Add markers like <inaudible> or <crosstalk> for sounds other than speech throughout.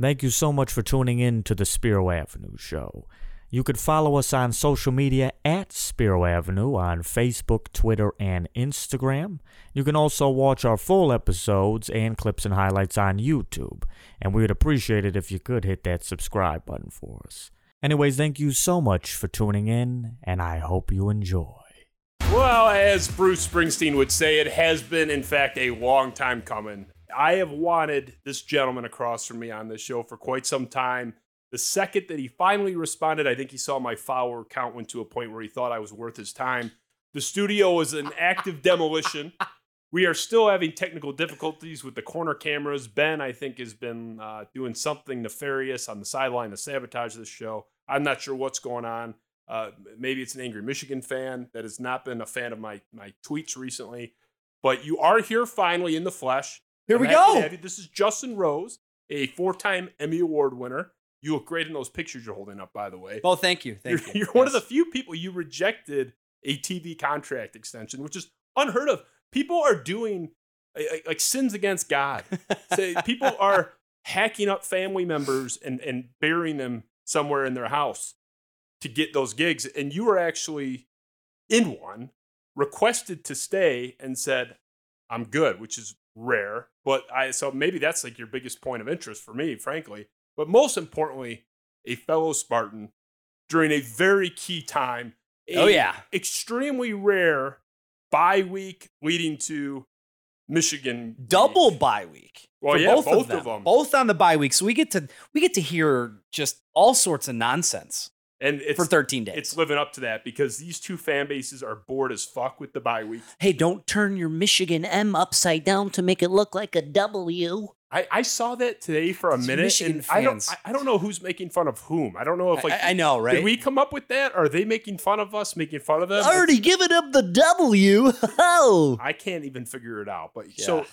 Thank you so much for tuning in to the Spiro Avenue Show. You could follow us on social media at Spiro Avenue on Facebook, Twitter, and Instagram. You can also watch our full episodes and clips and highlights on YouTube. And we would appreciate it if you could hit that subscribe button for us. Anyways, thank you so much for tuning in, and I hope you enjoy. Well, as Bruce Springsteen would say, it has been, in fact, a long time coming. I have wanted this gentleman across from me on this show for quite some time. The second that he finally responded, I think he saw my follower count went to a point where he thought I was worth his time. The studio was in active <laughs> demolition. We are still having technical difficulties with the corner cameras. Ben, I think, has been uh, doing something nefarious on the sideline to sabotage this show. I'm not sure what's going on. Uh, maybe it's an angry Michigan fan that has not been a fan of my my tweets recently. But you are here finally in the flesh. Here I'm we go. This is Justin Rose, a four-time Emmy Award winner. You look great in those pictures you're holding up, by the way. Oh, thank you. Thank you're, you. you're one of the few people you rejected a TV contract extension, which is unheard of. People are doing like sins against God. Say <laughs> people are hacking up family members and and burying them somewhere in their house to get those gigs, and you were actually in one, requested to stay, and said, "I'm good," which is rare. But I so maybe that's like your biggest point of interest for me, frankly. But most importantly, a fellow Spartan during a very key time. Oh, yeah. extremely rare bye week leading to Michigan Double week. bye week. Well, for yeah, both, both of, them. of 'em. Both on the bye week. So we get to we get to hear just all sorts of nonsense and it's for 13 days. it's living up to that because these two fan bases are bored as fuck with the bye week. hey, don't turn your Michigan M upside down to make it look like a W. I, I saw that today for a It's minute, Michigan and I don't fans. I, don't know who's making fun of whom. I don't know if like I, I know, right? did we come up with that? Or are they making fun of us, making fun of them? already given up the W. <laughs> Oh. I can't even figure it out. But Yeah. so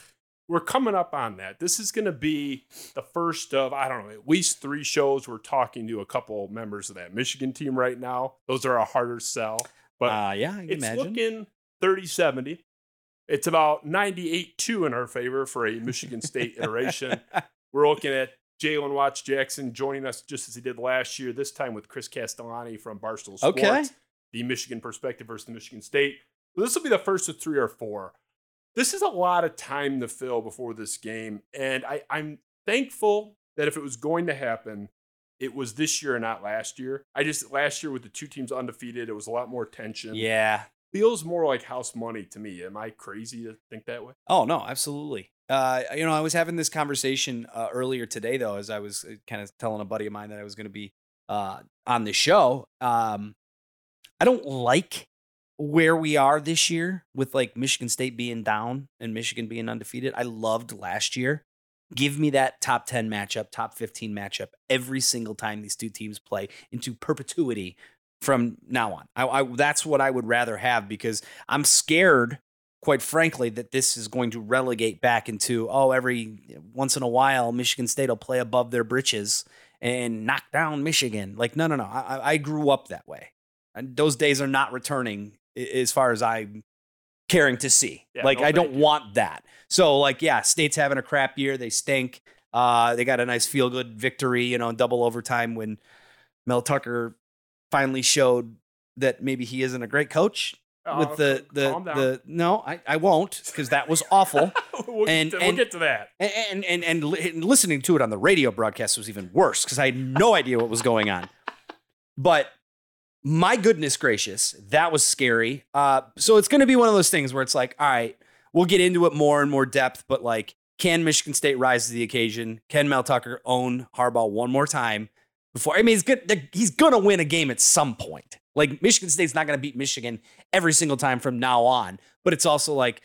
we're coming up on that. This is going to be the first of I don't know at least three shows. We're talking to a couple members of that Michigan team right now. Those are a harder sell, but Uh, yeah, I can it's imagine. looking 30-70. It's about 98-2 in our favor for a Michigan State <laughs> iteration. We're looking at Jalen Watts Jackson joining us just as he did last year, this time with Chris Castellani from Barstool Sports. Okay. The Michigan perspective versus the Michigan State. This will be the first of three or four. This is a lot of time to fill before this game. And I, I'm thankful that if it was going to happen, it was this year and not last year. I just, last year with the two teams undefeated, it was a lot more tension. yeah. Feels more like house money to me. Am I crazy to think that way? Oh no, absolutely. Uh, you know, I was having this conversation uh, earlier today, though, as I was kind of telling a buddy of mine that I was going to be uh, on the show. Um, I don't like where we are this year with like Michigan State being down and Michigan being undefeated. I loved last year. Give me that top 10 matchup, top 15 matchup every single time these two teams play into perpetuity from now on. I, I, that's what I would rather have because I'm scared quite frankly, that this is going to relegate back into oh, every once in a while, Michigan State will play above their britches and knock down Michigan. Like, no, no, no. I, I grew up that way, and those days are not returning as far as I'm caring to see. Yeah, like, no, I don't you. want that. So, like, yeah, State's having a crap year. They stink. Uh, they got a nice feel good victory, you know, in double overtime when Mel Tucker finally showed that maybe he isn't a great coach Oh, with the the the no, I, I won't because that was awful. <laughs> we'll, and- get to, we'll get to that. and, and and and and listening to it on the radio broadcast was even worse because I had no idea what was going on. But my goodness gracious, that was scary. Uh, so it's going to be one of those things where it's like, all right, we'll get into it more and more depth, but like, can Michigan State rise to the occasion? Can Mel Tucker own Harbaugh one more time before? I mean, he's good. He's going to win a game at some point. Like Michigan State's not going to beat Michigan every single time from now on, but it's also like,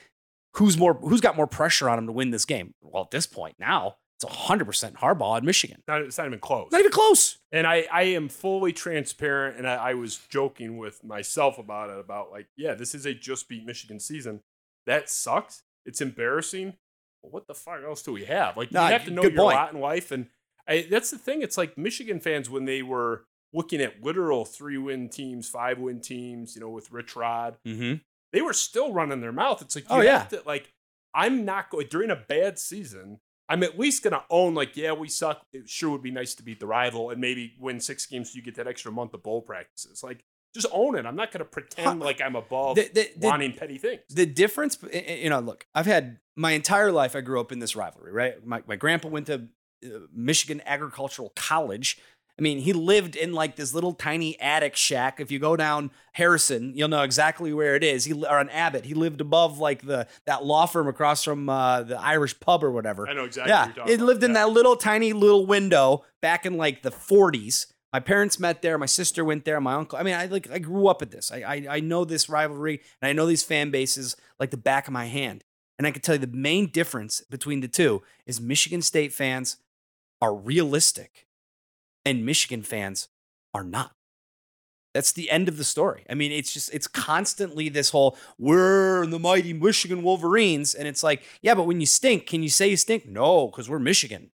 who's more? Who's got more pressure on him to win this game? Well, at this point now, it's hundred percent Harbaugh in Michigan. Not, it's not even close. Not even close. And I, I am fully transparent, and I, I was joking with myself about it. About like, yeah, this is a just beat Michigan season. That sucks. It's embarrassing. But what the fuck else do we have? Like, Nah, you have to know your point. lot in life, and I, that's the thing. It's like Michigan fans when they were looking at literal three win teams, five win teams, you know, with Rich Rod, Mm-hmm. they were still running their mouth. It's like, you Oh, yeah. to, like, I'm not going during a bad season. I'm at least gonna own like, yeah, we suck. It sure would be nice to beat the rival and maybe win six games so you get that extra month of bowl practices. Like, just own it. I'm not gonna pretend Huh. like I'm above The- the- the- wanting petty things. the difference, eh, eh, you know, look, I've had my entire life, I grew up in this rivalry, right? My, my grandpa went to uh, Michigan Agricultural College. I mean, he lived in like this little tiny attic shack. If you go down Harrison, you'll know exactly where it is. He or on Abbott, he lived above like the that law firm across from uh, the Irish pub or whatever. I know exactly Yeah, what you're talking it about. lived in Yeah. that little tiny little window back in like the 40s. My parents met there. My sister went there. My uncle. I mean, I like I grew up at this. I I, I know this rivalry and I know these fan bases like the back of my hand. And I can tell you the main difference between the two is Michigan State fans are realistic, and Michigan fans are not. That's the end of the story. I mean, it's just it's constantly this whole we're the mighty Michigan Wolverines, and it's like, yeah, but when you stink, can you say you stink? No, because we're Michigan.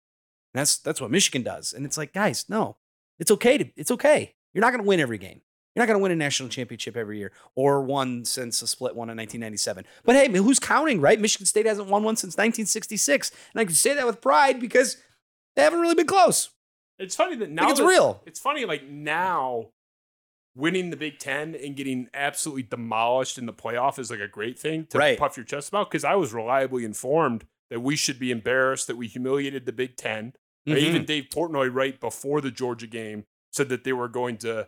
And that's that's what Michigan does. And it's like, guys, no, it's okay to it's okay. You're not going to win every game. You're not going to win a national championship every year or one since a split one in 1997. But hey, who's counting, right? Michigan State hasn't won one since 1966, and I can say that with pride because they haven't really been close. It's funny that now Like it's that- real. It's funny like now winning the Big Ten and getting absolutely demolished in the playoff is like a great thing to Right. puff your chest about because I was reliably informed that we should be embarrassed that we humiliated the Big 10 Uh, Mhm. Even Dave Portnoy, right before the Georgia game, said that they were going to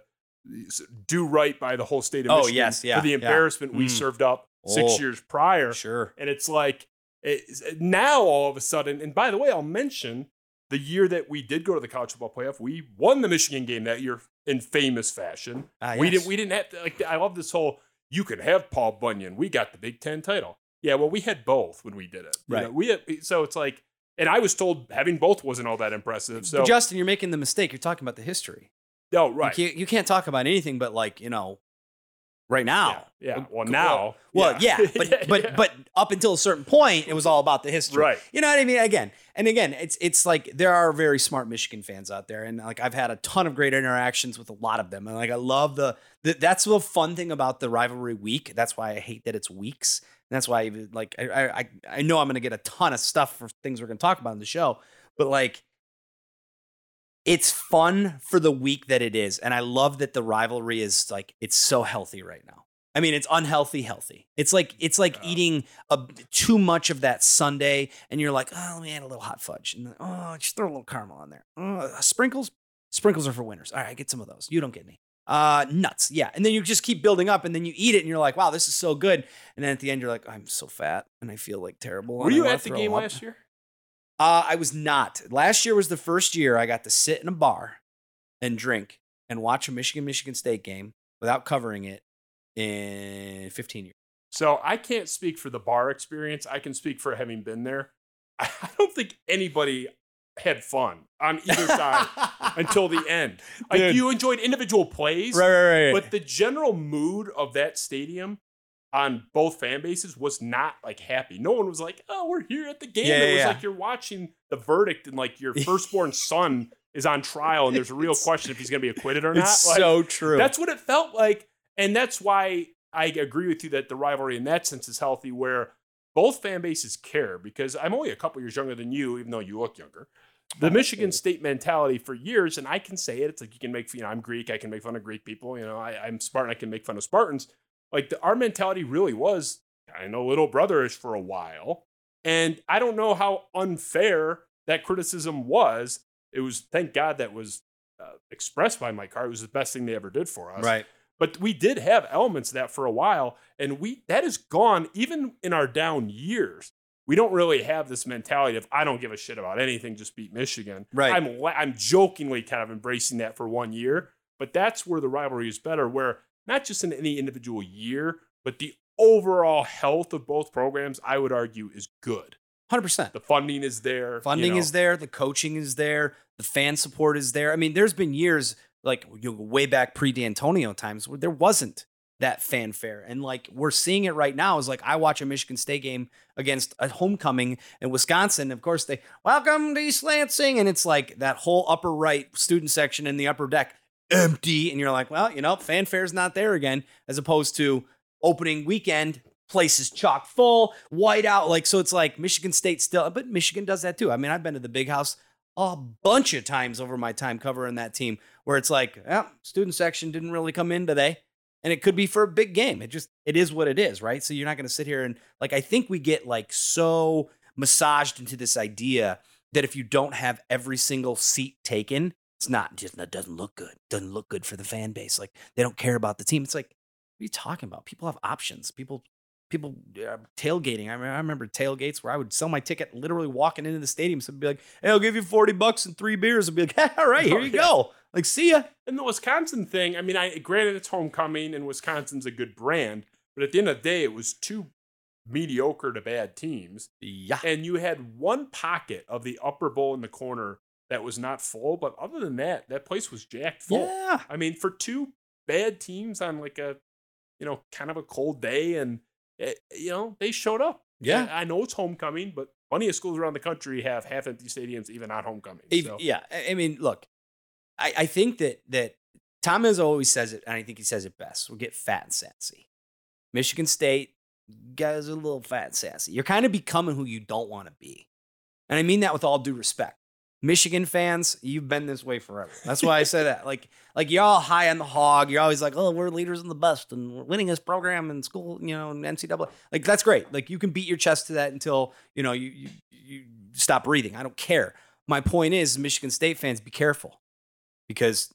do right by the whole state of Oh, Michigan yes, yeah, for the yeah. embarrassment we Mm. served up six Oh. years prior. Sure. And it's like it's, now all of a sudden, and by the way, I'll mention the year that we did go to the college football playoff, we won the Michigan game that year in famous fashion. Ah, We yes. didn't we didn't have to like I love this whole you can have Paul Bunyan. We got the Big Ten title. Yeah, well, we had both when we did it. You know, Right. we had, so it's like and I was told having both wasn't all that impressive. So but Justin, you're making the mistake. You're talking about the history. no, right. You can't, you can't talk about anything but like you know, right now. Yeah. yeah. Well, now. Well, yeah, <laughs> but Yeah, but yeah. but up until a certain point, it was all about the history. Right. You know what I mean? Again, and again, it's it's like there are very smart Michigan fans out there, and like I've had a ton of great interactions with a lot of them, and like I love the, the that's the fun thing about the rivalry week. That's why I hate that it's weeks. And that's why I even, like I I I know I'm gonna get a ton of stuff for things we're gonna talk about in the show, but like it's fun for the week that it is. And I love that the rivalry is like it's so healthy right now. I mean, it's unhealthy healthy. It's like it's like Yeah. eating a, too much of that sundae, and you're like, oh, let me add a little hot fudge, and then, oh, just throw a little caramel on there. Oh, sprinkles, sprinkles are for winners. All right, I get some of those. You don't get any. Uh, nuts, yeah. And then you just keep building up, and then you eat it, and you're like, wow, this is so good. And then at the end, you're like, I'm so fat, and I feel like terrible. Were you at the game up." last year? Uh, I was not. Last year was the first year I got to sit in a bar and drink and watch a Michigan Michigan State game without covering it in 15 years. So I can't speak for the bar experience. I can speak for having been there. <laughs> I don't think anybody had fun on either side <laughs> until the end. Like you enjoyed individual plays, right, right, right. but the general mood of that stadium on both fan bases was not like happy. No one was like, "Oh, we're here at the game." Yeah, it was yeah. like you're watching the verdict and like your <laughs> firstborn son is on trial and there's a real It's- question if he's going to be acquitted or not. it's Like, so true. that's what it felt like. And that's why I agree with you that the rivalry in that sense is healthy, where both fan bases care because I'm only a couple years younger than you, even though you look younger. The oh, Michigan State mentality for years, and I can say it, it's like you can make, you know, I'm Greek, I can make fun of Greek people, you know, I, I'm Spartan, I can make fun of Spartans. Like the, our mentality really was kind of little brotherish for a while. And I don't know how unfair that criticism was. It was, thank God, that was uh, expressed by Mike Hart. It was the best thing they ever did for us. right. But we did have elements of that for a while, and we that is gone even in our down years. We don't really have this mentality of I don't give a shit about anything, just beat Michigan. Right. I'm I'm jokingly kind of embracing that for one year, but that's where the rivalry is better. Where not just in any individual year, but the overall health of both programs, I would argue, is good. 100%. The funding is there. you Funding know. is there, the coaching is there, the fan support is there. I mean, there's been years like you way back pre Dantonio times where there wasn't that fanfare. And like we're seeing it right now is like I watch a Michigan State game against a homecoming in Wisconsin. Of course, they welcome to East Lansing, and it's like that whole upper right student section in the upper deck empty, and you're like, well, you know, fanfare's not there again, as opposed to opening weekend place is chock full, white out. Like, so it's like Michigan State still, but Michigan does that too. I mean, I've been to the big house a bunch of times over my time covering that team where it's like, yeah, student section didn't really come in today. And it could be for a big game. It just, it is what it is, right? So you're not going to sit here and like, I think we get like so massaged into this idea that if you don't have every single seat taken, it's not just, it doesn't look good. Doesn't look good for the fan base. Like they don't care about the team. It's like, what are you talking about? People have options. People people uh, tailgating. I, I remember tailgates where I would sell my ticket literally walking into the stadium. So be like, hey, I'll give you 40 bucks and three beers. I'd be like, <laughs> all right, here oh, you go. Like, see ya. And the Wisconsin thing, I mean, I granted it's homecoming and Wisconsin's a good brand, but at the end of the day, it was two mediocre to bad teams. Yeah. And you had one pocket of the upper bowl in the corner that was not full, but other than that, that place was jacked full. Yeah. I mean, for two bad teams on like a, you know, kind of a cold day and it, eh, you know, they showed up. Yeah. I know it's homecoming, but plenty of schools around the country have half empty stadiums, even on homecoming. So. Yeah. I mean, look, I, I think that, that Tom always says it, and I think he says it best. We'll get fat and sassy. Michigan State, guys are a little fat and sassy. You're kind of becoming who you don't want to be. And I mean that with all due respect. Michigan fans, you've been this way forever. That's why I say that. <laughs> Like, like you're all high on the hog. You're always like, oh, we're leaders in the best and we're winning this program in school, you know, in NCAA. Like, that's great. Like, you can beat your chest to that until you know you you, you stop breathing. I don't care. My point is, Michigan State fans, be careful because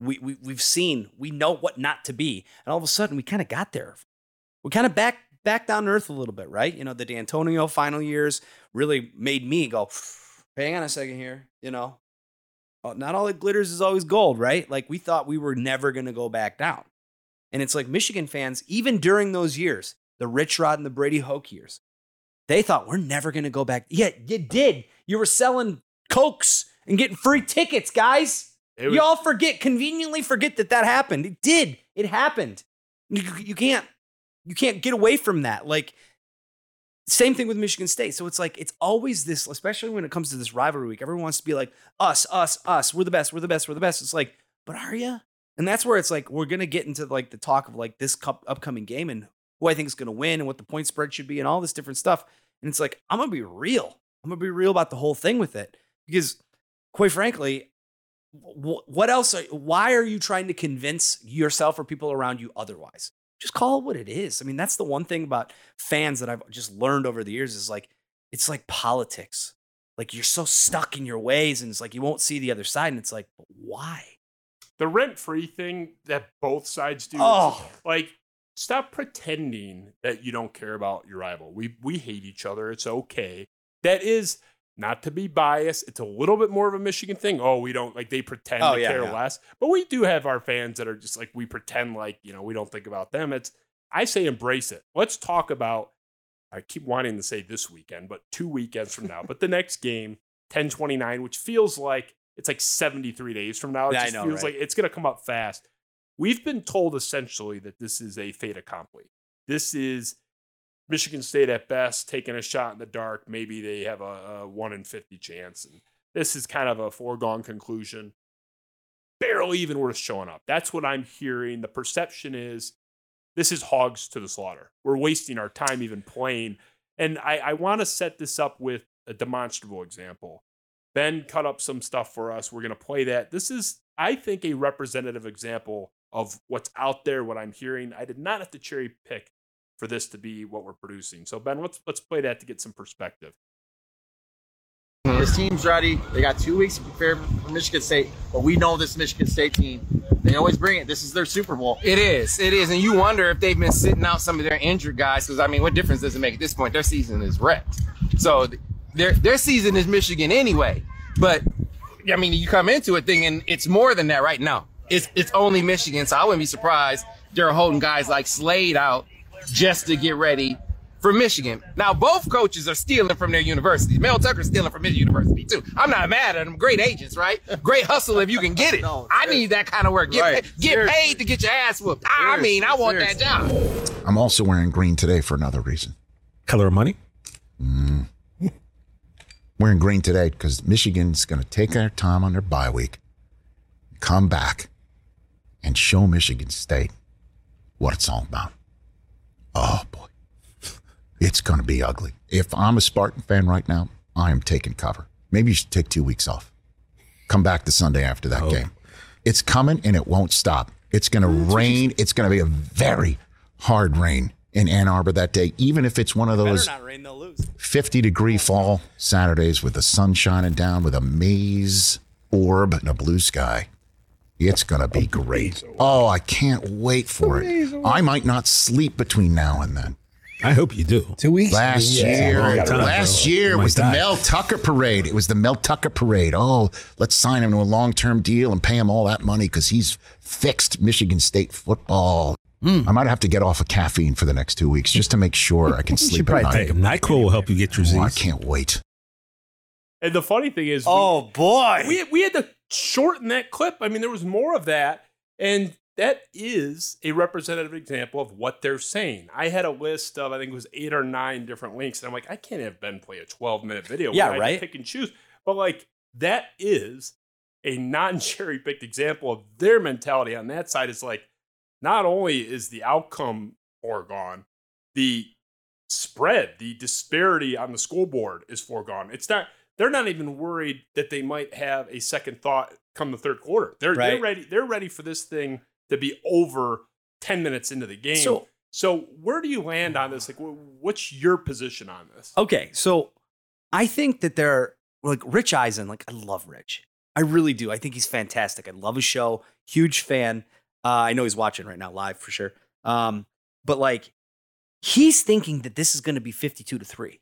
we, we we've seen we know what not to be, and all of a sudden we kind of got there. We kind of back back down earth a little bit, right? You know, the Dantonio final years really made me go hang on a second here, you know, uh, not all that glitters is always gold, right? Like we thought we were never going to go back down. And it's like Michigan fans, even during those years, the Rich Rod and the Brady Hoke years, they thought we're never going to go back. Yeah, you did. You were selling Cokes and getting free tickets, guys. Was- Y'all forget, conveniently forget that that happened. It did. It happened. You, you can't, you can't get away from that. Like same thing with Michigan State. So it's like it's always this, especially when it comes to this rivalry week. Everyone wants to be like us, us, us. We're the best. We're the best. We're the best. It's like, but are you? And that's where it's like we're gonna get into like the talk of like this cup upcoming game and who I think is gonna win and what the point spread should be and all this different stuff. And it's like I'm gonna be real. I'm gonna be real about the whole thing with it because, quite frankly, what else? Are, why are you trying to convince yourself or people around you otherwise? Just call it what it is. I mean, that's the one thing about fans that I've just learned over the years is like, it's like politics. Like you're so stuck in your ways and it's like you won't see the other side. And it's like, why? The rent free thing that both sides do. Oh. Like, stop pretending that you don't care about your rival. We we hate each other. It's okay. That is not to be biased, it's a little bit more of a Michigan thing. Oh, we don't like they pretend oh, to yeah, care yeah. less, but we do have our fans that are just like we pretend like you know we don't think about them. It's I say embrace it. Let's talk about. I keep wanting to say this weekend, but two weekends from now. but the next game, 1029, which feels like it's like 73 days from now. It yeah, just know, feels right? like it's going to come up fast. We've been told essentially that this is a fait accompli. This is Michigan State at best taking a shot in the dark. Maybe they have a, a one in fifty chance, and this is kind of a foregone conclusion. Barely even worth showing up. That's what I'm hearing. The perception is this is hogs to the slaughter. We're wasting our time even playing. And I, I want to set this up with a demonstrable example. Ben cut up some stuff for us. We're going to play that. This is, I think, a representative example of what's out there, what I'm hearing. I did not have to cherry pick for this to be what we're producing. So Ben, let's let's play that to get some perspective. This team's ready. They got two weeks to prepare for Michigan State, but we know this Michigan State team. They always bring it. This is their Super Bowl. It is. It is. And you wonder if they've been sitting out some of their injured guys because, I mean, what difference does it make at this point? Their season is wrecked. So their, their season is Michigan anyway. But, I mean, you come into it thinking it's more than that right now. It's, it's only Michigan. So I wouldn't be surprised they're holding guys like Slade out just to get ready for Michigan. Now, both coaches are stealing from their universities. Mel Tucker's stealing from his university, too. I'm not mad at them. Great agents, right? Great hustle if you can get it. No, I need that kind of work. Get, right. get paid to get your ass whooped. I mean, I want Seriously. that job. I'm also wearing green today for another reason. Color of money? Mm. wearing green today because Michigan's going to take their time on their bye week, come back, and show Michigan State what it's all about. Oh boy, it's going to be ugly. If I'm a Spartan fan right now, I am taking cover. Maybe you should take two weeks off. Come back the Sunday after that game. It's coming and it won't stop. It's going to rain. It's going to be a very hard rain in Ann Arbor that day, even if it's one of those rain, lose. 50 degree fall Saturdays with the sun shining down with a maize orb and a blue sky. It's going to be great. Oh, I can't wait for it. I might not sleep between now and then. I hope you do. Two weeks. Last Yeah. year, long last bro. year Oh my was the God. Mel Tucker parade. It was the Mel Tucker parade. Oh, let's sign him to a long-term deal and pay him all that money because he's fixed Michigan State football. Hmm. I might have to get off of caffeine for the next two weeks just to make sure I <laughs> can sleep at probably night. Hey, Nyquil will help you get your Oh, I can't wait. And the funny thing is, we- Oh boy. we we had to shorten that clip. I mean, there was more of that, and that is a representative example of what they're saying. I had a list of I think it was eight or nine different links, and I'm like, I can't have Ben play a 12 minute video. Yeah, right? Pick and choose, but like that is a non cherry picked example of their mentality on that side. Is like, not only is the outcome foregone, the spread, the disparity on the school board is foregone. It's not they're not even worried that they might have a second thought come the third quarter. They're they're ready. They're ready for this thing to be over ten minutes into the game. So- So, where do you land on this? Like, what's your position on this? Okay, so I think that they're like Rich Eisen. Like I love Rich, I really do. I think he's fantastic. I love his show. Huge fan. Uh, I know he's watching right now live for sure. Um, but like he's thinking that this is going to be fifty-two to three.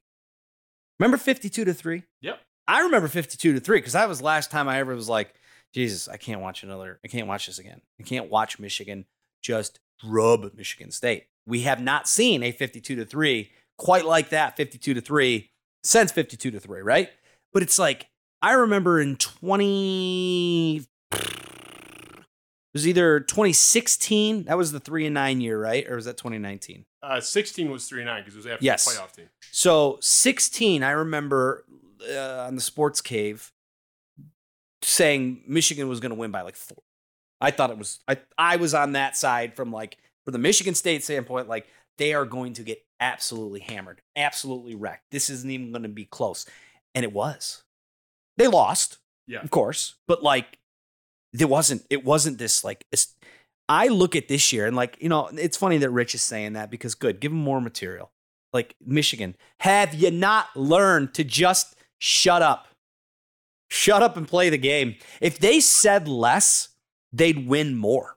Remember fifty-two to three? Yep. I remember fifty-two to three because that was the last time I ever was like, Jesus, I can't watch another. I can't watch this again. I can't watch Michigan just rub Michigan State. We have not seen a 52 to 3 quite like that 52 to 3 since 52 to 3, right? But it's like I remember in 20 it was either 2016, that was the 3 and 9 year, right? Or was that 2019? Uh, Sixteen was three and nine because it was after Yes. the playoff team. So 16, I remember uh, on the Sports Cave saying Michigan was going to win by like four. I thought it was. I I was on that side from like for the Michigan State standpoint, like they are going to get absolutely hammered, absolutely wrecked. This isn't even going to be close, and it was. They lost, Yeah. of course, but like there wasn't. It wasn't this like. I look at this year and like you know, it's funny that Rich is saying that because good, give him more material like Michigan, have you not learned to just shut up? Shut up and play the game. If they said less, they'd win more.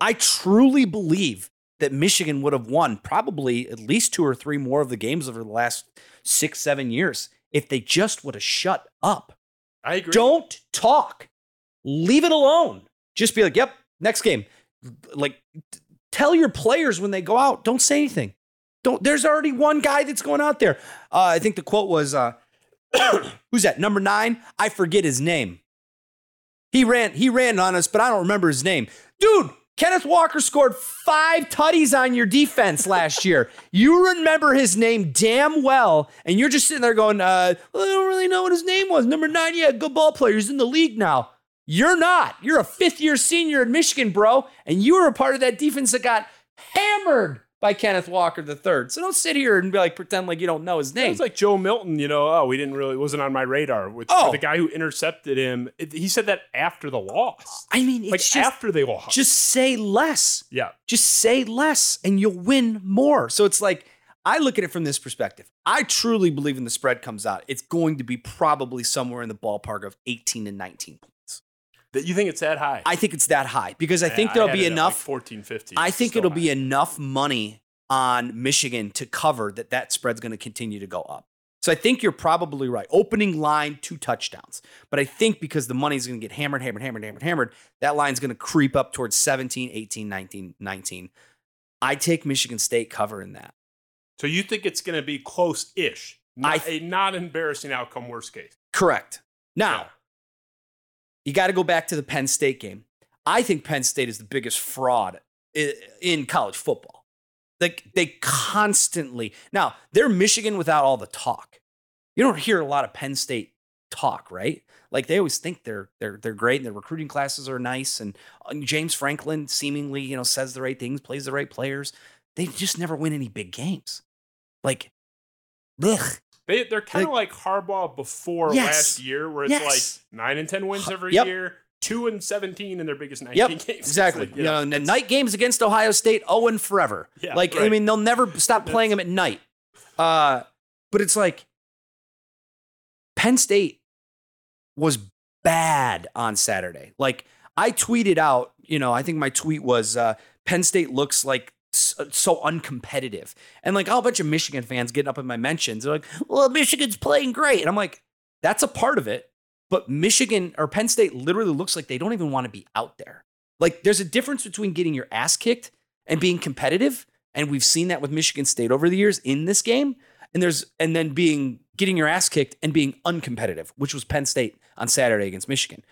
I truly believe that Michigan would have won probably at least two or three more of the games over the last six, seven years if they just would have shut up. I agree. Don't talk. Leave it alone. Just be like, yep, next game. Like, t- tell your players when they go out, don't say anything. Don't. There's already one guy that's going out there. Uh, I think the quote was, uh, <coughs> "Who's that? Number nine? I forget his name. He ran. He ran on us, but I don't remember his name. Dude, Kenneth Walker scored five tutties on your defense last year. <laughs> You remember his name damn well, and you're just sitting there going, uh, well, I don't really know what his name was. Number nine, yeah, good ball player. He's in the league now. You're not. You're a fifth year senior in Michigan, bro, and you were a part of that defense that got hammered by Kenneth Walker the third. So don't sit here and be like pretend like you don't know his name. It's like Joe Milton, you know. Oh, we didn't really wasn't on my radar with, Oh. the guy who intercepted him. It- he said that after the loss, I mean, it's like just after they lost. just say less. yeah, just say less and you'll win more. So it's like, I look at it from this perspective. I truly believe when the spread comes out, it's going to be probably somewhere in the ballpark of 18 and 19 points. That you think it's that high. I think it's that high because I think there'll had be like, enough. 14, 15. I think it'll high. be enough money on Michigan to cover that that spread's going to continue to go up. So I think you're probably right. Opening line, two touchdowns. But I think because the money's going to get hammered, hammered, hammered, hammered, hammered, that line's going to creep up towards 17, 18, 19, 19. I take Michigan State covering that. So you think it's going to be close-ish? Not, I a not embarrassing outcome, worst case. Correct. Now, Yeah. You got to go back to the Penn State game. I think Penn State is the biggest fraud in college football. Like they constantly now they're Michigan without all the talk. You don't hear a lot of Penn State talk, right? Like they always think they're they're they're great and their recruiting classes are nice and James Franklin seemingly you know says the right things, plays the right players. they just never win any big games. Like, ugh. They they're kind of like, Harbaugh before Yes. last year, where it's Yes. like nine and ten wins every Yep. year, two and seventeen in their biggest nineteen Yep, <laughs> games. Exactly. like, you know, and the night games against Ohio State, Owen forever. Yeah, like I mean, they'll never stop playing them at night. Uh, but it's like Penn State was bad on Saturday. Like I tweeted out, you know, I think my tweet was uh, Penn State looks like so uncompetitive, and like oh, a whole bunch of Michigan fans getting up in my mentions. They're like, "Well, Michigan's playing great," and I'm like, "That's a part of it." But Michigan or Penn State literally looks like they don't even want to be out there. Like there's a difference between getting your ass kicked and being competitive. And we've seen that with Michigan State over the years in this game. And there's and then being getting your ass kicked and being uncompetitive, which was Penn State on Saturday against Michigan.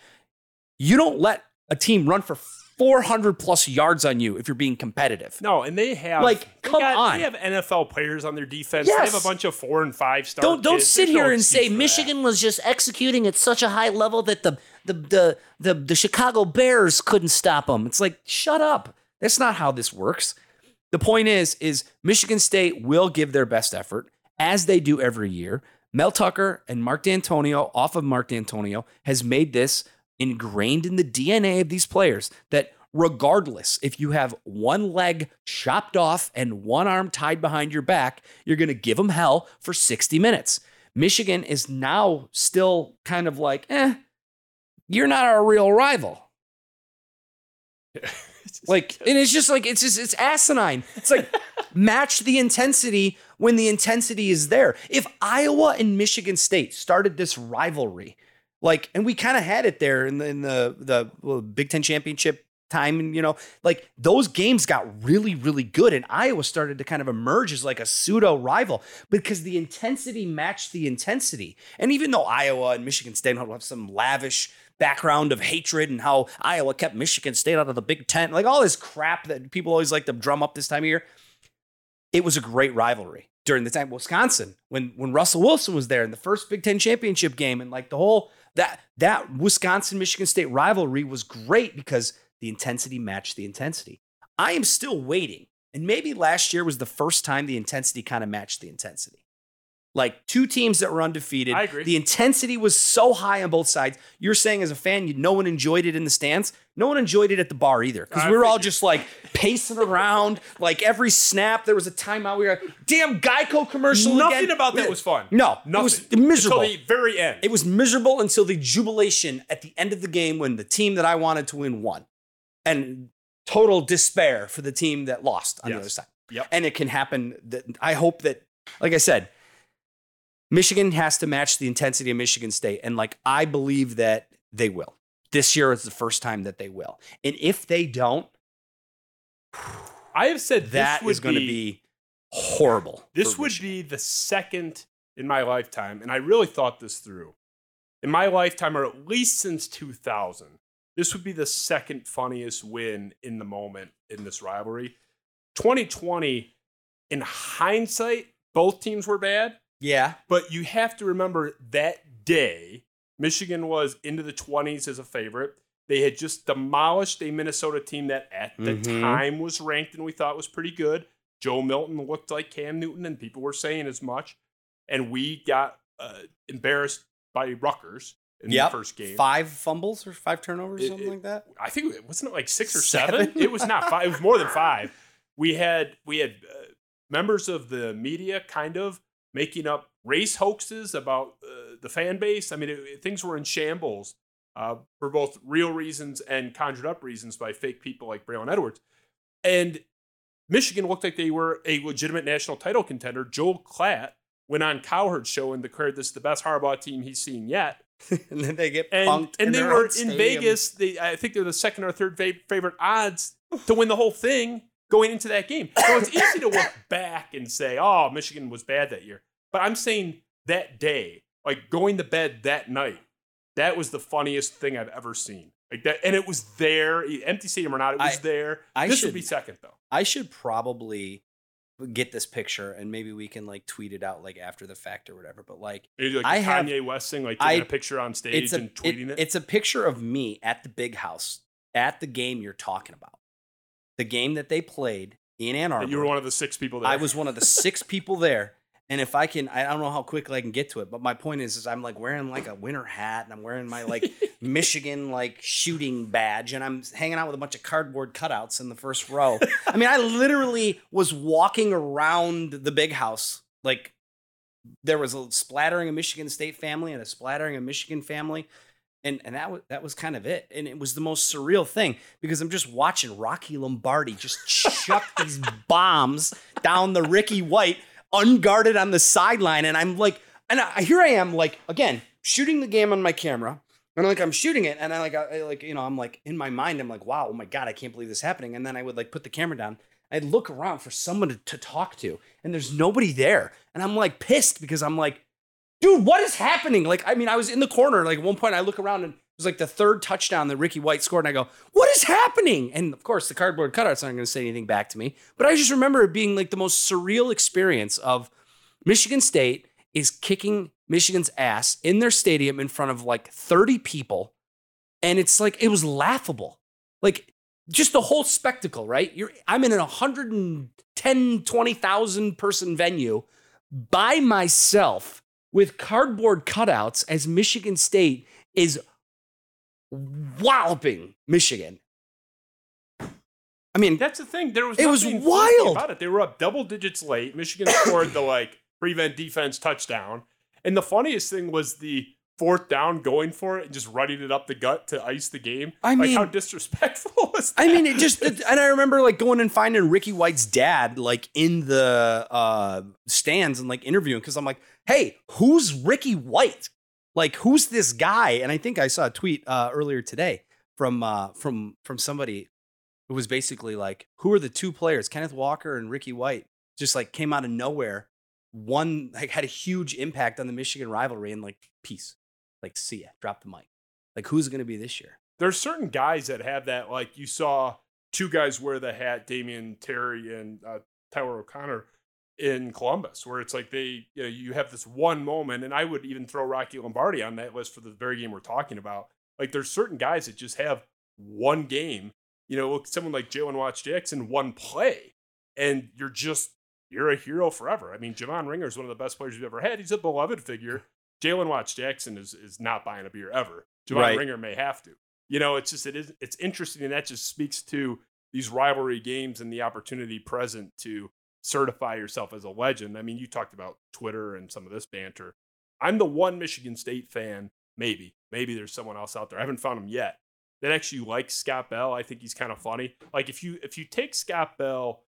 You don't let a team run for 400 plus yards on you if you're being competitive. No, and they have Like, come got- on. They have NFL players on their defense. They have a bunch of four and five star. Don't don't kids. sit There's no here and say for that. Michigan was just executing at such a high level that the the the the, the Chicago Bears couldn't stop them. It's like shut up. That's not how this works. The point is is Michigan State will give their best effort as they do every year. Mel Tucker and Mark Dantonio off of Mark Dantonio has made this ingrained in the DNA of these players that regardless if you have one leg chopped off and one arm tied behind your back, you're going to give them hell for 60 minutes. Michigan is now still kind of like, eh, you're not our real rival. <laughs> Like, and it's just like it's just it's asinine. It's like <laughs> match the intensity when the intensity is there. If Iowa and Michigan State started this rivalry, like, and we kind of had it there in the in the the Big Ten championship time, and you know, like those games got really really good, and Iowa started to kind of emerge as like a pseudo rival because the intensity matched the intensity. And even though Iowa and Michigan State have some lavish background of hatred and how Iowa kept Michigan State out of the Big Ten, like all this crap that people always like to drum up this time of year. It was a great rivalry during the time Wisconsin when when Russell Wilson was there in the first Big Ten championship game and like the whole that that Wisconsin Michigan State rivalry was great because the intensity matched the intensity. I am still waiting, and maybe last year was the first time the intensity kind of matched the intensity. Like two teams that were undefeated. I agree. The intensity was so high on both sides. You're saying as a fan, you no one enjoyed it in the stands. No one enjoyed it at the bar either because we were all just like pacing around. Like every snap, there was a timeout. We were damn Geico commercial. Nothing again. about that was fun. No, Nothing. it was miserable. Until the very end. It was miserable until the jubilation at the end of the game when the team that I wanted to win won. And total despair for the team that lost on the other side. Yep. And it can happen. That I hope that, like I said, Michigan has to match the intensity of Michigan State. And like I believe that they will. This year is the first time that they will. And if they don't, <sighs> I have said that this is going to be horrible. This would be the second in my lifetime, and I really thought this through. In my lifetime, or at least since 2000, this would be the second funniest win in the moment in this rivalry. 2020, in hindsight, both teams were bad, Yeah. but you have to remember that day, Michigan was into the 20s as a favorite. They had just demolished a Minnesota team that at the Mhm. time was ranked and we thought was pretty good. Joe Milton looked like Cam Newton, and people were saying as much. And we got uh, embarrassed by Rutgers in Yep. the first game. Five fumbles or five turnovers, It- something it- like that. I think it wasn't it like six or Seven? seven. It was not five. It was more than five. <laughs> We had we had uh, members of the media kind of making up race hoaxes about uh, the fan base. I mean, it, things were in shambles uh, for both real reasons and conjured up reasons by fake people like Braylon Edwards. And Michigan looked like they were a legitimate national title contender. Joel Klatt went on Cowherd's show and declared this the best Harbaugh team he's seen yet <laughs> and then they get and and they were in stadium. Vegas. They I think they're the second or third fa- favorite odds to win the whole thing going into that game. So it's easy to look back and say, "Oh, Michigan was bad that year," but I'm saying that day, like going to bed that night, that was the funniest thing I've ever seen. Like that, and it was there, empty stadium or not, it was I- there. I this should- would be second though. I should probably get this picture and maybe we can like tweet it out like after the fact or whatever. But like Maybe like I a have- Kanye West thing, like I- taking a picture on stage a and tweeting it. It's a picture of me at the big house at the game you're talking about. The game that they played in Ann Arbor. You were one of the six people there. I was one of the six <laughs> people there. And if I can, I don't know how quickly I can get to it, but my point is, is I'm like wearing like a winter hat and I'm wearing my like Michigan like shooting badge and I'm hanging out with a bunch of cardboard cutouts in the first row. I mean, I literally was walking around the big house. Like there was a splattering of Michigan State family and a splattering of Michigan family. And, and that was that was kind of it, and it was the most surreal thing because I'm just watching Rocky Lombardi just chuck these <laughs> bombs down the Ricky White unguarded on the sideline, and I'm like, and I, here I am, like again shooting the game on my camera, and like I'm shooting it, and I like I, like you know I'm like in my mind I'm like wow oh my god I can't believe this happening, and then I would like put the camera down, I'd look around for someone to, to talk to, and there's nobody there, and I'm like pissed because I'm like, dude, what is happening? Like I mean I was in the corner, like at one point I look around and. It was like the third touchdown that Ricky White scored, and I go, "What is happening?" And of course, the cardboard cutouts aren't going to say anything back to me. But I just remember it being like the most surreal experience of Michigan State is kicking Michigan's ass in their stadium in front of like 30 people. And it's like, it was laughable. Like just the whole spectacle, right? You're, I'm in a 110, 20,000 person venue by myself with cardboard cutouts as Michigan State is walloping Michigan. I mean, That's the thing. There was It was wild. about it. They were up double digits late. Michigan scored the like prevent defense touchdown, and the funniest thing was the fourth down going for it and just running it up the gut to ice the game. I like mean- how disrespectful was that? I mean, it just, it- and I remember like going and finding Ricky White's dad like in the uh, stands and like interviewing because I'm like, hey, who's Ricky White? Like, who's this guy? And I think I saw a tweet uh, earlier today from uh, from from somebody who was basically like, who are the two players, Kenneth Walker and Ricky White? Just like came out of nowhere. One like had a huge impact on the Michigan rivalry and like peace, like see ya, drop the mic. Like, who's going to be this year? there's certain guys that have that. Like you saw two guys wear the hat, Damion Terry and uh, Tyler O'Connor in Columbus, where it's like they, you know, you have this one moment, and I would even throw Rocky Lombardi on that list for the very game we're talking about. Like there's certain guys that just have one game, you know, look, someone like Jalen Watts Jackson, one play, and you're just you're a hero forever. I mean, Javon Ringer is one of the best players you've ever had. He's a beloved figure. Jalen Watts Jackson is is not buying a beer ever. Javon Right. Ringer may have to. You know, it's just it is it's interesting, and that just speaks to these rivalry games and the opportunity present to certify yourself as a legend. I mean, you talked about Twitter and some of this banter. I'm the one Michigan State fan, maybe, maybe there's someone else out there. I haven't found him yet that actually likes Scott Bell. I think he's kind of funny. Like if you if you take Scott Bell,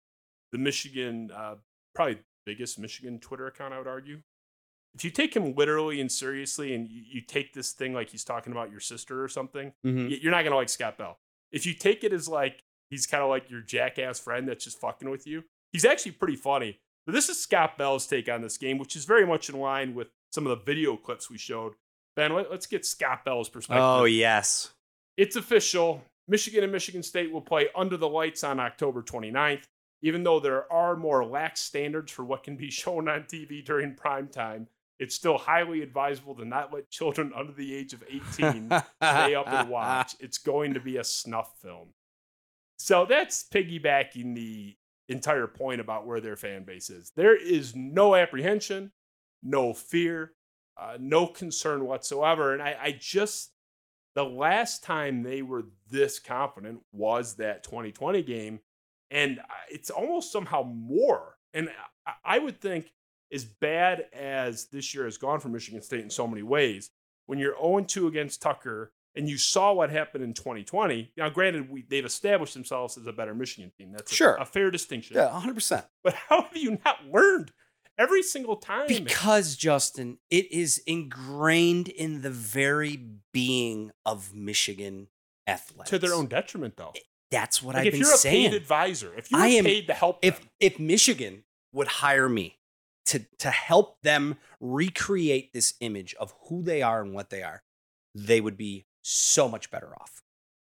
the Michigan uh, probably biggest Michigan Twitter account, I would argue. If you take him literally and seriously, and you, you take this thing like he's talking about your sister or something, Mm-hmm. you're not gonna like Scott Bell. If you take it as like he's kind of like your jackass friend that's just fucking with you, he's actually pretty funny. But this is Scott Bell's take on this game, which is very much in line with some of the video clips we showed. Ben, let, us get Scott Bell's perspective. Oh yes. It's official. Michigan and Michigan State will play under the lights on October 29th. Even though there are more lax standards for what can be <laughs> shown on TV during prime time, it's still highly advisable to not let children <laughs> under the age of 18 stay up and watch. It's going to be a snuff film. So that's piggybacking the entire point about where their fan base is. There is no apprehension, no fear, uh, no concern whatsoever. And I, I just, the last time they were this confident was that 2020 game. And it's almost somehow more. And I, I would think, as bad as this year has gone for Michigan State in so many ways, when you're 0 2 against Tucker and you saw what happened in 2020, now granted, we, they've established themselves as a better Michigan team. That's a- Sure. a, fair distinction. Yeah, 100%. But how have you not learned every single time? Because, Justin, it is ingrained in the very being of Michigan athletics. to their own detriment, though. That's what Like I've been saying. if you're a saying. paid advisor, if you're paid to help if them, if Michigan would hire me to to help them recreate this image of who they are and what they are, they would be so much better off.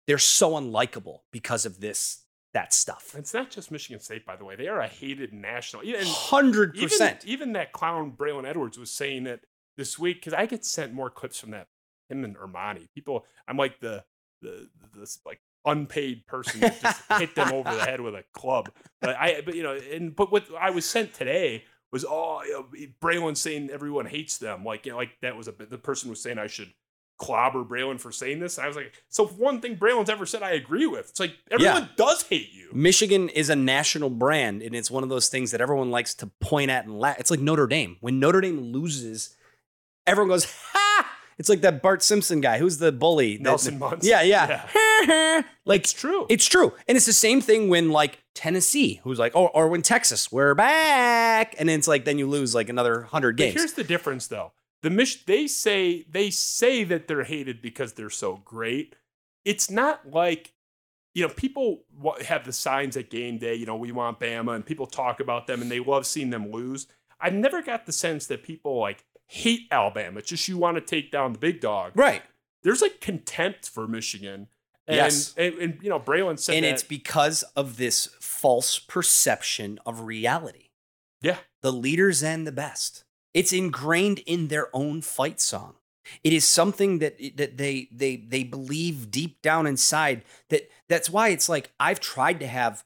They're so unlikable because of this that stuff. it's not just Michigan State, by the way. They are a hated national. Even, Hundred percent. even that clown Braylon Edwards was saying it this week because I get sent more clips from that him and Ermani. People, I'm like the the this like unpaid person that just hit them over the <laughs> head with a club. But I, but you know, and but what I was sent today was oh, you know, Braylon saying everyone hates them. Like you know, like that was a bit. The person was saying I should clobber Braylon for saying this. And I was like, so one thing Braylon's ever said, I agree with. It's like everyone does hate you. Michigan is a national brand, and it's one of those things that everyone likes to point at and laugh. It's like Notre Dame. When Notre Dame loses, everyone goes, "Ha!" It's like that Bart Simpson guy. Who's the bully? That- Nelson Muntz. Yeah, yeah. <laughs> like It's true. It's true. And it's the same thing when like Tennessee, who's like, or, or when Texas, we're back. And it's like, then you lose like another 100 But games. here's the difference, though. The Mich- they say they say that they're hated because they're so great. It's not like you know people wa- have the signs at game day. You know, we want Bama, and people talk about them, and they love seeing them lose. I've never got the sense that people like hate Alabama. It's just you want to take down the big dog. right. There's like contempt for Michigan. And, Yes. and, and, you know, Braylon said And that. it's because of this false perception of reality. yeah, the leaders and the best. It's ingrained in their own fight song. It is something that that they they they believe deep down inside that that's why it's like I've tried to have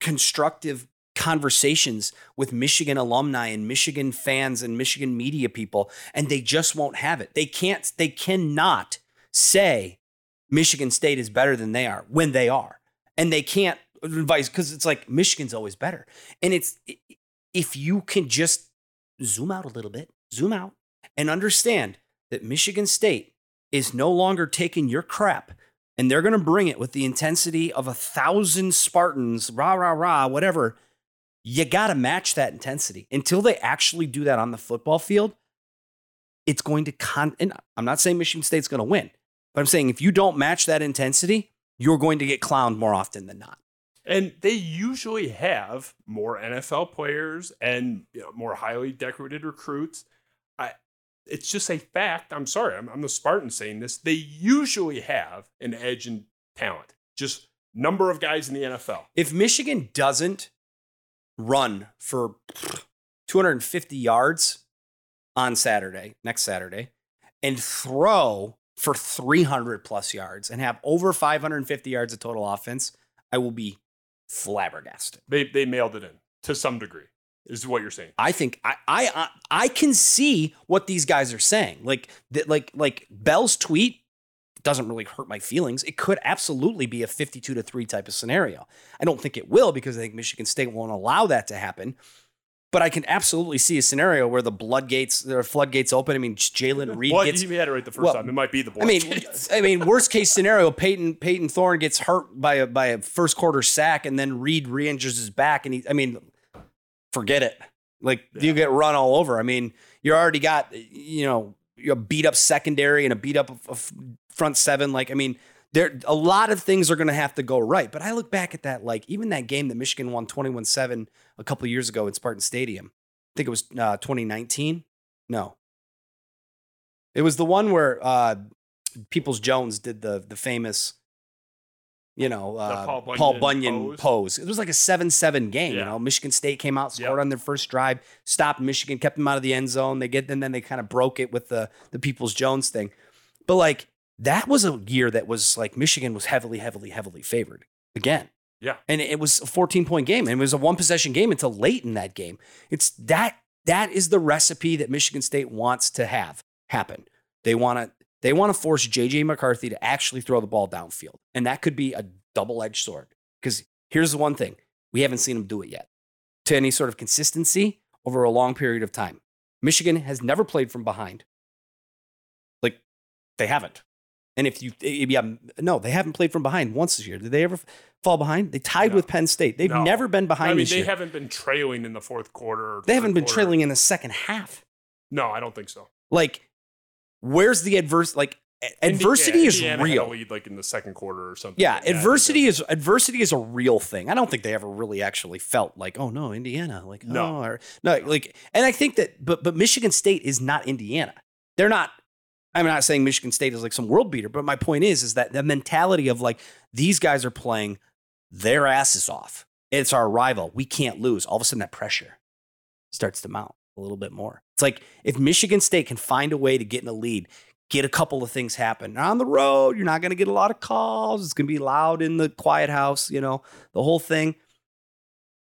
constructive conversations with Michigan alumni and Michigan fans and Michigan media people and they just won't have it. They can't they cannot say Michigan State is better than they are when they are. And they can't advise cuz it's like Michigan's always better. And it's if you can just zoom out a little bit, zoom out and understand that Michigan State is no longer taking your crap and they're going to bring it with the intensity of a thousand Spartans, rah, rah, rah, whatever. You got to match that intensity until they actually do that on the football field. It's going to con, and I'm not saying Michigan State's going to win, but I'm saying if you don't match that intensity, you're going to get clowned more often than not. And they usually have more NFL players and you know, more highly decorated recruits. I, it's just a fact. I'm sorry, I'm, I'm the Spartan saying this. They usually have an edge in talent, just number of guys in the NFL. If Michigan doesn't run for 250 yards on Saturday, next Saturday, and throw for 300 plus yards and have over 550 yards of total offense, I will be flabbergasted. They they mailed it in to some degree. Is what you're saying? I think I I I- I can see what these guys are saying. Like that like like Bell's tweet doesn't really hurt my feelings. It could absolutely be a 52 to 3 type of scenario. I don't think it will because I think Michigan State won't allow that to happen. But I can absolutely see a scenario where the bloodgates, the floodgates open. I mean, Jayden Reed Well, gets. you had it right the first well, time. It might be the. I mean. I mean, worst case scenario, Payton Payton Thorne gets hurt by a by a first quarter sack, and then Reed re-injures his back, and he. I mean, forget it. Like you get run all over. I mean, you already got you know a beat up secondary and a beat up front seven. Like, I mean, there a lot of things are going to have to go right. But I look back at that, like even that game that Michigan won twenty one seven a couple years ago in Spartan Stadium. I think it was uh, twenty nineteen. No, it was the one where uh, Peoples Jones did the the famous, you know, uh, Paul Paul Bunyan Bunyan, pose. pose. It was like a seven seven game. You know, Michigan State came out, scored Yep. on their first drive, stopped Michigan, kept them out of the end zone. They get and then they kind of broke it with the the Peoples Jones thing. But like that was a year that was like Michigan was heavily, heavily, heavily favored again. Yeah. And it was a 14 point game. And it was a one possession game until late in that game. It's that that is the recipe that Michigan State wants to have happen. They want to they want to force JJ McCarthy to actually throw the ball downfield. And that could be a double-edged sword. Because here's the one thing. We haven't seen him do it yet. To any sort of consistency over a long period of time. Michigan has never played from behind. Like they haven't. And if you, eh, yeah, no, they haven't played from behind once this year. Did they ever fall behind? They tied No. with Penn State. They've No. never been behind I mean, they year. haven't been trailing in the fourth quarter. they haven't been quarter. trailing in the second half. No, I don't think so. Like, where's the adverse? Like, adversity is Indiana real. lead, like in the second quarter or something. Yeah, like adversity is adversity is a real thing. I don't think they ever really actually felt like, oh no, Indiana, like No. oh, or, no, like, and I think that, but but Michigan State is not Indiana. They're not. I'm not saying Michigan State is like some world beater, but my point is, is that the mentality of like these guys are playing their asses off. It's our rival. We can't lose. All of a sudden, that pressure starts to mount a little bit more. It's like if Michigan State can find a way to get in a lead, get a couple of things happen. On the road, you're not going to get a lot of calls. It's going to be loud in the quiet house, you know, the whole thing.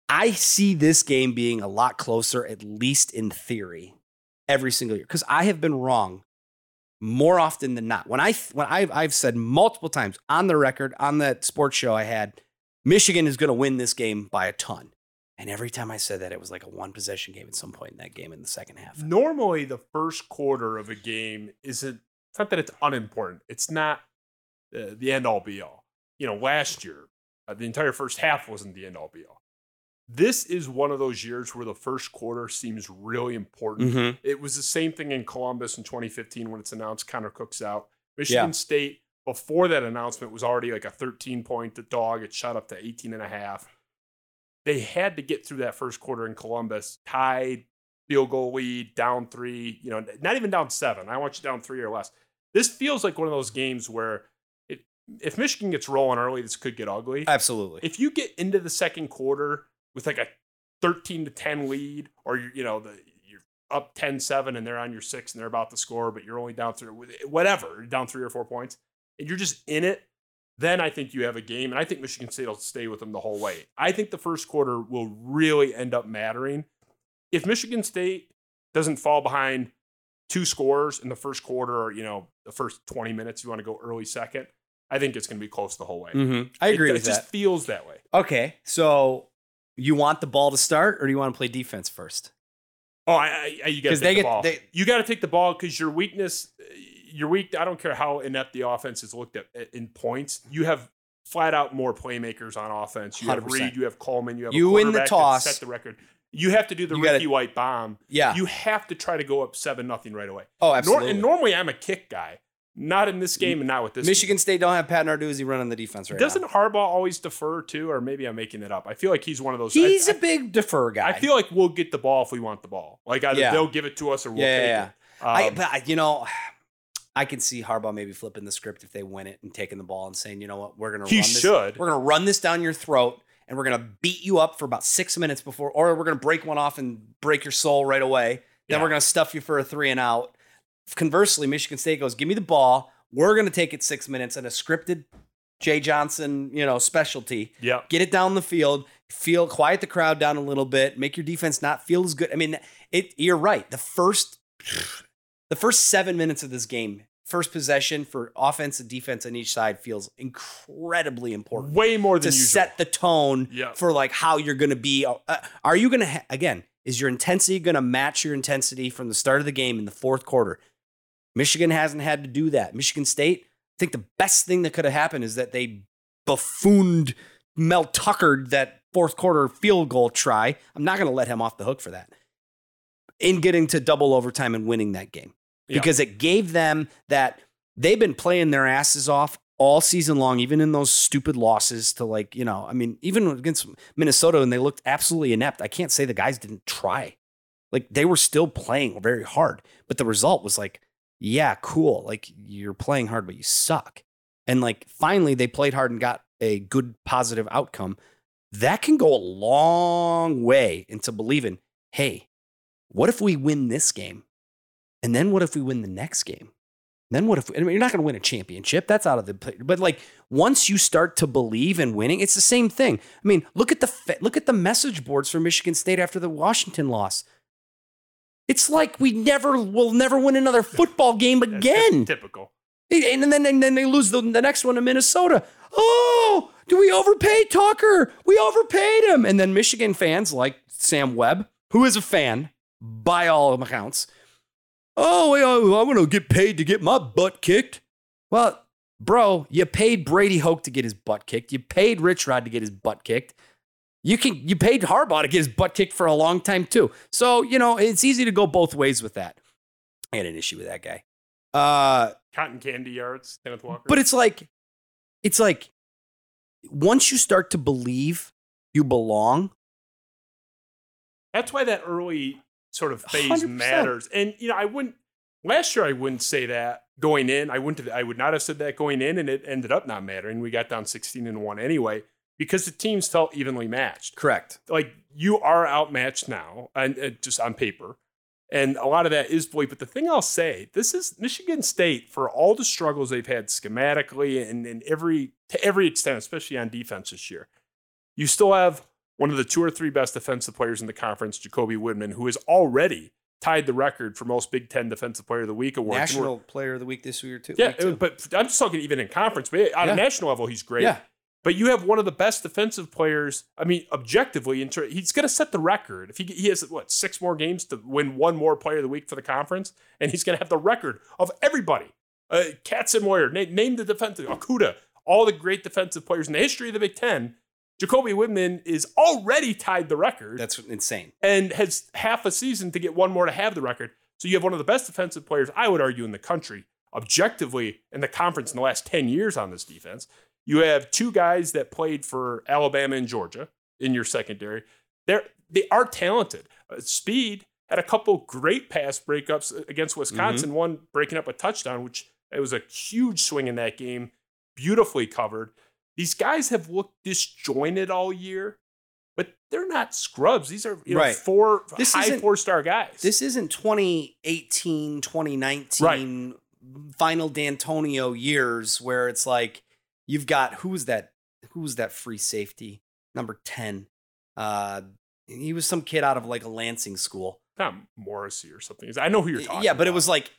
I see this game being a lot closer, at least in theory, every single year. Because I have been wrong more often than not. When I when I've, I've said multiple times on the record on that sports show I had, Michigan is going to win this game by a ton. And every time I said that, it was like a one possession game at some point in that game in the second half. Normally, the first quarter of a game isn't. It's not that it's unimportant. It's not uh, the end all be all. You know, last year uh, the entire first half wasn't the end all be all. This is one of those years where the first quarter seems really important. Mhm. It was the same thing in Columbus in 2015 when it's announced Connor Cook's out. Michigan Yeah. State before that announcement was already like a 13 point dog. It shot up to 18 and a half. They had to get through that first quarter in Columbus, tied, field goal lead, down three, you know, not even down seven. I want you down three or less. This feels like one of those games where it, if Michigan gets rolling early, this could get ugly. Absolutely. If you get into the second quarter with like a 13 to 10 lead, or you're, you know, the, you're up 10 7 and they're on your six and they're about to score, but you're only down three, whatever, down three or four points, and you're just in it, then I think you have a game. And I think Michigan State will stay with them the whole way. I think the first quarter will really end up mattering. If Michigan State doesn't fall behind two scores in the first quarter or, you know, the first 20 minutes, you want to go early second, I think it's going to be close the whole way. Mhm. I agree it, with just that. feels that way. Okay, so you want the ball to start, or do you want to play defense first? Oh, I, I, you got to take they the get- ball. they- you got to take the ball because your weakness, your weak. I don't care how inept the offense is looked at eh, in points. You have flat out more playmakers on offense. You have 100%. Reed. You have Coleman. You have You win the toss. Set the record. You have to do the You gotta- Ricky White bomb. Yeah. You have to try to go up seven nothing right away. oh, Nor- absolutely. and normally I'm a kick guy. Not in this game and not with this. Michigan. State don't have Pat Narduzzi running the defense right Doesn't now. Harbaugh always defer too, or maybe I'm making it up? I feel like he's one of those. He's I, a big defer guy. I feel like we'll get the ball if we want the ball. Like either Yeah. they'll give it to us or we'll Yeah, take yeah, it. I, Um, but you know, I can see Harbaugh maybe flipping the script if they win it and taking the ball and saying, you know what, we're gonna He run this. should. We're gonna run this down your throat and we're gonna beat you up for about six minutes before, or we're gonna break one off and break your soul right away. Then Yeah. we're gonna stuff you for a three and out. Conversely, Michigan State goes, give me the ball. We're gonna take it six minutes and a scripted Jay Johnson, you know, specialty. yeah. Get it down the field, feel quiet the crowd down a little bit, make your defense not feel as good. I mean, it you're right. The first the first 7 minutes of this game, first possession for offense and defense on each side feels incredibly important Way more to than usual. set the tone Yeah. for like how you're going to be uh, are you going to ha- again, is your intensity going to match your intensity from the start of the game in the fourth quarter? Michigan hasn't had to do that. Michigan State, I think the best thing that could have happened is that they buffooned Mel Tuckered that fourth quarter field goal try. I'm not going to let him off the hook for that. In getting to double overtime and winning that game. Yeah. Because it gave them that they've been playing their asses off all season long, even in those stupid losses to like, you know, I mean, even against Minnesota and they looked absolutely inept. I can't say the guys didn't try. Like they were still playing very hard, but the result was like, yeah, cool. Like you're playing hard, but you suck. And like finally they played hard and got a good positive outcome. That can go a long way into believing, hey, what if we win this game? And then what if we win the next game? Then what if I mean, you're not going to win a championship? That's out of the. But like once you start to believe in winning, it's the same thing. I mean, look at the look at the message boards for Michigan State after the Washington loss. It's like we never will never win another <laughs> football game again. typical. And then, and then they lose the, the next one to Minnesota. Oh, do we overpay Tucker? We overpaid him. And then Michigan fans like Sam Webb, who is a fan by all accounts. Oh, I, want to get paid to get my butt kicked. Well, bro, you paid Brady Hoke to get his butt kicked. You paid Rich Rod to get his butt kicked. You can you paid Harbaugh to get his butt kicked for a long time too. So you know it's easy to go both ways with that. I had an issue with that guy. Uh, Cotton candy yards, Kenneth Walker. but it's like, it's like, once you start to believe you belong, That's why that early sort of phase 100%. matters. And you know, I wouldn't last year I wouldn't say that going in. I wouldn't have, I would not have said that going in and it ended up not mattering. We got down 16 and 1 anyway because the teams felt evenly matched. correct. Like you are outmatched now and uh, just on paper. And a lot of that is Boyd. But the thing I'll say, this is Michigan State for all the struggles they've had schematically and, and every to every extent, especially on defense this year. You still have one of the two or three best defensive players in the conference, Jacoby Windmon, who has already tied the record for most Big Ten Defensive Player of the Week awards. And we're- National Player of the Week this year too. yeah, but I'm just talking even in conference, but on Yeah. a national level, he's great. Yeah. But you have one of the best defensive players. I mean, objectively, in ter- he's going to set the record. If he he has what six more games to win one more Player of the Week for the conference, and he's going to have the record of everybody. Uh, Katz and Moyer, name, name the defensive Akuda, all the great defensive players in the history of the Big Ten. Jacoby Windmon is already tied the record That's insane. and has half a season to get one more to have the record. So you have one of the best defensive players, I would argue, in the country, objectively in the conference in the last 10 years on this defense. You have two guys that played for Alabama and Georgia in your secondary. They're they are talented. Uh, Speed had a couple great pass breakups against Wisconsin, one breaking up a touchdown, which it was a huge swing in that game, beautifully covered. These guys have looked disjointed all year, but they're not scrubs. These are you know, Right. four This high four star guys. This isn't 2018, 2019 final Dantonio years where it's like you've got who's that who's that free safety number 10 uh he was some kid out of like a Lansing school. not Morrissey or something. I know who you're talking. Yeah, but it was like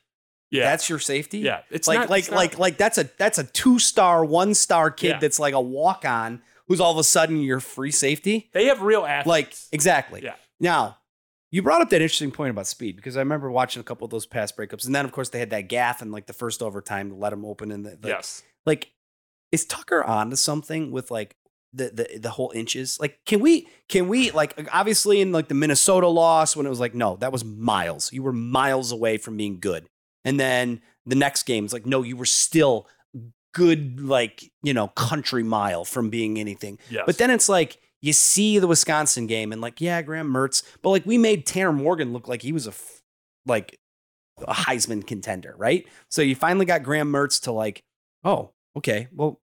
yeah, that's your safety? yeah. It's like not, like it's like like that's a that's a two-star, one-star kid Yeah. that's like a walk-on who's all of a sudden your free safety. they have real athletes. Like exactly. Yeah. Now, you brought up that interesting point about speed because I remember watching a couple of those pass breakups, and then of course they had that gaff in like the first overtime to let him open and the, the yes. like is Tucker on to something with like the, the the whole inches? Like, can we can we like uh, obviously in like the Minnesota loss when it was like, no, that was miles. You were miles away from being good. And then the next game it's like, no, you were still good, like, you know, country mile from being anything. Yes. But then it's like you see the Wisconsin game and like, yeah, Graham Mertz, but like we made Tanner Morgan look like he was a f- like a Heisman contender, right? So you finally got Graham Mertz to like, oh, okay, well,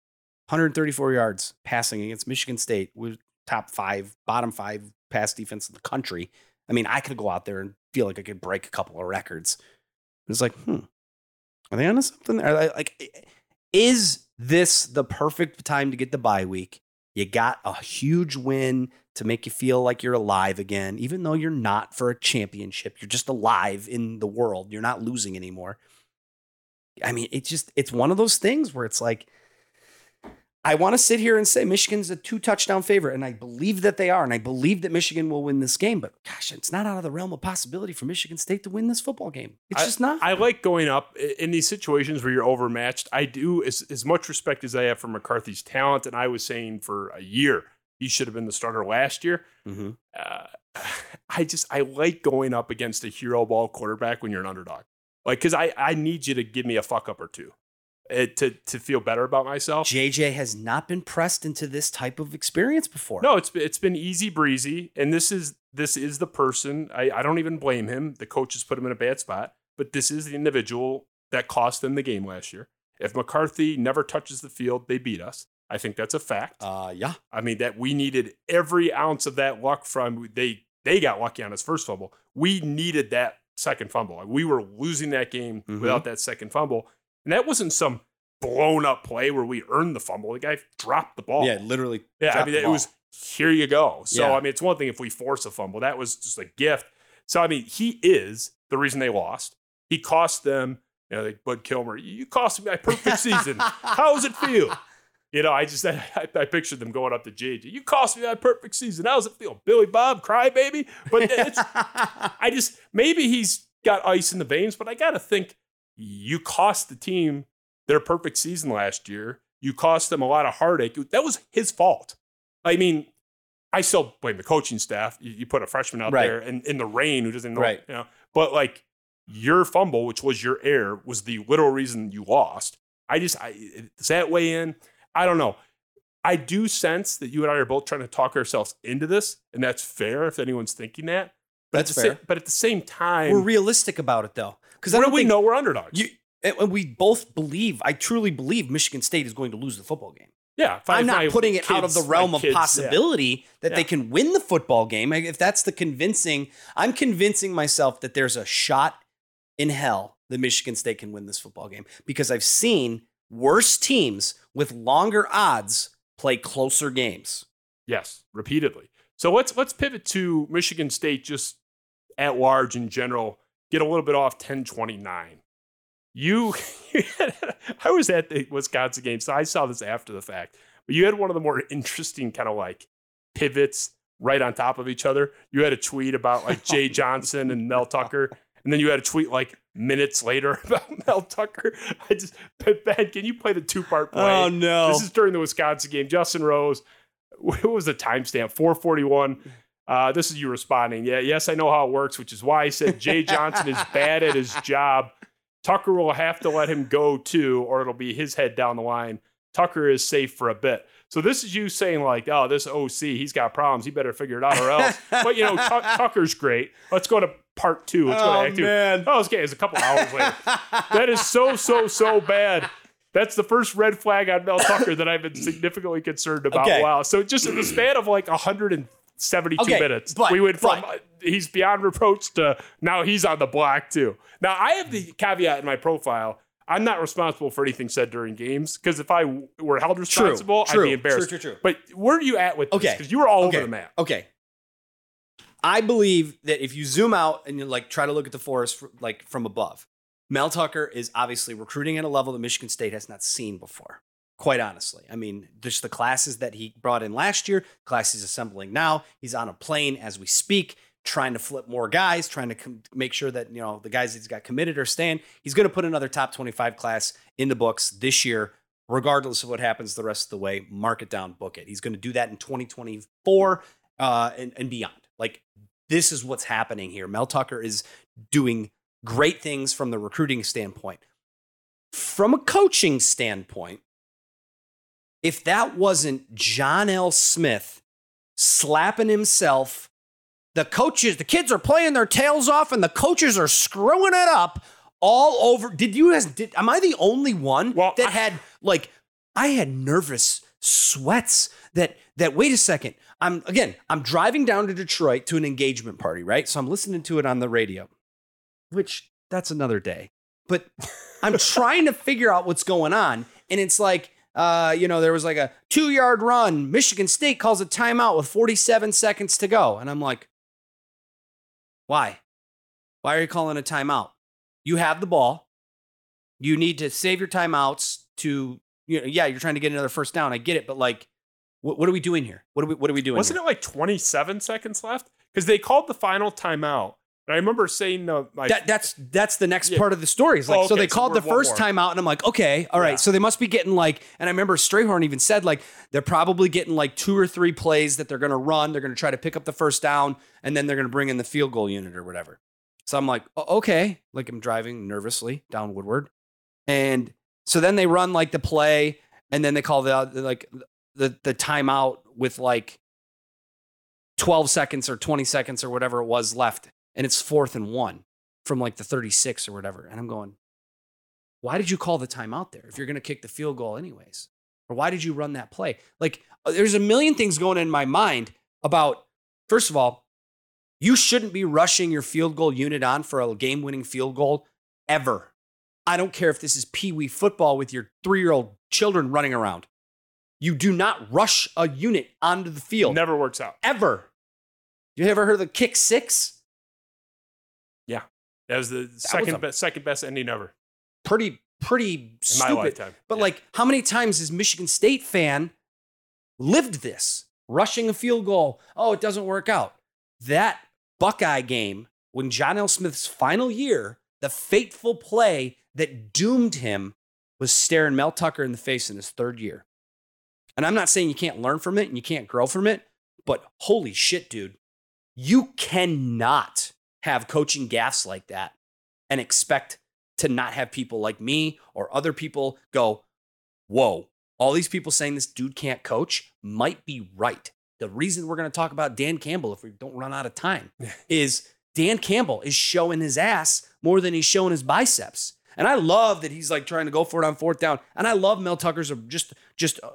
134 yards passing against Michigan State with top five, bottom five pass defense in the country. I mean, I could go out there and feel like I could break a couple of records. It's like, hmm, are they onto something? Are they, like, is this the perfect time to get the bye week? You got a huge win to make you feel like you're alive again, even though you're not for a championship. You're just alive in the world. You're not losing anymore. I mean, it's just, it's one of those things where it's like, I want to sit here and say Michigan's a two touchdown favorite, and I believe that they are, and I believe that Michigan will win this game. But gosh, it's not out of the realm of possibility for Michigan State to win this football game. It's I- just not. I like going up in these situations where you're overmatched. I do as as much respect as I have for McCarthy's talent, and I was saying for a year he should have been the starter last year. Mhm. Uh, <sighs> I just I like going up against a hero ball quarterback when you're an underdog, like because I I need you to give me a fuck up or two, uh, to to feel better about myself. JJ has not been pressed into this type of experience before. No, it's it's been easy breezy, and this is this is the person. I, I don't even blame him. The coaches put him in a bad spot, but this is the individual that cost them the game last year. If McCarthy never touches the field, they beat us. I think that's a fact. Uh, yeah. I mean that we needed every ounce of that luck from they they got lucky on his first fumble. We needed that second fumble. We were losing that game Mhm. without that second fumble, and that wasn't some blown up play where we earned the fumble. The guy dropped the ball. Yeah, literally. Yeah, I mean, it was here you go. So, Yeah. I mean, it's one thing if we force a fumble. That was just a gift. So, I mean, he is the reason they lost. He cost them, you know, like Bud Kilmer, you cost me my perfect season. How does it feel? You know, I just, <laughs> I, I pictured them going up to JJ. You cost me my perfect season. How does it feel? Billy Bob, cry baby? But it's, <laughs> I just, maybe he's got ice in the veins, but I got to think you cost the team their perfect season last year. You cost them a lot of heartache. That was his fault. I mean, I still blame the coaching staff. You, you put a freshman out Right. there in, in the rain who doesn't know, Right. you know, but like your fumble, which was your error, was the literal reason you lost. I just, I, does that weigh in? I don't know. I do sense that you and I are both trying to talk ourselves into this, and that's fair if anyone's thinking that. But That's at the fair. Sa- but at the same time, We're realistic about it though, because I don't we know we're underdogs? you. And we both believe. I truly believe Michigan State is going to lose the football game. Yeah, if I- I'm not putting it out of the realm of kids- yeah. possibility that they can win the football game. If that's the convincing, I'm convincing myself that there's a shot in hell that Michigan State can win this football game because I've seen worse teams with longer odds play closer games. Yes, repeatedly. So let's let's pivot to Michigan State just at large in general. Get a little bit off 1029. You, <laughs> I was at the Wisconsin game, so I saw this after the fact. But you had one of the more interesting kind of like pivots right on top of each other. You had a tweet about like Jay <laughs> Johnson and Mel Tucker, and then you had a tweet like minutes later <laughs> about Mel Tucker. I just, Ben, can you play the two part play? Oh, no. This is during the Wisconsin game. Justin Rose, <laughs> what was the timestamp? 441. Uh, this is you responding. Yeah, yes, I know how it works, which is why I said Jay <laughs> Johnson is bad at his job. Tucker will have to let him go too, or it'll be his head down the line. Tucker is safe for a bit. So this is you saying like, oh, this OC, he's got problems. He better figure it out or else. but you know, Tuck- Tucker's great. Let's go to part two. To Oh, act two. man. Oh, okay, it's a couple hours later. that is so so so bad. That's the first red flag on Mel Tucker that I've been <laughs> significantly concerned about. Okay. Wow. So just in the span of like 172 Okay, minutes, but- we went from but- uh, he's beyond reproach to now he's on the block too. Now I have the caveat in my profile. I'm not responsible for anything said during games because if I were held responsible, true, I'd be embarrassed. true, true, true. But where are you at with this? Okay. Because you were all okay. over the map. Okay. I believe that if you zoom out and you like try to look at the forest fr- like from above, Mel Tucker is obviously recruiting at a level that Michigan State has not seen before. Quite honestly, I mean, just the classes that he brought in last year, classes assembling now. He's on a plane as we speak, trying to flip more guys, trying to com- make sure that you know the guys he's got committed are staying. He's going to put another top twenty-five class in the books this year, regardless of what happens the rest of the way. Mark it down, book it. He's going to do that in twenty twenty-four uh, and, and beyond. Like this is what's happening here. Mel Tucker is doing great things from the recruiting standpoint. From a coaching standpoint, if that wasn't John L. Smith slapping himself, the coaches, the kids are playing their tails off and the coaches are screwing it up all over. Did you guys, did, am I the only one Well, that I- had like, I had nervous sweats that, that, wait a second. I'm, again, I'm driving down to Detroit to an engagement party, right? So I'm listening to it on the radio, which that's another day. But I'm <laughs> trying to figure out what's going on. And it's like, uh, you know, there was like a two yard run. Michigan State calls a timeout with 47 seconds to go. And I'm like, why? Why are you calling a timeout? You have the ball. You need to save your timeouts to, you know, yeah, you're trying to get another first down. I get it. But like, what, what are we doing here? What are we, what are we doing? Wasn't here? it like 27 seconds left? Because they called the final timeout. And I remember saying, uh, my, That, that's that's the next Yeah. part of the story. It's like Oh, so they so called the first time out, and I'm like, okay, all right. Yeah. So they must be getting like, and I remember Strayhorn even said like they're probably getting like two or three plays that they're gonna run. They're gonna try to pick up the first down, and then they're gonna bring in the field goal unit or whatever. So I'm like, "O- okay, like I'm driving nervously down Woodward, and so then they run like the play, and then they call the like the the timeout with like 12 seconds or 20 seconds or whatever it was left and it's fourth and one from like the 36 or whatever. And I'm going, why did you call the timeout there if you're going to kick the field goal anyways? Or why did you run that play? Like, uh, there's a million things going in my mind about, first of all, you shouldn't be rushing your field goal unit on for a game winning field goal ever. I don't care if this is pee wee football with your three year old children running around. You do not rush a unit onto the field never works out. ever. You ever heard of the kick six? Yeah. That was the second, best, second best ending ever Pretty, pretty in my stupid. lifetime. But Yeah. like, how many times has Michigan State fan lived this? Rushing a field goal. Oh, it doesn't work out. That Buckeye game, when John L. Smith's final year, the fateful play that doomed him was staring Mel Tucker in the face in his third year. And I'm not saying you can't learn from it and you can't grow from it, but holy shit, dude. You cannot have coaching gaffes like that and expect to not have people like me or other people go, whoa, all these people saying this dude can't coach might be right. The reason we're going to talk about Dan Campbell, if we don't run out of time, <laughs> is Dan Campbell is showing his ass more than he's showing his biceps. And I love that he's like trying to go for it on fourth down. And I love Mel Tucker's just just uh,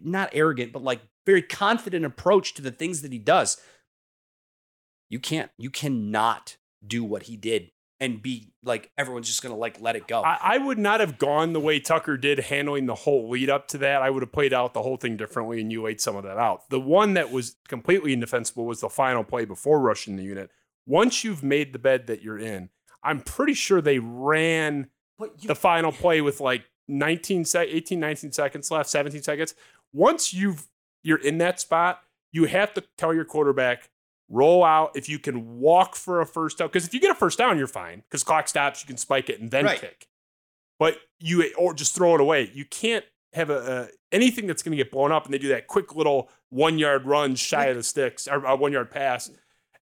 not arrogant, but like very confident approach to the things that he does. You can't, you cannot do what he did and be like everyone's just gonna like let it go. I, I would not have gone the way Tucker did handling the whole lead up to that. I would have played out the whole thing differently, and you laid some of that out. The one that was completely indefensible was the final play before rushing the unit. Once you've made the bed that you're in, I'm pretty sure they ran you, the final play with like 19 sec 18 19 seconds left 17 seconds once you've you're in that spot you have to tell your quarterback roll out. If you can walk for a first down because if you get a first down you're fine because clock stops you can spike it and then Right. kick. But you or just throw it away. You can't have a, a anything that's going to get blown up and they do that quick little one yard run shy of the sticks or uh, a one yard pass.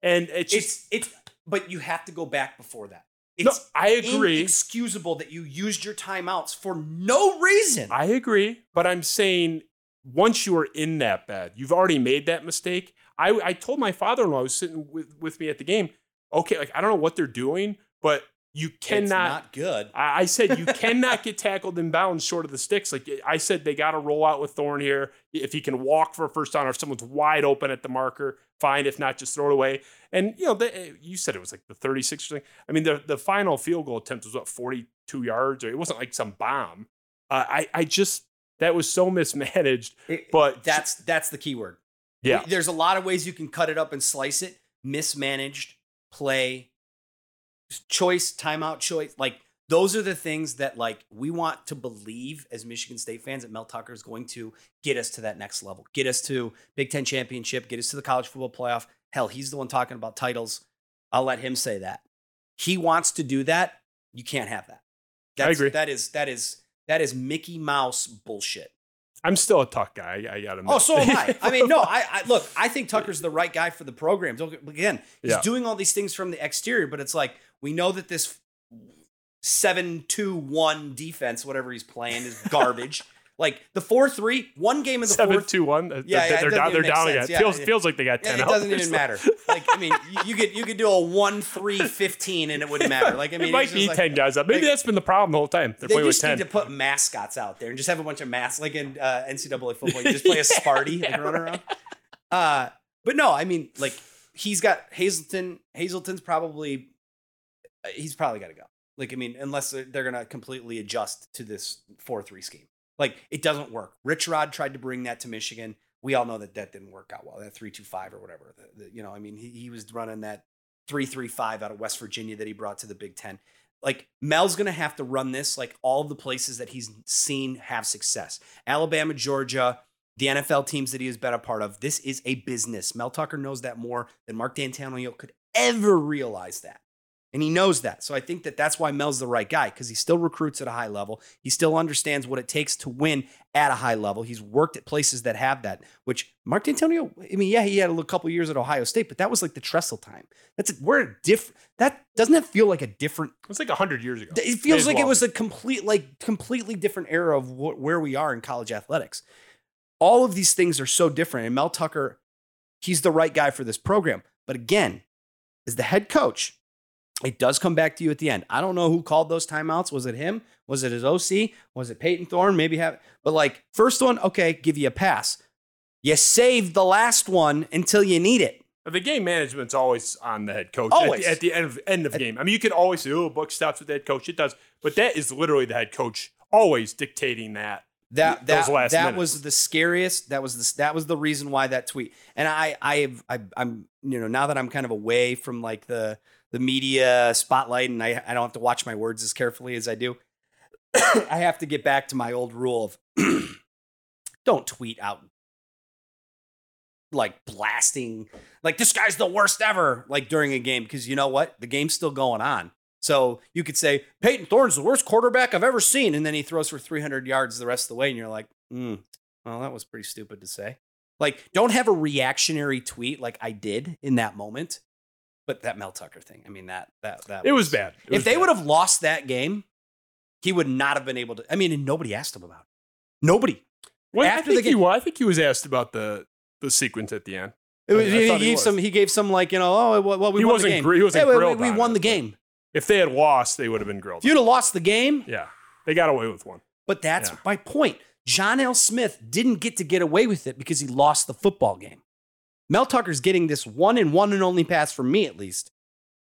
And it's just it's it's but you have to go back before that. No, I agree inexcusable that you used your timeouts for no reason. I agree, but I'm saying once you are in that bed, you've already made that mistake. I, I told my father-in-law who was sitting with, with me at the game, okay, like I don't know what they're doing, but you it's cannot. not good. I, I said you <laughs> cannot get tackled in bounds short of the sticks. Like I said, they got to roll out with Thorne here. If he can walk for a first down, or if someone's wide open at the marker, fine. If not, just throw it away. And you know, they, you said it was like the 36 or something. I mean, the the final field goal attempt was what 42 yards, or it wasn't like some bomb. Uh, I I just that was so mismanaged. It- But that's that's the key word. yeah, There's a lot of ways you can cut it up and slice it. Mismanaged play, choice, timeout choice. Like those are the things that like we want to believe as Michigan State fans that Mel Tucker is going to get us to that next level, get us to Big Ten championship, get us to the college football playoff. Hell, he's the one talking about titles. I'll let him say that. He wants to do that. You can't have that. That's, agree. That is that is that is Mickey Mouse bullshit. I'm still a Tuck guy. I, I got him. Oh, so am I. I mean, no, <laughs> I, I look. I think Tucker's the right guy for the program. Don't again, he's Yeah. doing all these things from the exterior, but it's like we know that this seven-two-one defense, whatever he's playing, is garbage. <laughs> like the four-three, one game in the seven fourth. two one. Yeah, yeah, they're down. They're down again. Yeah, feels it- feels like they got Yeah, ten. it doesn't even matter. <laughs> Like, I mean, you, you could you could do a one-three-fifteen and it wouldn't matter. <laughs> Like, I mean, it might be like- ten guys up. Maybe like- that's been the problem the whole time. They're they just need to put mascots out there and just have a bunch of masks, like in uh, NCAA football. You just play a <laughs> Sparty and run around. Uh, but no, I mean, like he's got Hazelton. Hazelton's probably uh, he's probably got to go. Like, I mean, unless they're, they're gonna completely adjust to this four three scheme. Like, it doesn't work. Rich Rod tried to bring that to Michigan. We all know that that didn't work out well. That three two five or whatever. The- the- you know, I mean, he, he was running that three three five out of West Virginia that he brought to the Big Ten like Mel's gonna have to run this like all the places that he's seen have success. Alabama, Georgia, the NFL teams that he has been a part of. This is a business. Mel Tucker knows that more than Mark Dantonio could ever realize that. And he knows that. So I think that that's why Mel's the right guy because he still recruits at a high level. He still understands what it takes to win at a high level. He's worked at places that have that, which Mark Dantonio, I mean, yeah, he had a couple years at Ohio State, but that was like the Tressel time. That's a, we're different, that doesn't that feel like a different It's like hundred years ago. it feels like well it was a complete, like completely different era of wh- where we are in college athletics. All of these things are so different, and Mel Tucker, he's the right guy for this program. But again, as the head coach, it does come back to you at the end. I don't know who called those timeouts. Was it him? Was it his OC? Was it Payton Thorne? Maybe have, but like first one, okay, give you a pass. You save the last one until you need it. The game management's always on the head coach Always. At, the, at the end of end of game. I mean, you can always say, "Oh, book stops with the head coach." It does, but that is literally the head coach always dictating that. That those that last that minutes. was the scariest. That was the that was the reason why that tweet. And I I have I, I'm you know now that I'm kind of away from like the the media spotlight and I I don't have to watch my words as carefully as I do. <coughs> I have to get back to my old rule of <coughs> don't tweet out like blasting like this guy's the worst ever like during a game because you know what the game's still going on so you could say Payton Thorne's the worst quarterback I've ever seen, and then he throws for 300 yards the rest of the way, and you're like, hmm, well, that was pretty stupid to say. Like, don't have a reactionary tweet like I did in that moment. But that Mel Tucker thing, I mean, that that that It was bad. It if was they bad. would have lost that game, he would not have been able to. I mean, and nobody asked him about it. Nobody. Well, I after the think he game- was. I think he was asked about the the sequence at the end. It was- I he, thought he gave was. some. He gave some like you know. Oh well, well we He won wasn't the game. gr- he wasn't Hey, we- we, grilled we won it, the game. If they had lost, they would have been grilled. If you'd have lost the game, yeah, they got away with one. but that's Yeah. my point. John L. Smith didn't get to get away with it because he lost the football game. Mel Tucker's getting this one and one and only pass from me, at least,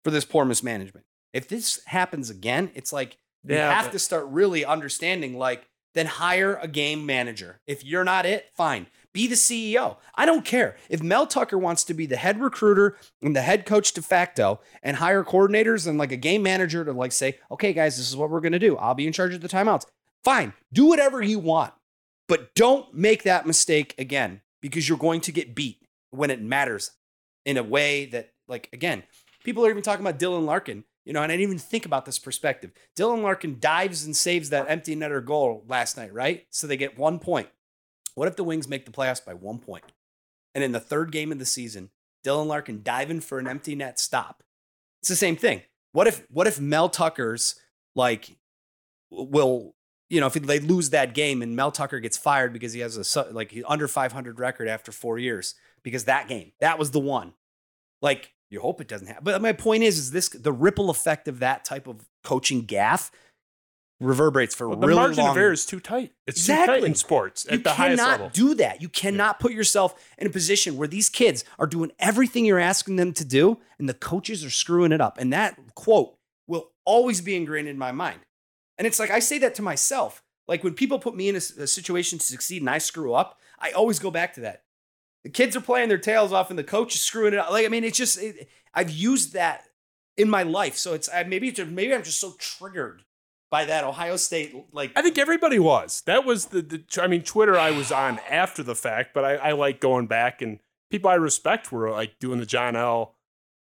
for this poor mismanagement. If this happens again, it's like you Yeah, have but- to start really understanding, like, then hire a game manager. If you're not it, fine. Be the CEO. I don't care. If Mel Tucker wants to be the head recruiter and the head coach de facto and hire coordinators and like a game manager to like say, okay, guys, this is what we're gonna do. I'll be in charge of the timeouts. Fine. Do whatever you want. But don't make that mistake again because you're going to get beat when it matters in a way that, like, again, people are even talking about Dylan Larkin, you know, and I didn't even think about this perspective. Dylan Larkin dives and saves that empty netter goal last night, right? So they get one point. What if the Wings make the playoffs by one point? And in the third game of the season, Dylan Larkin diving for an empty net stop. It's the same thing. What if what if Mel Tucker's like will you know if they lose that game and Mel Tucker gets fired because he has a like under 500 record after 4 years because that game that was the one. Like you hope it doesn't happen. But my point is is this the ripple effect of that type of coaching gaff reverberates for Well, a the really margin long of error is too tight. It's too tight in sports you at the highest cannot level. do that. You cannot put yourself in a position where these kids are doing everything you're asking them to do, and the coaches are screwing it up. And that quote will always be ingrained in my mind. And it's like I say that to myself. Like when people put me in a situation to succeed and I screw up, I always go back to that. The kids are playing their tails off, and the coach is screwing it up. Like I mean, it's just it, I've used that in my life, so it's I, maybe it's, maybe I'm just so triggered by that Ohio State like I think everybody was. That was the, the. I mean, Twitter I was on after the fact, but I, I like going back and people I respect were like doing the John L.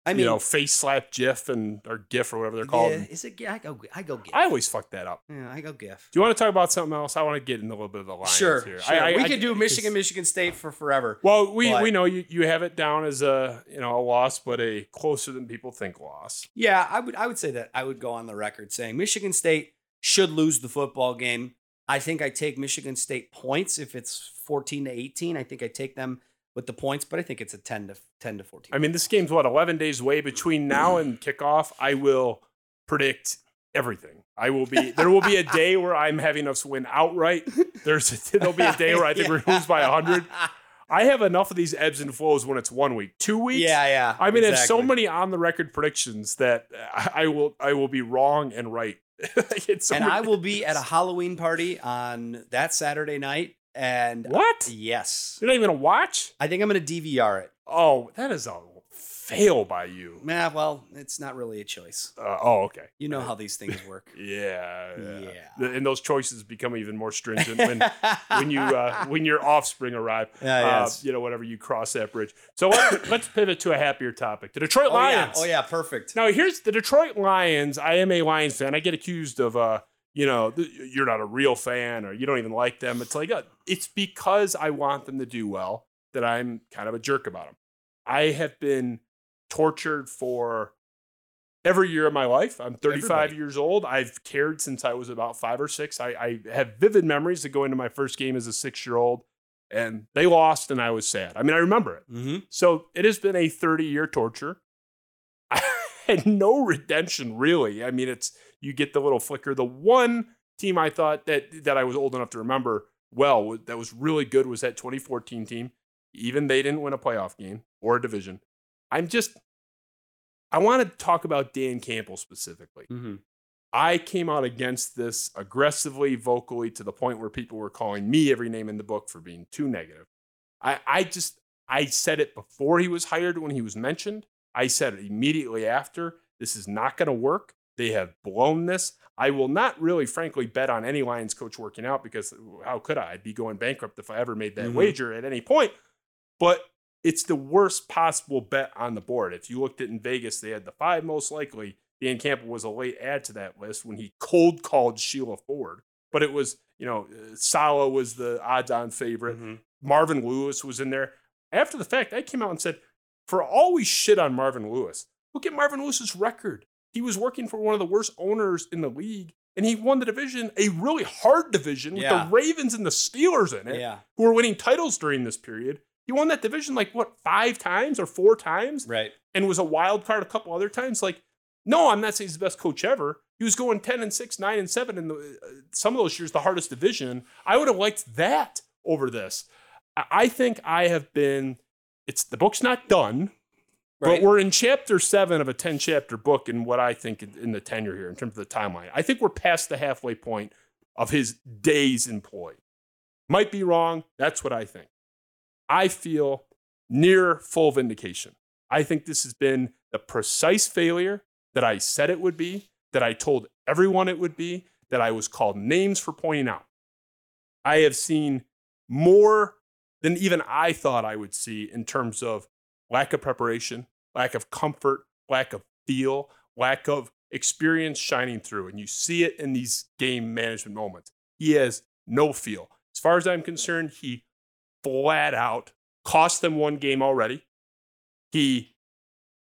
I mean you know, face slap GIF and or GIF or whatever they're called. Yeah, is it? I go. I go. GIF. I always fuck that up. yeah, I go. GIF. Do you want to talk about something else? I want to get in a little bit of the Lions Sure, here. sure. I, I, we I- could do Michigan, Michigan State for forever. Well, we, but- we know you, you have it down as a you know a loss, but a closer than people think loss. Yeah, I would. I would say that I would go on the record saying Michigan State should lose the football game. I think I take Michigan State points if it's fourteen to eighteen. I think I take them with the points, but I think it's a ten to ten to fourteen. I mean, this game's what eleven days away. Between now and <clears throat> kickoff, I will predict everything. I will be there. Will be a day where I'm having us win outright. There's a, <laughs> there'll be a day where I think we're lose by hundred. <laughs> I have enough of these ebbs and flows when it's one week, two weeks. Yeah, yeah. I mean, I have so many on the record predictions that I I will I will be wrong and right. <laughs> And I will be at a Halloween party on that Saturday night. And What? yes, You're not even gonna watch? I think I'm going to DVR it. Oh, that is a fail by you. Nah, well, it's not really a choice. Uh, oh, okay. You know how these things work. Yeah, <laughs> yeah. Yeah. And those choices become even more stringent when <laughs> when you uh, when your offspring arrive. Yeah, uh, yes. You know, whenever you cross that bridge. So let, <coughs> let's pivot to a happier topic. The Detroit oh, Lions. yeah. oh yeah, perfect. Now here's the Detroit Lions. I am a Lions fan. I get accused of uh, you know, you're not a real fan or you don't even like them. It's like uh, it's because I want them to do well that I'm kind of a jerk about them. I have been tortured for every year of my life. I'm 35 Everybody. years old. I've cared since I was about five or six. I, I have vivid memories of going to my first game as a six year old, and they lost, and I was sad. I mean, I remember it. Mm-hmm. So it has been a 30 year torture. <laughs> I had no redemption, really. I mean, it's you get the little flicker. The one team I thought that that I was old enough to remember well that was really good was that 2014 team. Even they didn't win a playoff game or a division. I'm just, I want to talk about Dan Campbell specifically. Mm-hmm. I came out against this aggressively, vocally, to the point where people were calling me every name in the book for being too negative. I, I just, I said it before he was hired when he was mentioned. I said it immediately after. This is not going to work. They have blown this. I will not really, frankly, bet on any Lions coach working out because how could I? I'd be going bankrupt if I ever made that Mhm. wager at any point. But it's the worst possible bet on the board. If you looked at in Vegas, they had the five most likely. Dan Campbell was a late add to that list when he cold called Sheila Ford. But it was, you know, uh, Saleh was the odds on favorite. Mm-hmm. Marvin Lewis was in there. After the fact, I came out and said, for all we shit on Marvin Lewis, look at Marvin Lewis's record. He was working for one of the worst owners in the league, and he won the division, a really hard division with Yeah. the Ravens and the Steelers in it, Yeah. who were winning titles during this period. He won that division like what five times or four times, Right. and was a wild card a couple other times. Like No, I'm not saying he's the best coach ever. He was going 10 and 6, 9 and 7 in the, uh, some of those years, the hardest division. I would have liked that over this. I- I think I have been, it's the book's not done, Right. but we're in chapter seven of a 10 chapter book in what I think in, in the tenure here in terms of the timeline. I think we're past the halfway point of his days employed. Might be wrong. That's what I think. I feel near full vindication. I think this has been the precise failure that I said it would be, that I told everyone it would be, that I was called names for pointing out. I have seen more than even I thought I would see in terms of lack of preparation, lack of comfort, lack of feel, lack of experience shining through. And you see it in these game management moments. He has no feel. As far as I'm concerned, he flat out cost them one game already. He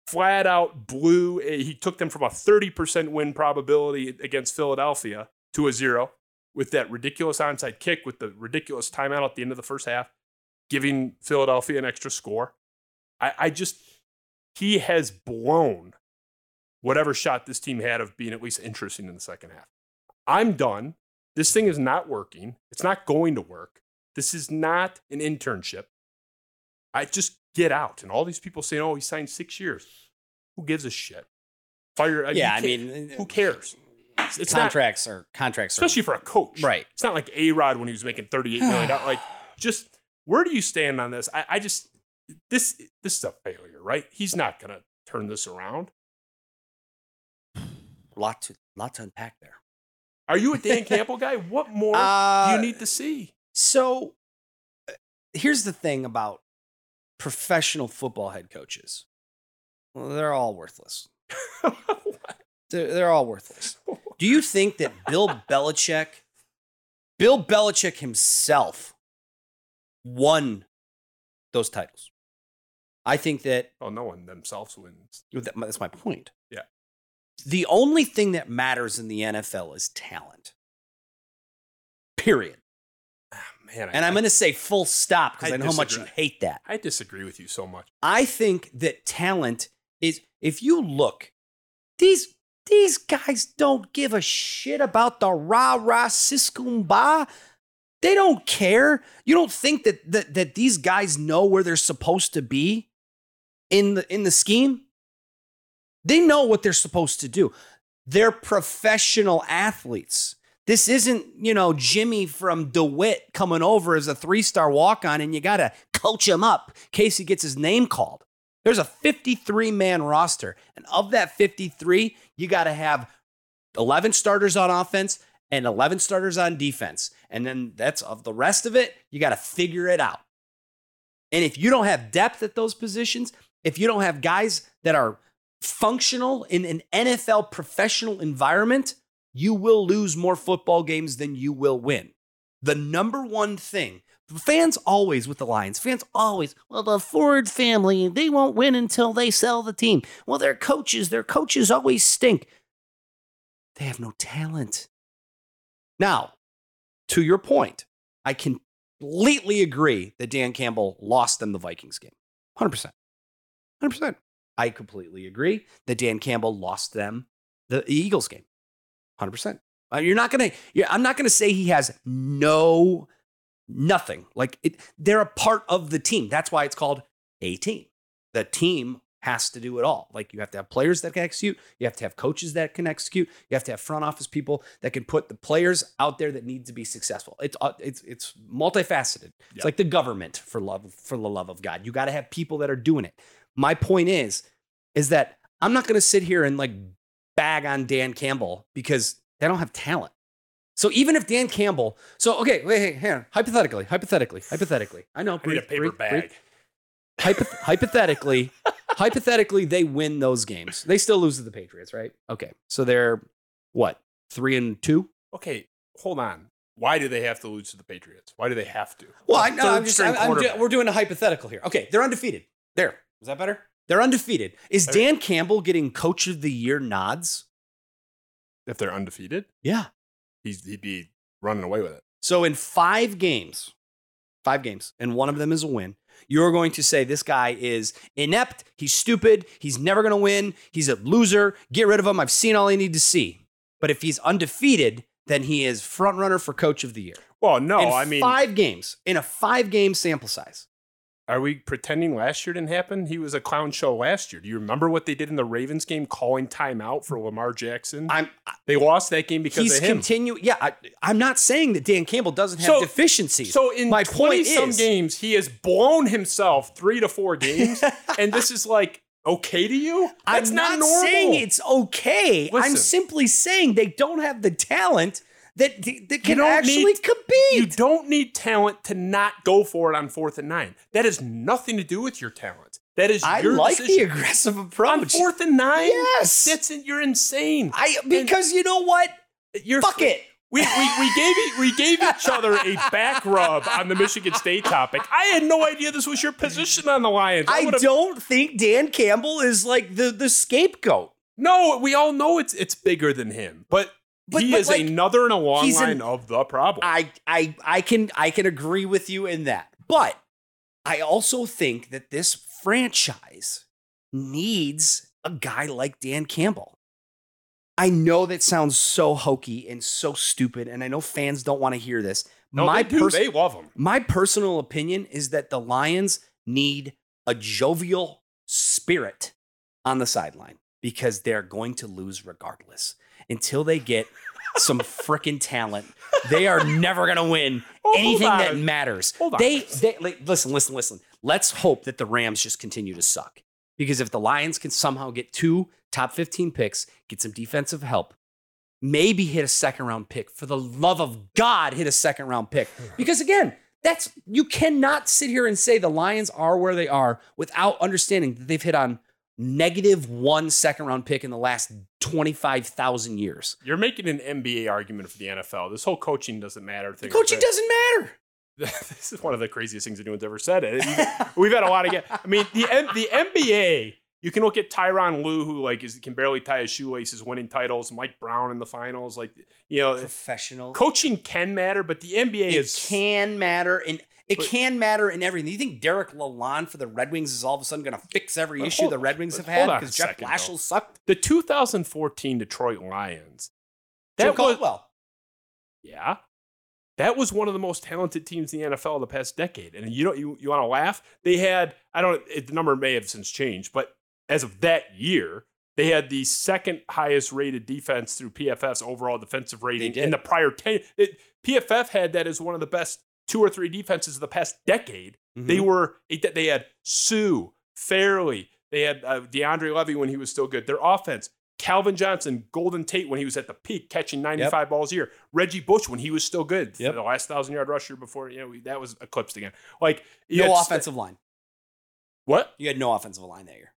flat out blew, a, he took them from a 30% win probability against Philadelphia to a zero with that ridiculous onside kick with the ridiculous timeout at the end of the first half, giving Philadelphia an extra score. I, I just, he has blown whatever shot this team had of being at least interesting in the second half. I'm done. This thing is not working. It's not going to work. This is not an internship. I just get out. And all these people saying, oh, he signed six years. Who gives a shit? Fire. Uh, yeah, I mean, uh, who cares? It's, it's not, contracts are contracts, are- especially for a coach. Right. It's not like A Rod when he was making $38 million. like, just where do you stand on this? I, I just, this, this is a failure, right? He's not going to turn this around. lot to lot to unpack there. Are you a Dan <laughs> Campbell guy? What more do Uh, you need to see? So uh, here's the thing about professional football head coaches. Well, they're all worthless. <laughs> They're, they're all worthless. Do you think that Bill <laughs> Belichick, Bill Belichick himself, won those titles? I think that oh, no one themselves wins. that's my point. Yeah. The only thing that matters in the NFL is talent. Period. Ah, man, I, And I'm going to say full stop because I I, know how much you hate that. I disagree with you so much. I think that talent is if you look, these these guys don't give a shit about the rah rah siskumba. They don't care. You don't think that, that that these guys know where they're supposed to be in the in the scheme? They know what they're supposed to do. They're professional athletes. This isn't, you know, Jimmy from DeWitt coming over as a three star walk on and you got to coach him up in case he gets his name called. There's a 53 man roster. And of that 53, you got to have 11 starters on offense and 11 starters on defense. And then that's of the rest of it, you got to figure it out. And if you don't have depth at those positions, if you don't have guys that are functional in an NFL professional environment, you will lose more football games than you will win. The number one thing, fans always with the Lions, fans always, well, the Ford family, they won't win until they sell the team. Well, their coaches, their coaches always stink. They have no talent. Now, to your point, I completely agree that Dan Campbell lost them the Vikings game. 100%. 100%. I completely agree that Dan Campbell lost them the Eagles game. 100%. Uh, You're not going to, I'm not going to say he has no, nothing. Like it, they're a part of the team. That's why it's called a team. The team has to do it all. Like you have to have players that can execute. You have to have coaches that can execute. You have to have front office people that can put the players out there that need to be successful. It's uh, it's it's multifaceted. It's Yeah. like the government for love for the love of God. You got to have people that are doing it. My point is is that I'm not going to sit here and like bag on Dan Campbell because they don't have talent. So even if Dan Campbell, so okay, wait, hey, here, hypothetically, hypothetically, hypothetically, I know, I need a paper breathe, bag. breathe. Hypo- <laughs> hypothetically, hypothetically, they win those games. They still lose to the Patriots, right? Okay, so they're what three and two? Okay, hold on. Why do they have to lose to the Patriots? Why do they have to? Well, I know. I'm just. I'm, I'm we're doing a hypothetical here. Okay, they're undefeated. There. Is that better? They're undefeated. Is. Dan Campbell getting Coach of the Year nods? if they're undefeated, Yeah. he's, he'd be running away with it. So in five games, five games, and one of them is a win, you're going to say this guy is inept, he's stupid, he's never going to win, he's a loser, get rid of him. I've seen all I need to see. But if he's undefeated, then he is front runner for coach of the year. Well, no, in I mean, five games in a five game sample size. Are we pretending last year didn't happen? He was a clown show last year. Do you remember what they did in the Ravens game, calling timeout for Lamar Jackson? I'm they lost that game because he's of him. continue. Yeah, I, I'm not saying that Dan Campbell doesn't have So- deficiencies. So in my 20 point some is, games, he has blown himself three to four games, <laughs> and this is like okay to you? That's I'm not, not, normal. saying it's okay. I'm simply saying they don't have the talent that that can actually need- compete. You don't need talent to not go for it on fourth and nine. That has nothing to do with your talent. That is I like decision. the aggressive approach. on fourth and nine. Yes. that's it. You're insane. I because you know what? You're Fuck it. We, we, we gave it, we gave each other a back rub on the Michigan State topic. I had no idea this was your position on the Lions. I would've- don't think Dan Campbell is like the the scapegoat. No, we all know it's it's bigger than him, but, But- he but, is like, another in a long line an- of the problem. I I I can I can agree with you in that. But I also think that this franchise needs a guy like Dan Campbell. I know that sounds so hokey and so stupid, and I know fans don't want to hear this. no, my they do. pers- they love him. my personal opinion is that the Lions need a jovial spirit on the sideline because they're going to lose regardless until they get some freaking talent. They are never going to win <laughs> Oh, anything that matters. Hold on. They, they like, listen, listen, listen. Let's hope that the Rams just continue to suck because if the Lions can somehow get two top 15 picks, get some defensive help, maybe hit a second round pick. For the love of God, hit a second round pick. <sighs> Because again, that's you cannot sit here and say the Lions are where they are without understanding that they've hit on negative one second round pick in the last 25,000 years. You're making an NBA argument for the NFL. This whole coaching doesn't matter. The coaching doesn't matter. <laughs> this is one of the craziest things anyone's ever said. We've had a lot of. ga- I mean, the the NBA. You can look at Tyronn Lue, who like is can barely tie his shoelaces, winning titles. Mike Brown in the finals, like you know, Professional. coaching can matter, but the NBA it is can matter and it But- can matter in everything. You think Derek Lalonde for the Red Wings is all of a sudden going to fix every issue hold- the Red Wings have had because Jeff second, though. sucked? the 2014 Detroit Lions. Jim That was Caldwell. yeah. That was one of the most talented teams in the NFL the past decade. And you don't you, you want to laugh? They had I don't it, the number may have since changed, but as of that year, they had the second highest rated defense through PFF's overall defensive rating in the prior 10 it, PFF had that as one of the best two or three defenses of the past decade. They Mhm. were they had Suh, Fairley, they had uh, DeAndre Levy when he was still good. Their offense, Calvin Johnson, Golden Tate when he was at the peak, catching 95 balls a year. Reggie Bush when he was still good. Yep. The last thousand yard rusher before, you know, that was eclipsed again. Like no offensive line. What? You had no offensive line that year.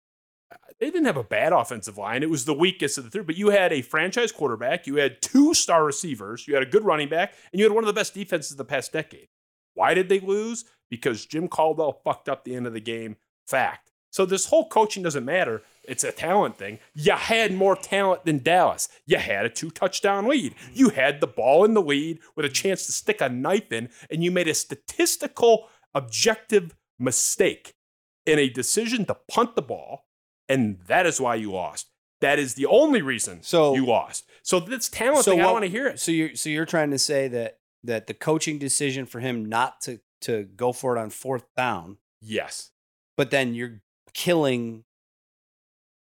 They didn't have a bad offensive line. It was the weakest of the three. But you had a franchise quarterback, you had two star receivers, you had a good running back, and you had one of the best defenses of the past decade. Why did they lose? Because Jim Caldwell fucked up the end of the game. Fact. So this whole coaching doesn't matter. It's a talent thing. You had more talent than Dallas. You had a two touchdown lead. Mm-hmm. You had the ball in the lead with a mm-hmm. chance to stick a knife in, and you made a statistical, objective mistake in a decision to punt the ball, and that is why you lost. That is the only reason So- you lost. So this talent So thing, I what- don't want to hear it. So you're so you're trying to say that that the coaching decision for him not to to go for it on fourth down, Yes. but then you're killing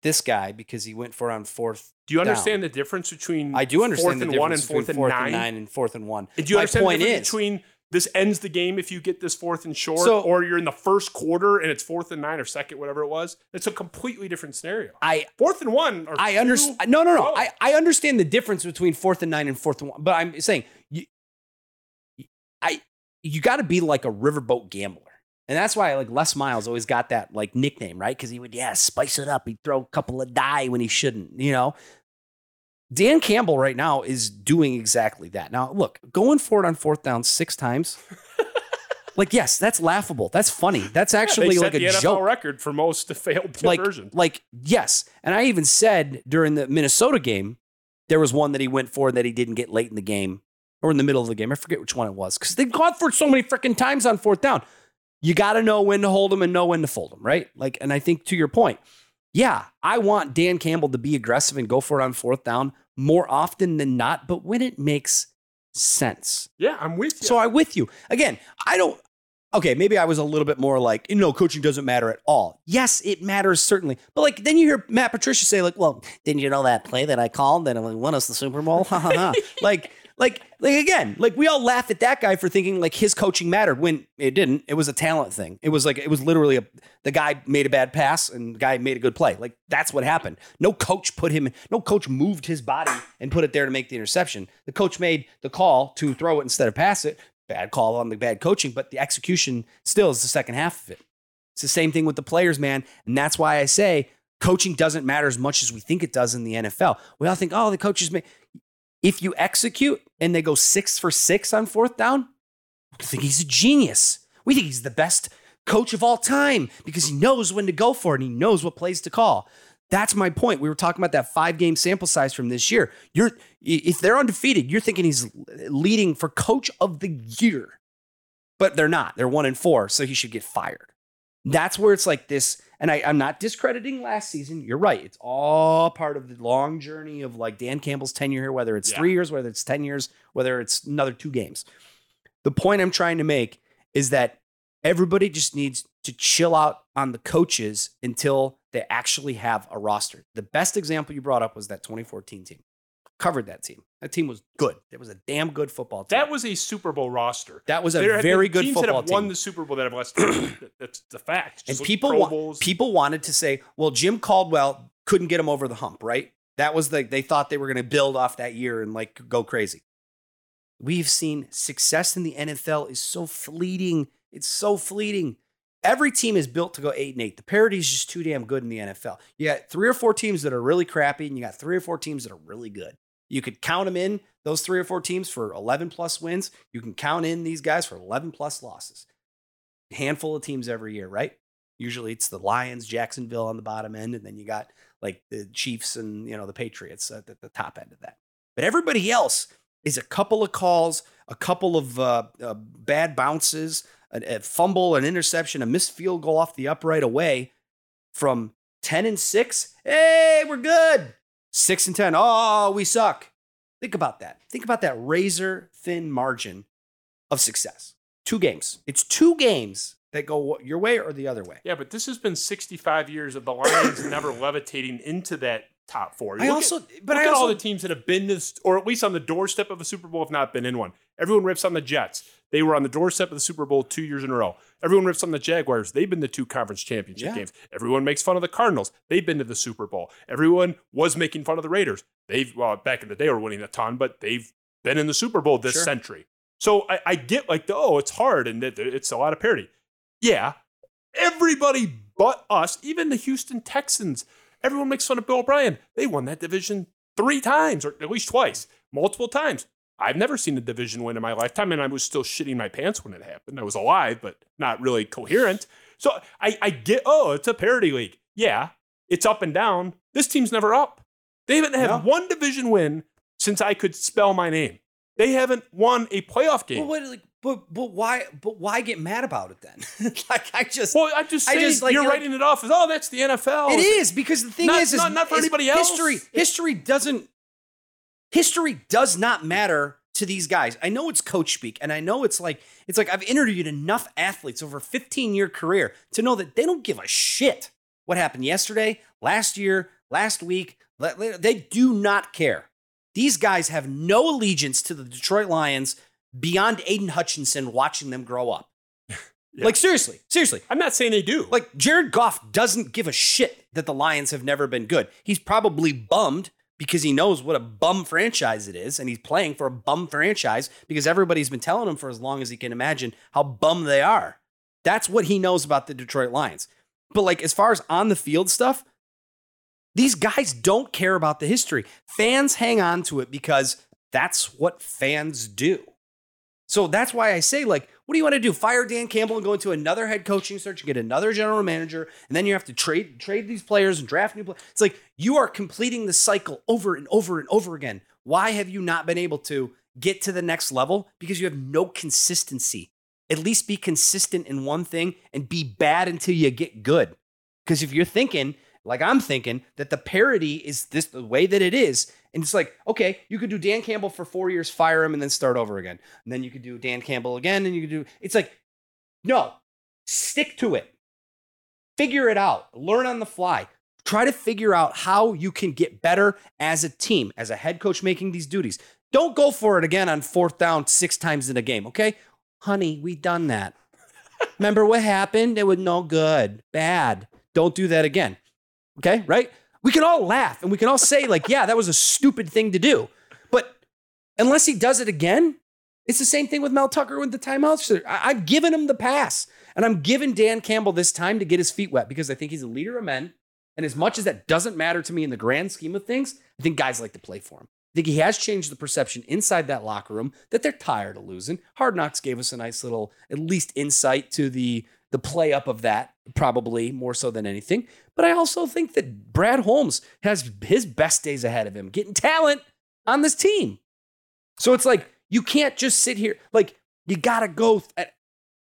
this guy because he went for it on fourth. Do you down. understand the difference between I do understand fourth the and one and fourth and fourth nine? and nine and fourth and one. And do you My understand point the difference is, between this ends the game if you get this fourth and short, So- or you're in the first quarter and it's fourth and nine or second, whatever it was? It's a completely different scenario. I Fourth and one. Or I understand. No, no, no. Oh. I, I understand the difference between fourth and nine and fourth and one. But I'm saying you, I you got to be like a riverboat gambler, and that's why like Les Miles always got that like nickname, right? Because he would yeah spice it up. He'd throw a couple of die when he shouldn't. You know. Dan Campbell right now is doing exactly that. Now, look, going for it on fourth down six times, <laughs> like yes, that's laughable. That's funny. That's actually set like a the NFL joke record for most <laughs> failed like, conversion. like yes. And I even said during the Minnesota game, there was one that he went for that he didn't get late in the game or in the middle of the game. I forget which one it was because they've gone for so many freaking times on fourth down. You got to know when to hold them and know when to fold them, right? Like, and I think to your point, yeah, I want Dan Campbell to be aggressive and go for it on fourth down more often than not, but when it makes sense. Yeah, I'm with you. So I'm with you. Again, I don't okay, maybe I was a little bit more like, you know, coaching doesn't matter at all. Yes, it matters certainly. But like then you hear Matt Patricia say, like, well, didn't you know that play that I called that won us the Super Bowl? <laughs> Ha ha ha. like like like again, like we all laugh at that guy for thinking like his coaching mattered when it didn't. It was a talent thing. It was like it was literally a the guy made a bad pass and the guy made a good play. Like that's what happened. No coach put him no coach moved his body and put it there to make the interception. The coach made the call to throw it instead of pass it. Bad call on the bad coaching, but the execution still is the second half of it. It's the same thing with the players, man. And that's why I say coaching doesn't matter as much as we think it does in the NFL. We all think, oh, the coaches make if you execute and they go six for six on fourth down, we think he's a genius. We think he's the best coach of all time because he knows when to go for it and he knows what plays to call. That's my point. We were talking about that five game sample size from this year. You're if they're undefeated, you're thinking he's leading for coach of the year. But they're not. They're one and four, so he should get fired. That's where it's like this and I, am not discrediting last season. You're right. It's all part of the long journey of like Dan Campbell's tenure here, whether it's yeah. three years, whether it's 10 years, whether it's another two games. The point I'm trying to make is that everybody just needs to chill out on the coaches until they actually have a roster. The best example you brought up was that 2014 team covered that team. That team was good. It was a damn good football team. That was a Super Bowl roster. That was a there very good teams football that have team. Won the Super Bowl that have less. <clears throat> that's the fact. Just and people wa- people wanted to say, well, Jim Caldwell couldn't get him over the hump, right? That was the they thought they were going to build off that year and like go crazy. We've seen success in the NFL is so fleeting. It's so fleeting. Every team is built to go eight and eight. The parity is just too damn good in the NFL. You got three or four teams that are really crappy, and you got three or four teams that are really good. You could count them in those three or four teams for 11 plus wins. You can count in these guys for 11 plus losses. A handful of teams every year, right? Usually it's the Lions, Jacksonville on the bottom end, and then you got like the Chiefs and you know the Patriots at the, top end of that. But everybody else is a couple of calls, a couple of uh, uh, bad bounces, a, a fumble, an interception, a missed field goal off the upright away from 10 and 6. Hey, we're good. Six and 10. Oh, we suck. Think about that. Think about that razor thin margin of success. Two games. It's two games that go your way or the other way. Yeah, but this has been 65 years of the Lions <coughs> never levitating into that top four. You I also, at, but look I at also, all the teams that have been this, or at least on the doorstep of a Super Bowl, if not been in one. Everyone rips on the Jets. They were on the doorstep of the Super Bowl two years in a row. Everyone rips on the Jaguars. They've been to two conference championship yeah. games. Everyone makes fun of the Cardinals. They've been to the Super Bowl. Everyone was making fun of the Raiders. They've, well, back in the day, were winning a ton, but they've been in the Super Bowl this sure. century. So I, I, get like, the, oh, it's hard and it's a lot of parity. Yeah, everybody but us, even the Houston Texans, everyone makes fun of Bill O'Brien. They won that division three times, or at least twice, multiple times. I've never seen a division win in my lifetime, and I was still shitting my pants when it happened. I was alive, but not really coherent. So I, I get, oh, it's a parity league. Yeah, it's up and down. This team's never up. They haven't had no. one division win since I could spell my name. They haven't won a playoff game. But, what, like, but but why but why get mad about it then? <laughs> like I just well I'm just saying I just, like, you're like, writing it off as oh that's the NFL. It is because the thing not, is, is not, not for anybody else. History history doesn't history does not matter to these guys. I know it's coach speak, and I know it's like it's like I've interviewed enough athletes over a 15 year career to know that they don't give a shit what happened yesterday, last year, last week. They do not care. These guys have no allegiance to the Detroit Lions beyond Aidan Hutchinson watching them grow up. <laughs> Yeah. Like seriously, seriously. I'm not saying they do. Like Jared Goff doesn't give a shit that the Lions have never been good. He's probably bummed because he knows what a bum franchise it is and he's playing for a bum franchise because everybody's been telling him for as long as he can imagine how bum they are. That's what he knows about the Detroit Lions. But like as far as on the field stuff, these guys don't care about the history. Fans hang on to it because that's what fans do. So that's why I say, like, what do you want to do? Fire Dan Campbell and go into another head coaching search and get another general manager, and then you have to trade trade these players and draft new players. It's like you are completing the cycle over and over and over again. Why have you not been able to get to the next level because you have no consistency. At least be consistent in one thing and be bad until you get good. Because if you're thinking, like I'm thinking, that the parity is this the way that it is, and it's like, okay, you could do Dan Campbell for four years, fire him, and then start over again. And then you could do Dan Campbell again, and you could do it's like, no, stick to it. Figure it out. Learn on the fly. Try to figure out how you can get better as a team, as a head coach making these duties. Don't go for it again on fourth down six times in a game, okay? Honey, we done that. Remember what happened? It was no good. Bad. Don't do that again. Okay, right? We can all laugh and we can all say, like, yeah, that was a stupid thing to do. But unless he does it again, it's the same thing with Mel Tucker with the timeouts. I- I've given him the pass. And I'm giving Dan Campbell this time to get his feet wet because I think he's a leader of men. And as much as that doesn't matter to me in the grand scheme of things, I think guys like to play for him. I think he has changed the perception inside that locker room that they're tired of losing. Hard Knocks gave us a nice little, at least, insight to the the play up of that, probably more so than anything. But I also think that Brad Holmes has his best days ahead of him, getting talent on this team. So it's like you can't just sit here. Like you gotta go. Th- at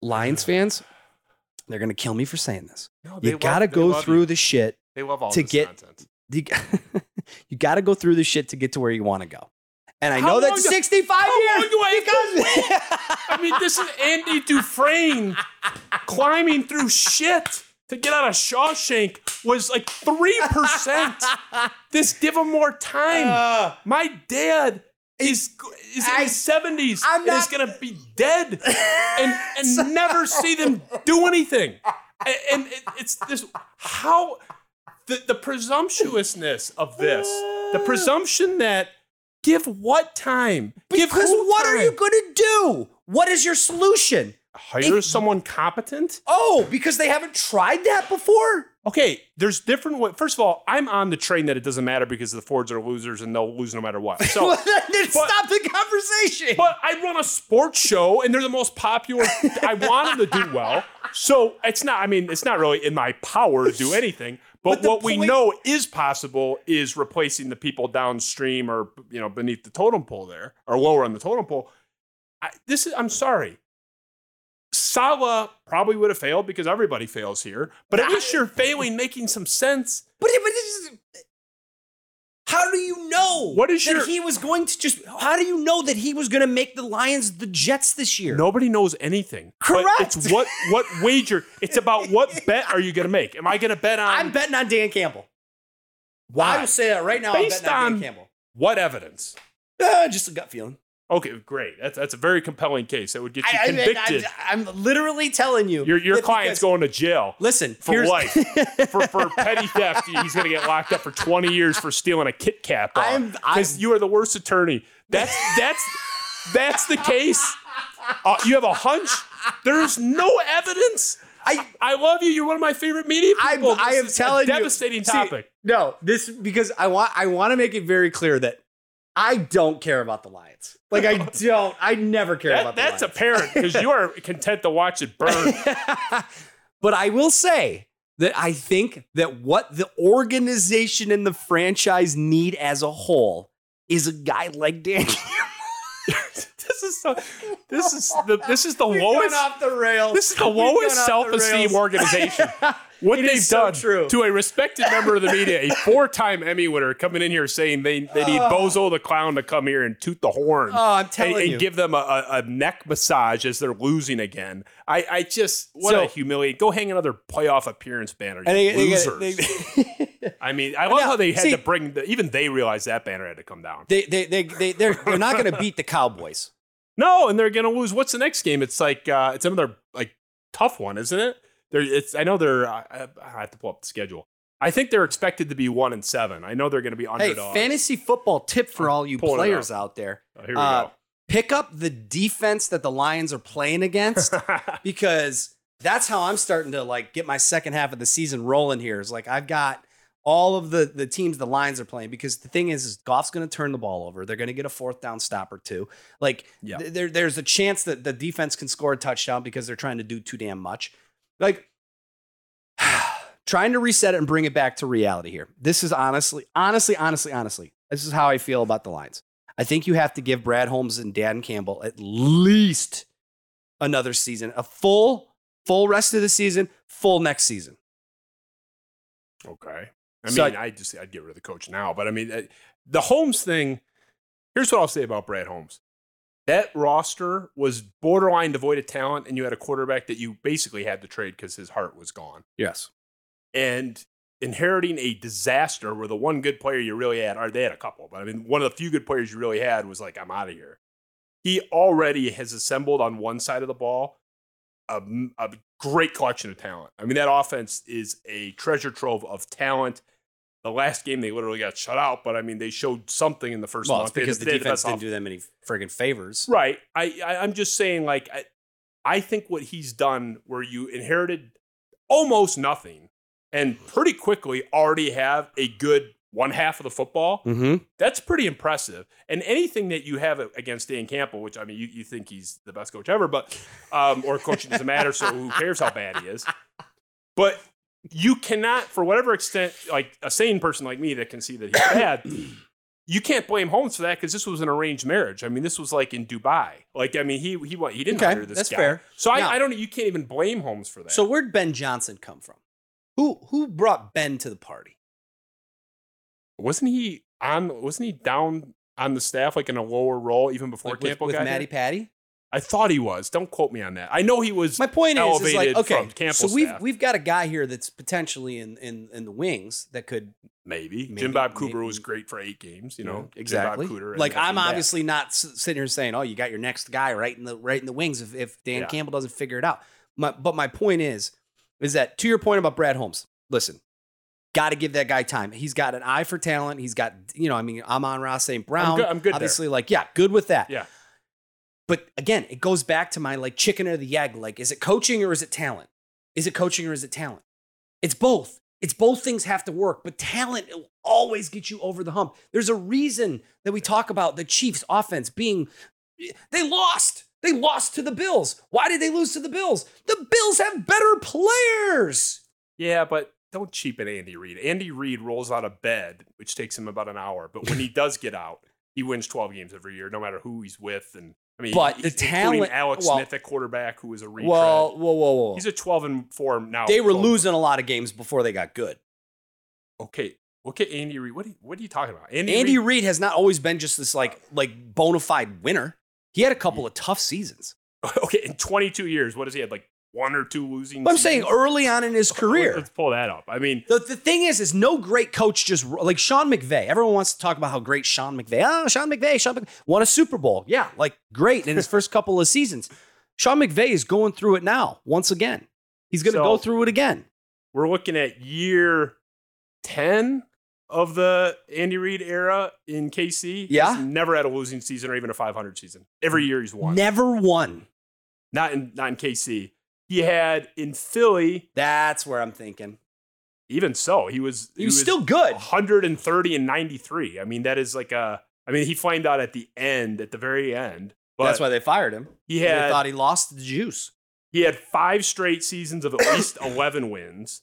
Lions fans, they're gonna kill me for saying this. No, You gotta go through you. the shit They love all to get- nonsense. <laughs> you, you got to go through the shit to get to where you want to go. And I How know that's do- 65 how years. long do I <laughs> I mean, this is Andy Dufresne <laughs> climbing through shit to get out of Shawshank was like 3%. <laughs> This give him more time. Uh, My dad is, is in I- his 70s I'm and is going to be dead <laughs> and, and never see them do anything. And, and it, it's this how the, the presumptuousness of this, the presumption that give what time? because who what are you going to do? What is your solution? Hire If- someone competent? Oh, because they haven't tried that before? Okay, there's different ways. First of all, I'm on the train that it doesn't matter because the Fords are losers and they'll lose no matter what. So, <laughs> then stop the conversation. but I run a sports show and they're the most popular. I want them to do well. So it's not, I mean, it's not really in my power to do anything. But, But what we know is possible is replacing the people downstream or, you know, beneath the totem pole there or lower on the totem pole. I, this is, I'm sorry. Saleh probably would have failed because everybody fails here, but at least you're failing making some sense. But, but this is, how do you know What is that your- he was going to just? How do you know that he was going to make the Lions the Jets this year? Nobody knows anything. Correct. it's what what wager. It's about what <laughs> bet are you going to make? Am I going to bet on I'm betting on Dan Campbell. Why? I will say that right now. Based I'm betting on, on- Dan Campbell. what evidence? Uh, just a gut feeling. Okay, great. That's that's a very compelling case. That would get you I, convicted. I, am literally telling you. your your client's going to jail Listen, for life <laughs> for for petty theft. He's going to get locked up for 20 years for stealing a Kit Kat bar I'm- I'm- because you are the worst attorney. That's that's that's the case. Uh, you have a hunch. There's no evidence. I, I love you. You're one of my favorite media I, people. I This am telling a you. devastating See, topic. no, this because I want I want to make it very clear that I don't care about the Lions. Like I <laughs> don't. I never care That- about the that's Lions. apparent because you are <laughs> content to watch it burn. <laughs> but I will say that I think that what the organization and the franchise need as a whole is a guy like Dan. This is so, this is the this is the lowest off the rails. this is the lowest self-esteem rails. organization. <laughs> What they've so done true. to a respected member of the media, a four-time Emmy winner, coming in here saying they, they need Bozo the clown to come here and toot the horn. Oh, I'm and, telling and you. give them a, a, neck massage as they're losing again. I, I just what So- a humiliate. Go hang another playoff appearance banner, you And they- they- losers. they- <laughs> I mean, I love Now, how they had see- to bring the, even they realized that banner had to come down. they they they they they're, they're not going to beat the Cowboys. No, and they're gonna lose. What's the next game? It's like uh, it's another like tough one, isn't it? They're it's. I know they're. I, I have to pull up the schedule. I think they're expected to be one and seven. I know they're going to be Hey, underdogs. fantasy football tip for all you pulling players out there. Oh, here we Uh, pick up the defense that the Lions are playing against <laughs> because that's how I'm starting to like get my second half of the season rolling here. Is like I've got all of the the teams the Lions are playing because the thing is, is Goff's going to turn the ball over. They're going to get a fourth down stop or two. Like Yeah. th- there there's a chance that the defense can score a touchdown because they're trying to do too damn much. Like <sighs> trying to reset it and bring it back to reality here. This is honestly, honestly, honestly, honestly. This is how I feel about the Lions. I think you have to give Brad Holmes and Dan Campbell at least another season, a full, full rest of the season, full next season. Okay. I So mean, I just I'd get rid of the coach now, but I mean, uh, the Holmes thing. Here's what I'll say about Brad Holmes. That roster was borderline devoid of talent, and you had a quarterback that you basically had to trade because his heart was gone. Yes. And inheriting a disaster where the one good player you really had, or they had a couple, but I mean, one of the few good players you really had was like, I'm out of here. He already has assembled on one side of the ball a, a great collection of talent. I mean, that offense is a treasure trove of talent. The last game they literally got shut out, but I mean, they showed something in the first Well, month. it's They because the they defense didn't off- do them any friggin' favors. Right. I, I I'm just saying, like, I, I think what he's done, where you inherited almost nothing, and pretty quickly already have a good one half of the football. Mm-hmm. That's pretty impressive. And anything that you have against Dan Campbell, which I mean, you, you think he's the best coach ever, but um, or coaching doesn't matter, so who cares how bad he is? But you cannot, for whatever extent, like a sane person like me that can see that he's bad, <clears throat> you can't blame Holmes for that because this was an arranged marriage. I mean, this was like in Dubai. Like, I mean, he he he didn't Okay, hire this that's guy. fair. So I, Now- I don't. You can't even blame Holmes for that. So where'd Ben Johnson come from? Who who brought Ben to the party? wasn't he on? Wasn't he down on the staff like in a lower role even before Like with, with Matty? Patty? I thought he was. Don't quote me on that. I know he was. My point is, is like okay, so we've staff. we've got a guy here that's potentially in in in the wings that could maybe. maybe- Jim Bob Cooter maybe- was great for eight games. You know exactly. Bob Cooter like I'm obviously not sitting here saying, oh, you got your next guy right in the right in the wings if if Dan Yeah. Campbell doesn't figure it out. My, but my point is, is that to your point about Brad Holmes, listen, got to give that guy time. He's got an eye for talent. He's got, you know, I mean, Amon-Ra St. Brown. good- I'm good there. Obviously, like, yeah, good with that. Yeah. But again, it goes back to my like chicken or the egg. Like, is it coaching or is it talent? Is it coaching or is it talent? It's both. It's both things have to work, but talent will always get you over the hump. There's a reason that we talk about the Chiefs offense being they lost. They lost to the Bills. Why did they lose to the Bills? The Bills have better players. Yeah, but don't cheapen Andy Reid. Andy Reid rolls out of bed, which takes him about an hour. But when he <laughs> does get out, he wins 12 games every year, no matter who he's with. And I mean, But he- the talent- Alex well- Smith at quarterback, who was a retread. Well, whoa, whoa, whoa. he's a 12 and 4 now. they were 12. losing a lot of games before they got good. Okay, look at Andy Reid. What are you, what are you talking about? Andy, Andy Reid. Has not always been just this like like bona fide winner. He had a couple of tough seasons. <laughs> Okay, in 22 years, what has he had? Like one or two losing. But I'm saying early on in his career. Let's pull that up. I mean, The, the thing is, is no great coach just like Sean McVay. Everyone wants to talk about how great Sean McVay. Oh, Sean McVay, Sean McVay won a Super Bowl. Yeah, like great in his first couple of seasons. Sean McVay is going through it now once again. He's going to So- go through it again. we're looking at year 10 of the Andy Reid era in KC. Yeah. He's never had a losing season or even a 500 season. Every year he's won. Never won. Not in not in KC. He had in Philly, That's where I'm thinking. even so, he was He was still good. 130 and 93. I mean, that is like a I mean, he flamed out at the end, at the very end. That's why they fired him. he They had thought he lost the juice. He had five straight seasons of at <coughs> least 11 wins.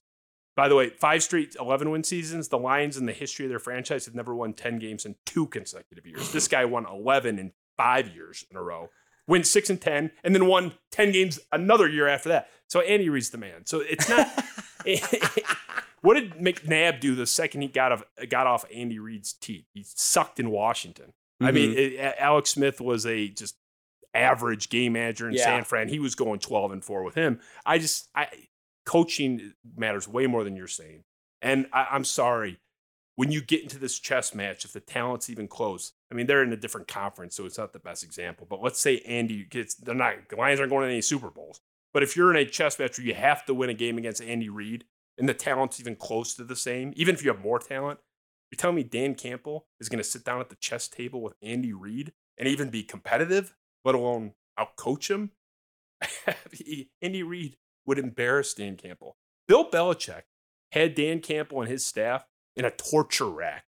By the way, five straight 11 win seasons. The Lions in the history of their franchise have never won 10 games in two consecutive years. This guy won 11 in five years in a row, win six and 10, and then won 10 games another year after that. So Andy Reid's the man. So it's not. <laughs> what did McNabb do the second he got off, got off Andy Reid's teeth? He sucked in Washington. I mean, Mm-hmm. it, Alex Smith was a just average game manager in Yeah. San Fran. He was going 12 and 4 with him. I just, I coaching matters way more than you're saying. And I, I'm sorry, when you get into this chess match, if the talent's even close, I mean, they're in a different conference, so it's not the best example. But let's say Andy gets, they're not, the Lions aren't going to any Super Bowls. But if you're in a chess match where you have to win a game against Andy Reid and the talent's even close to the same, even if you have more talent, you're telling me Dan Campbell is going to sit down at the chess table with Andy Reid and even be competitive, let alone outcoach him? <laughs> Andy Reid would embarrass Dan Campbell. Bill Belichick had Dan Campbell and his staff in a torture rack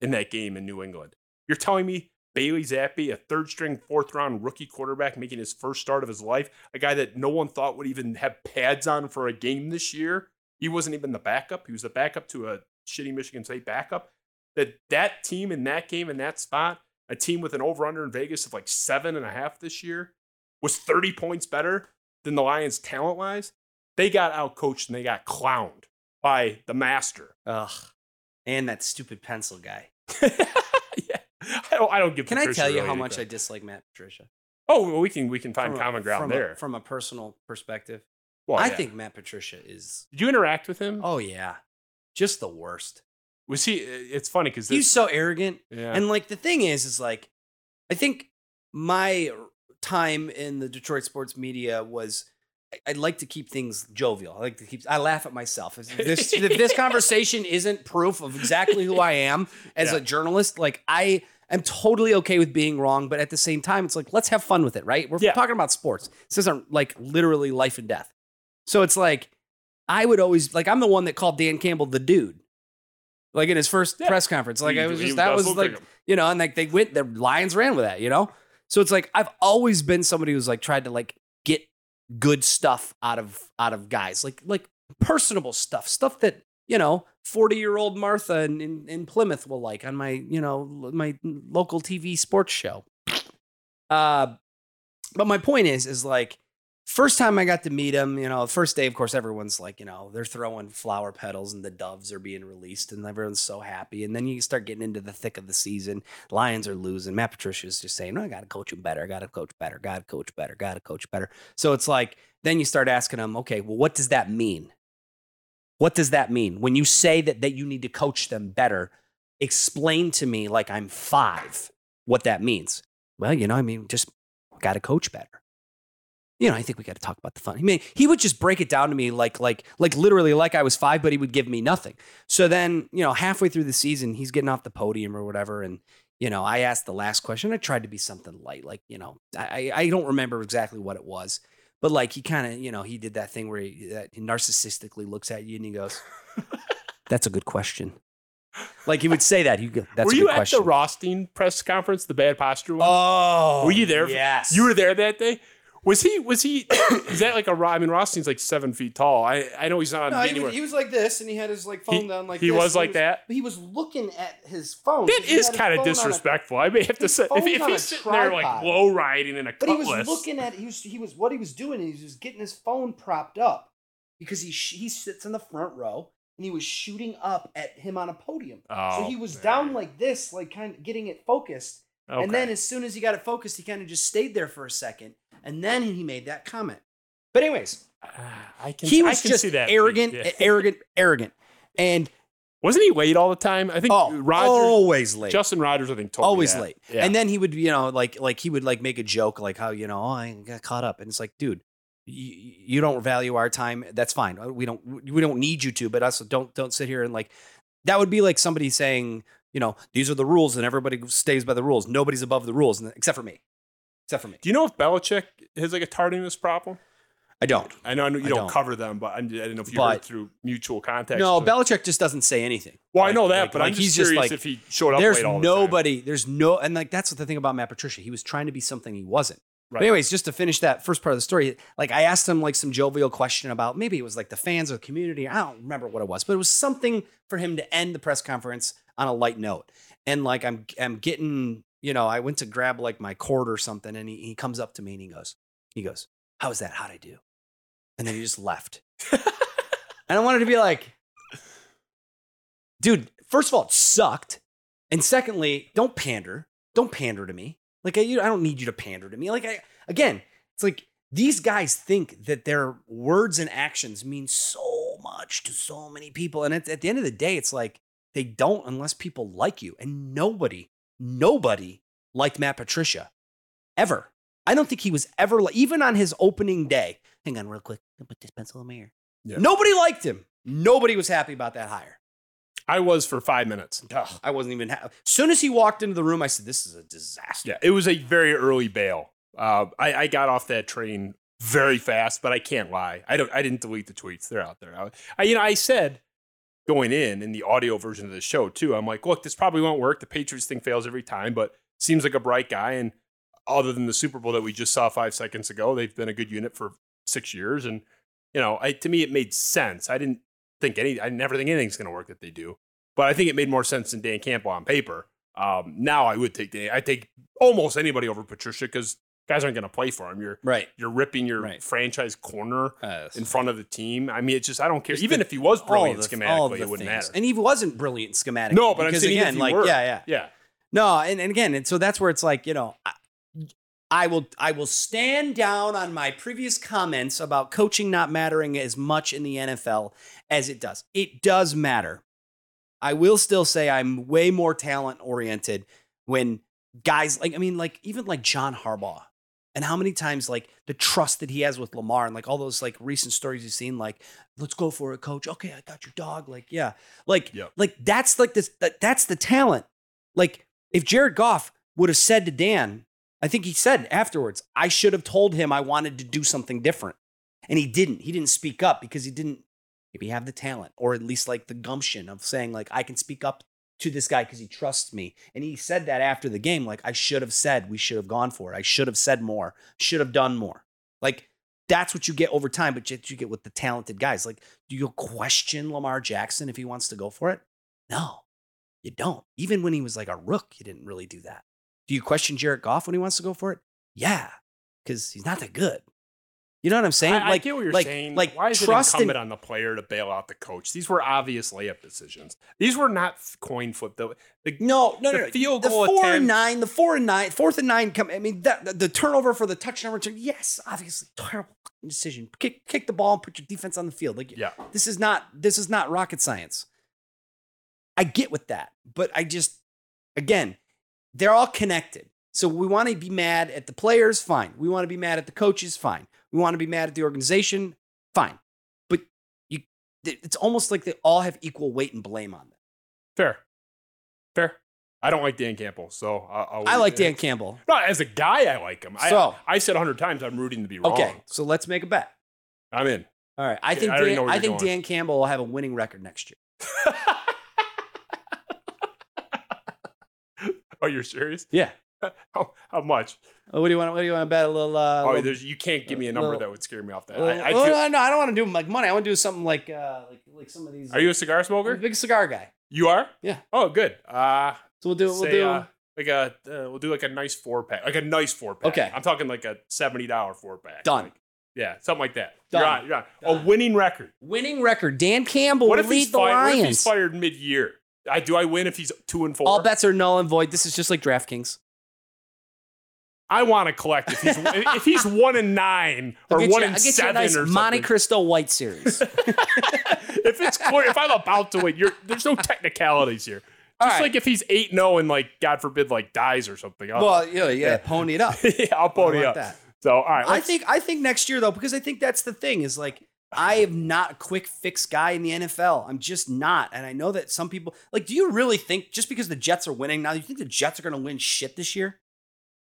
in that game in New England. You're telling me Bailey Zappe, a third string, fourth round rookie quarterback, making his first start of his life, a guy that no one thought would even have pads on for a game this year. He wasn't even the backup. He was the backup to a shitty Michigan State backup. That that team in that game in that spot a team with an over under in Vegas of like seven and a half this year, was 30 points better than the Lions talent wise, they got outcoached and they got clowned by the master. Ugh. And that stupid pencil guy. <laughs> I don't, I don't give Can I Patricia tell you really how much I dislike Matt Patricia? Oh, well, we can we can find From a- common ground from a- there. from a personal perspective. well, I yeah. think Matt Patricia is. Did you interact with him? Oh yeah, just the worst. Was he? It's funny because He's so arrogant, yeah. and like the thing is, is like, I think my time in the Detroit sports media was. I- I'd like to keep things jovial. I like to keep. I laugh at myself. If This if <laughs> this conversation isn't proof of exactly who I am as Yeah. a journalist. Like I am totally okay with being wrong, but at the same time, it's like let's have fun with it, right? We're Yeah. talking about sports. This isn't like literally life and death. So it's like I would always like I'm the one that called Dan Campbell the dude. Like in his first Yeah. press conference, like He- I was just that was like like him. you know, and like they went, the Lions ran with that, you know. So it's like I've always been somebody who's like tried to like get good stuff out of out of guys, like like personable stuff, stuff that you know, forty year old Martha in, in in Plymouth will like on my you know my local TV sports show. Uh, but my point is, is like first time I got to meet him, you know, first day, of course, everyone's like, you know, they're throwing flower petals and the doves are being released and everyone's so happy. And then you start getting into the thick of the season. Lions are losing. Matt Patricia's just saying, no, I got to coach him better. I got to coach better. Got to coach better. Got to coach better. So it's like, then you start asking him, okay, well, what does that mean? What does that mean? When you say that, that you need to coach them better, explain to me like I'm five what that means. Well, you know, I mean, just got to coach better you know, I think we got to talk about the fun. I mean, he would just break it down to me like, like, like literally like I was five, but he would give me nothing. So then, you know, halfway through the season, he's getting off the podium or whatever, and you know, I asked the last question. I tried to be something light, like you know, I I don't remember exactly what it was, but like he kind of, you know, he did that thing where he, that he narcissistically looks at you and he goes, <laughs> "That's a good question." Like he would say that. He go, "That's were a you at question." the Rothstein press conference, the bad posture one? oh, Were you there? Yes, You were there that day. Was he? Was he? <coughs> is that like a? I mean, Rothstein's like seven feet tall. I I know he's not No, on he anywhere. was, he was like this, and he had his like phone He- down like he this, was like that? But he was looking at his phone. that he is kind of on a- disrespectful. I may have to say, if, if he's sitting there like low riding in a But he was looking at he was he was what he was doing. He was just getting his phone propped up because he he sits in the front row and he was shooting up at him on a podium. Oh, so he was man. down like this, like kind of getting it focused. Okay. And then as soon as he got it focused, he kind of just stayed there for a second, and then he made that comment. But anyways, Ah, I can. he I was can just see that. arrogant, Yeah. arrogant, arrogant, and Wasn't he late all the time? I think oh, Rogers, always late. Justin Rogers, I think, told me always that. late. Yeah. And then he would, you know, like like he would like make a joke like how you know oh, I got caught up, and it's like, dude, you, you don't value our time. That's fine. Uh, We don't we don't need you to, but also don't don't sit here and like that would be like somebody saying, you know, these are the rules and everybody stays by the rules. Nobody's above the rules, except for me. Except for me. Do you know if Belichick has like a tardiness problem? I don't. I know, I know you I don't, don't. cover them, but I'm, I didn't know if you But- heard through mutual contact. No, So- Belichick just doesn't say anything. Well, I know that, like- but like I'm just he's curious just like if he showed up there's late all the nobody there's no and like that's what the thing about matt patricia he was trying to be something he wasn't Right. but anyways just to finish that first part of the story like i asked him like some jovial question about maybe it was like the fans or the community i don't remember what it was but it was something for him to end the press conference on a light note and like i'm i'm getting you know i went to grab like my cord or something and he, he comes up to me and he goes he goes how was that how'd i do and then he just left <laughs> and i wanted to be like dude, first of all, it sucked. And secondly, don't pander. Don't pander to me. Like I, you, I don't need you to pander to me. Like I, again, it's like these guys think that their words and actions mean so much to so many people, and at, at the end of the day, it's like they don't unless people like you. And nobody, nobody liked Matt Patricia ever. I don't think he was ever like even on his opening day. Hang on, real quick. I'll put this pencil in my ear. Yeah. Nobody liked him. Nobody was happy about that hire. I was for five minutes. Ugh, I wasn't even. Ha- as soon as he walked into the room, I said, "This is a disaster." Yeah, it was a very early bail. Uh, I, I got off that train very fast, but I can't lie. I don't. I didn't delete the tweets. They're out there. I, I you know, I said going in in the audio version of the show too. I'm like, look, this probably won't work. The Patriots thing fails every time, but seems like a bright guy. And other than the Super Bowl that we just saw five seconds ago, they've been a good unit for six years. And you know, I, to me, it made sense. I didn't think any. I never think anything's going to work that they do. But I think it made more sense than Dan Campbell on paper. Um, now I would take the I take almost anybody over Patricia because guys aren't going to play for him. You're Right. you're ripping your Right. franchise corner Uh, in front of the team. I mean, it's just I don't care. Just Even the- if he was brilliant the- schematically, it wouldn't things. matter. And he wasn't brilliant schematically. no, but I'm because saying again, like were, yeah, yeah. yeah. No, and, and again, and so that's where it's like, you know, I, I will I will stand down on my previous comments about coaching not mattering as much in the NFL as it does. It does matter. I will still say I'm way more talent oriented when guys like I mean like even like John Harbaugh and how many times like the trust that he has with Lamar and like all those like recent stories you've seen like let's go for it coach. Okay I got your dog. Like yeah. Like Yep. like that's like this that, that's the talent. Like if Jared Goff would have said to Dan I think he said afterwards I should have told him I wanted to do something different. And he didn't. He didn't speak up because he didn't maybe have the talent or at least like the gumption of saying like I can speak up to this guy because he trusts me. And he said that after the game, like I should have said we should have gone for it. I should have said more, should have done more. Like that's what you get over time, but you get with the talented guys. Like, do you question Lamar Jackson if he wants to go for it? No, you don't. Even when he was like a rook, you didn't really do that. Do you question Jared Goff when he wants to go for it? Yeah, because he's not that good. You know what I'm saying? I, I like, get what you're like, saying. Like, Why is it trust in- incumbent on the player to bail out the coach? These were obvious layup decisions. These were not coin flip. The, the, No, no, The no. no. field the goal four attempt- and nine, the four and nine, fourth and nine. Come, I mean, that, the, the turnover for the touchdown return. Yes, obviously, terrible decision. Kick, kick the ball and put your defense on the field. Like, yeah. this is not, this is not rocket science. I get with that, but I just, again, they're all connected. So we want to be mad at the players, fine. We want to be mad at the coaches, fine. We want to be mad at the organization, fine. But you, it's almost like they all have equal weight and blame on them. Fair. Fair. I don't like Dan Campbell, so I'll, I'll I like Dan eh, Campbell. No, as a guy, I like him. So- I, I said a hundred times I'm rooting to be wrong. Okay, so let's make a bet. I'm in. All right, I think I Dan, I think going. Dan Campbell will have a winning record next year. <laughs> oh, you're serious? Yeah. <laughs> How, how much? Oh, what do you want? What do you want to bet? A little. Uh, oh, little- there's, you can't give me a number little- that would scare me off that. little- I, I feel- no, no, I don't want to do like money. I want to do something like uh, like like some of these. are you a cigar I'm a smoker? big cigar guy? You are? Yeah. Oh, good. Uh, So we'll do. We'll do. uh, like a uh, we'll do like a nice four pack, like a nice four pack. Okay. I'm talking like a seventy dollar four pack. Done. Like, yeah, something like that. Done. You're on. You're on. A winning record. winning record. Dan Campbell What will if lead the fired? What if he's fired mid year? I do. I win if he's two and four. All bets are null and void. This is just like DraftKings. I want to collect if he's if he's <laughs> one and nine or one you, and I'll get you a seven nice or something. Montecristo White Series. <laughs> if it's clear, if I'm about to win, you're, there's no technicalities here. All Just right. like if he's eight and zero and like God forbid like dies or something. I'll, well, know, you gotta pony it up. <laughs> yeah, I'll pony like up. that. So all right, I think I think next year though, because I think that's the thing is like I am not a quick fix guy in the NFL. I'm just not, and I know that some people like. Do you really think just because the Jets are winning now, you think the Jets are going to win shit this year?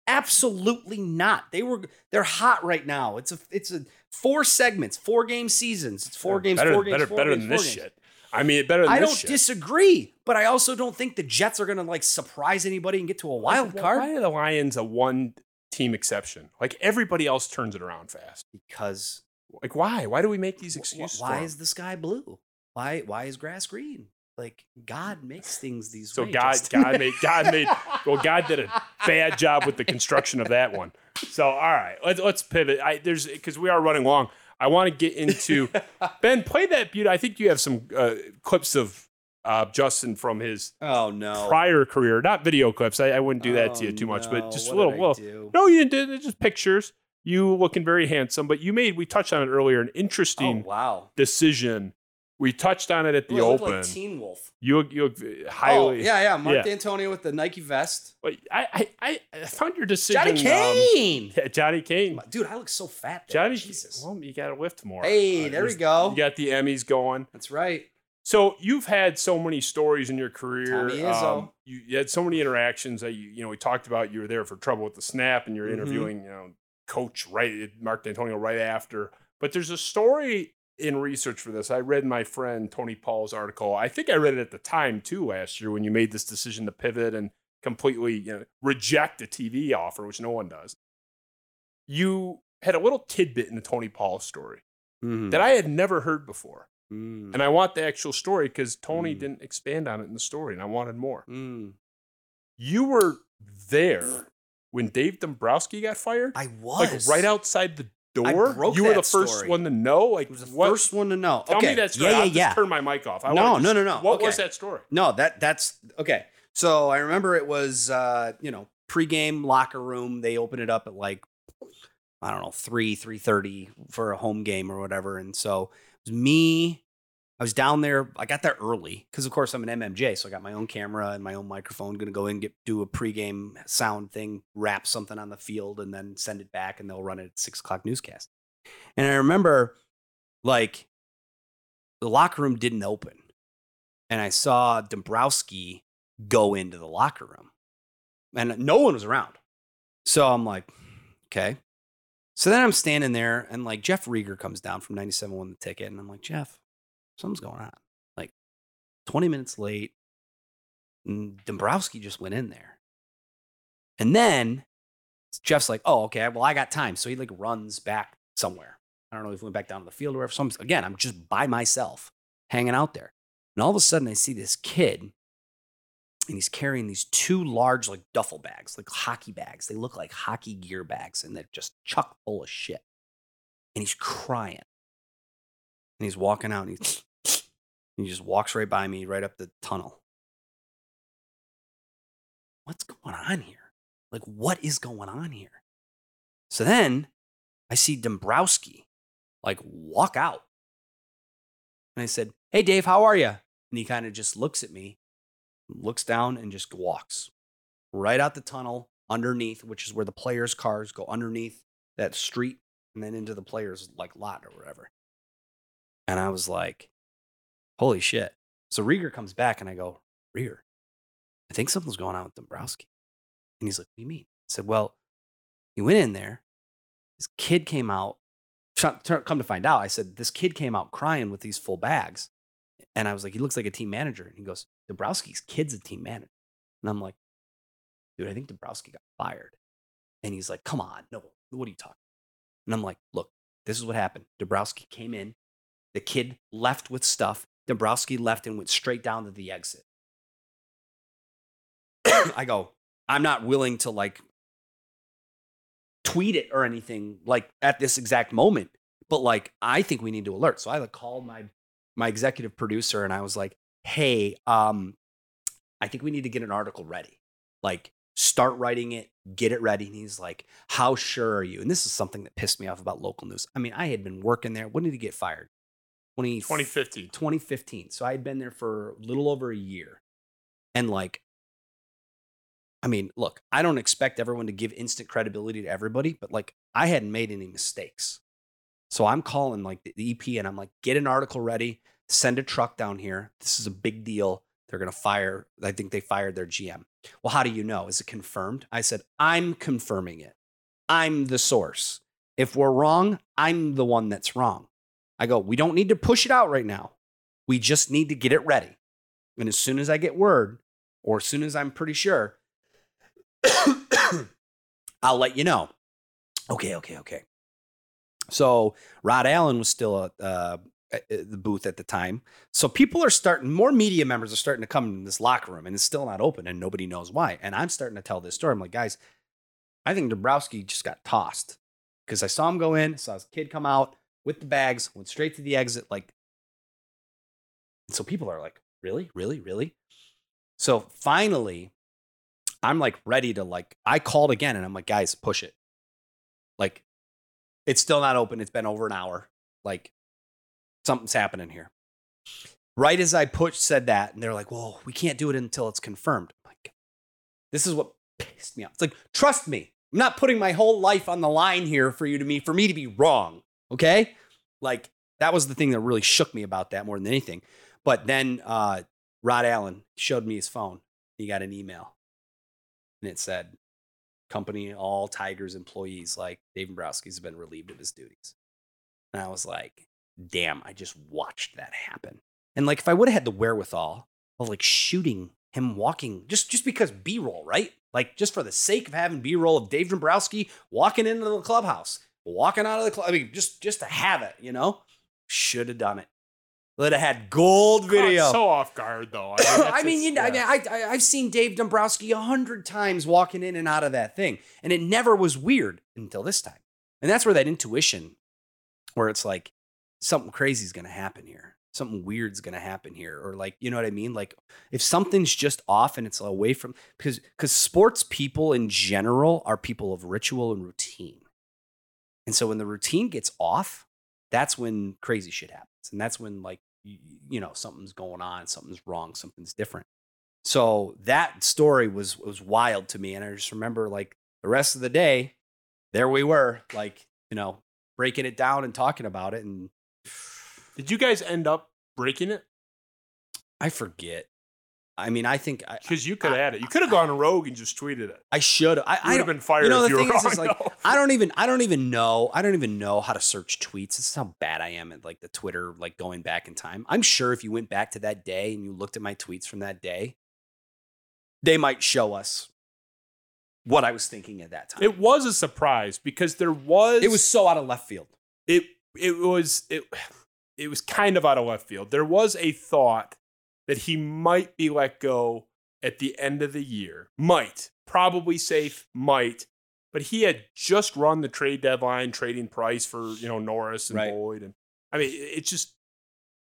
Absolutely not. They were they're hot right now. It's a it's a four segments, four game seasons. It's four games, better, four games, better, four better games, than this games. shit. I mean, better than I don't shit. disagree, but I also don't think the Jets are going to like surprise anybody and get to a wild card Why are the Lions a one team exception? Like everybody else turns it around fast. because Like why? Why do we make these excuses? Why 'em? is the sky blue? Why why is grass green? Like God makes things these so way. God God made God made well <laughs> God did a bad job with the construction of that one. So all right, let's let's pivot. I there's because we are running long. I want to get into <laughs> Ben. Play that beauty. I think you have some uh, clips of uh, Justin from his oh no. prior career, not video clips. I, I wouldn't do that to Oh, you too much, no. but just a little. little do? no, you didn't. It's Just pictures. You looking very handsome, but you made. We touched on it earlier. An Oh interesting wow. decision. We touched on it at the look open. like Teen Wolf. you you look Oh highly. yeah, yeah. Mark yeah. Dantonio with the Nike vest. I, I I found your decision. Johnny um, Kane. <laughs> yeah, Johnny Kane. Dude, I look so fat. There. Johnny. Jesus. Well, you got to lift more. Hey, Uh, there we go. You got the Emmys going. That's right. So you've had so many stories in your career. Tommy Izzo. Um, you, you had so many interactions that you you know we talked about. You were there for trouble with the snap, and you're Mhm. interviewing you know coach right Mark Dantonio right after. But there's a story in research for this. I read my friend Tony Paul's article. I think I read it at the time too last year when you made this decision to pivot and completely you know reject a TV offer, which no one does. You had a little tidbit in the Tony Paul story Mm-hmm. that I had never heard before. Mm. And I want the actual story because Tony Mm. didn't expand on it in the story, and I wanted more. Mm. You were there when Dave Dombrowski got fired? I was Like right outside the door? you were the first story. one to know? Like It was the what? first one to know. Tell okay. me that story. Yeah, I'll yeah, just yeah. turn my mic off. I No, wanna no, no, no. What was that story? No, that that's okay. So I remember it was uh, you know, pregame locker room. They open it up at like I don't know, three, three thirty for a home game or whatever. And so it was me. I was down there. I got there early because, of course, I'm an MMJ, so I got my own camera and my own microphone. Going to go in, get do a pregame sound thing, wrap something on the field, and then send it back, and they'll run it at six o'clock newscast. And I remember, like, the locker room didn't open, and I saw Dombrowski go into the locker room, and no one was around. So I'm like, okay. So then I'm standing there, and like Jeff Riger comes down from 97 one the ticket, and I'm like, Jeff, something's going on. Like 20 minutes late, Dombrowski just went in there. And then Jeff's like, oh, okay, well, I got time. So he like runs back somewhere. I don't know if he went back down to the field or wherever. So I'm, again, I'm just by myself hanging out there. And all of a sudden, I see this kid, and he's carrying these two large, like duffel bags, like hockey bags. They look like hockey gear bags, and they're just chock full of shit. And he's crying. And he's walking out, and he's, <sniffs> he just walks right by me, right up the tunnel. What's going on here? Like, what is going on here? So then I see Dombrowski like walk out. And I said, Hey, Dave, how are you? And he kind of just looks at me, looks down, and just walks right out the tunnel underneath, which is where the players' cars go underneath that street and then into the players' like lot or whatever. And I was like, Holy shit. So Riger comes back and I go, Riger, I think something's going on with Dombrowski. And he's like, What do you mean? I said, Well, he went in there. This kid came out. Come to find out, I said, This kid came out crying with these full bags. And I was like, He looks like a team manager. And he goes, Dombrowski's kid's a team manager. And I'm like, Dude, I think Dombrowski got fired. And he's like, Come on. No, what are you talking? And I'm like, Look, this is what happened. Dombrowski came in. The kid left with stuff. Dombrowski left and went straight down to the exit. <coughs> I go, I'm not willing to like tweet it or anything like at this exact moment, but like I think we need to alert. So I like called my my executive producer and I was like, "Hey, um I think we need to get an article ready. Like start writing it, get it ready." And he's like, "How sure are you?" And this is something that pissed me off about local news. I mean, I had been working there. When did he get fired? 20, 2015. 2015. So I had been there for a little over a year. And like, I mean, look, I don't expect everyone to give instant credibility to everybody, but like, I hadn't made any mistakes. So I'm calling like the EP and I'm like, get an article ready, send a truck down here. This is a big deal. They're going to fire, I think they fired their GM. Well, how do you know? Is it confirmed? I said, I'm confirming it. I'm the source. If we're wrong, I'm the one that's wrong. I go, we don't need to push it out right now. We just need to get it ready. And as soon as I get word, or as soon as I'm pretty sure, <coughs> I'll let you know. Okay, okay, okay. So Rod Allen was still at, uh, at the booth at the time. So people are starting, more media members are starting to come in this locker room and it's still not open and nobody knows why. And I'm starting to tell this story. I'm like, guys, I think Dombrowski just got tossed because I saw him go in, saw his kid come out with the bags, went straight to the exit. Like, so people are like, really, really, really? So finally, I'm like ready to like, I called again and I'm like, guys, push it. Like, it's still not open. It's been over an hour. Like, something's happening here. Right as I pushed, said that, and they're like, well, we can't do it until it's confirmed. I'm like, this is what pissed me off. It's like, trust me, I'm not putting my whole life on the line here for you to me, for me to be wrong. Okay. Like, that was the thing that really shook me about that more than anything. But then uh, Rod Allen showed me his phone. He got an email and it said, company, all Tigers employees, like Dave Dombrowski's been relieved of his duties. And I was like, damn, I just watched that happen. And like, if I would have had the wherewithal of like shooting him walking, just just because B roll, right? Like, just for the sake of having B roll of Dave Dombrowski walking into the clubhouse, walking out of the club, I mean, just just to have it, you know, should have done it. Would have had gold video. Caught so off guard though. I <coughs> mean, I mean, just- you know, I mean, yeah. I, I I've seen Dave Dombrowski a hundred times walking in and out of that thing, and it never was weird until this time. And that's where that intuition, where it's like something crazy is going to happen here, something weird's going to happen here, or like you know what I mean. Like if something's just off and it's away from because because sports people in general are people of ritual and routine, and so when the routine gets off, that's when crazy shit happens, and that's when like you, you know something's going on, something's wrong, something's different. So that story was was wild to me, and I just remember like the rest of the day, there we were, like you know, breaking it down and talking about it, and Did you guys end up breaking it? I forget. I mean, I think I, Because you could have had it. You could have gone Rogue and just tweeted it. I should. I, I would have been fired you know, if the you thing is, is like. I don't even I don't even know I don't even know how to search tweets. This is how bad I am at like the Twitter like going back in time. I'm sure if you went back to that day and you looked at my tweets from that day, they might show us what I was thinking at that time. it was a surprise because there was it was so out of left field. it it was it <sighs> it was kind of out of left field. There was a thought that he might be let go at the end of the year. Might. Probably safe, might. But he had just run the trade deadline, trading Price for, you know, Norris and Right. Boyd. And I mean, it's just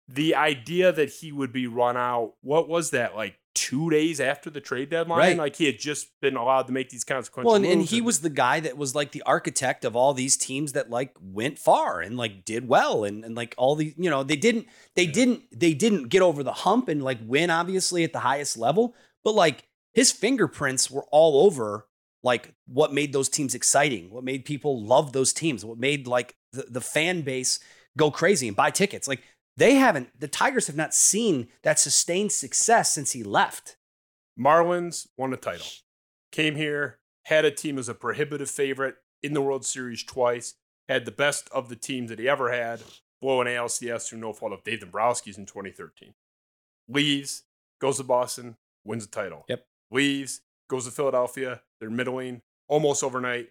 the idea that he would be run out, what was that, like two days after the trade deadline? Right. Like he had just been allowed to make these consequential Well, and, and he was the guy that was like the architect of all these teams that like went far and like did well and, and like all these, you know, they didn't they didn't they didn't get over the hump and like win obviously at the highest level, but like his fingerprints were all over like what made those teams exciting, what made people love those teams, what made like the, the fan base go crazy and buy tickets. Like they haven't the Tigers have not seen that sustained success since he left. Marlins won a title. Came here, had a team as a prohibitive favorite in the World Series twice, had the best of the teams that he ever had, blow an ALCS through no fault of Dave Dombrowski's in 2013. Leaves, goes to Boston, wins the title. Yep. Leaves, goes to Philadelphia, they're middling, almost overnight.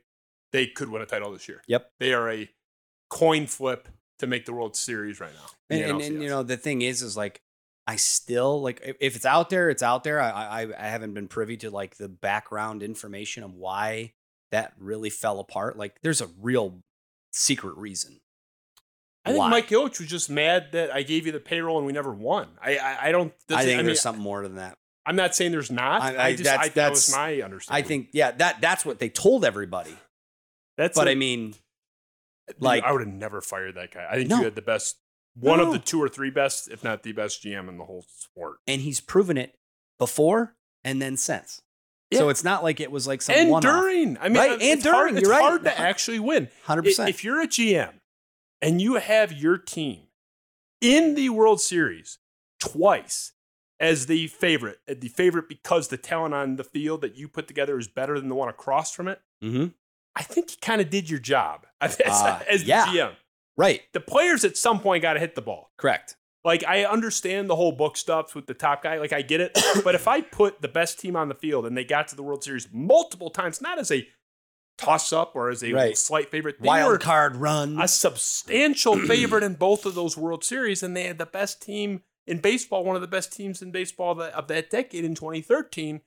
They could win a title this year. Yep. They are a coin flip to make the World Series right now. And, and, and, you know the thing is, is like I still like if- it's out there, it's out there. I, I I haven't been privy to like the background information of why that really fell apart. Like there's a real secret reason. I think why. Mike Ilitch was just mad that I gave you the payroll and we never won. I I, I don't. I think mean, there's something more than that. I'm not saying there's not. I- I, I- just that's- I, that was that's- my I think yeah, that that's what they told everybody. that's. But I I mean, like I would have never fired that guy. I think No. you had the best, one of the two or three best, if not the best GM in the whole sport. and he's proven it before and then since. So it's not like it was like some And one during, I mean, Right, it's and hard, during, it's you're right. hard to actually win. Hundred percent. If you're a GM and you have your team in the World Series twice as the favorite, the favorite because the talent on the field that you put together is better than the one across from it, hmm I think you kind of did your job <laughs> as, Uh, as yeah. the GM. Right. The players at some point got to hit the ball. Correct. Like I understand the whole book stuff with the top guy, like I get it. <coughs> but if I put the best team on the field and they got to the World Series multiple times, not as a toss up or as a Right. slight favorite, they Wild card run. a substantial <clears throat> favorite in both of those World Series, and they had the best team in baseball, one of the best teams in baseball that, of that decade in 2013.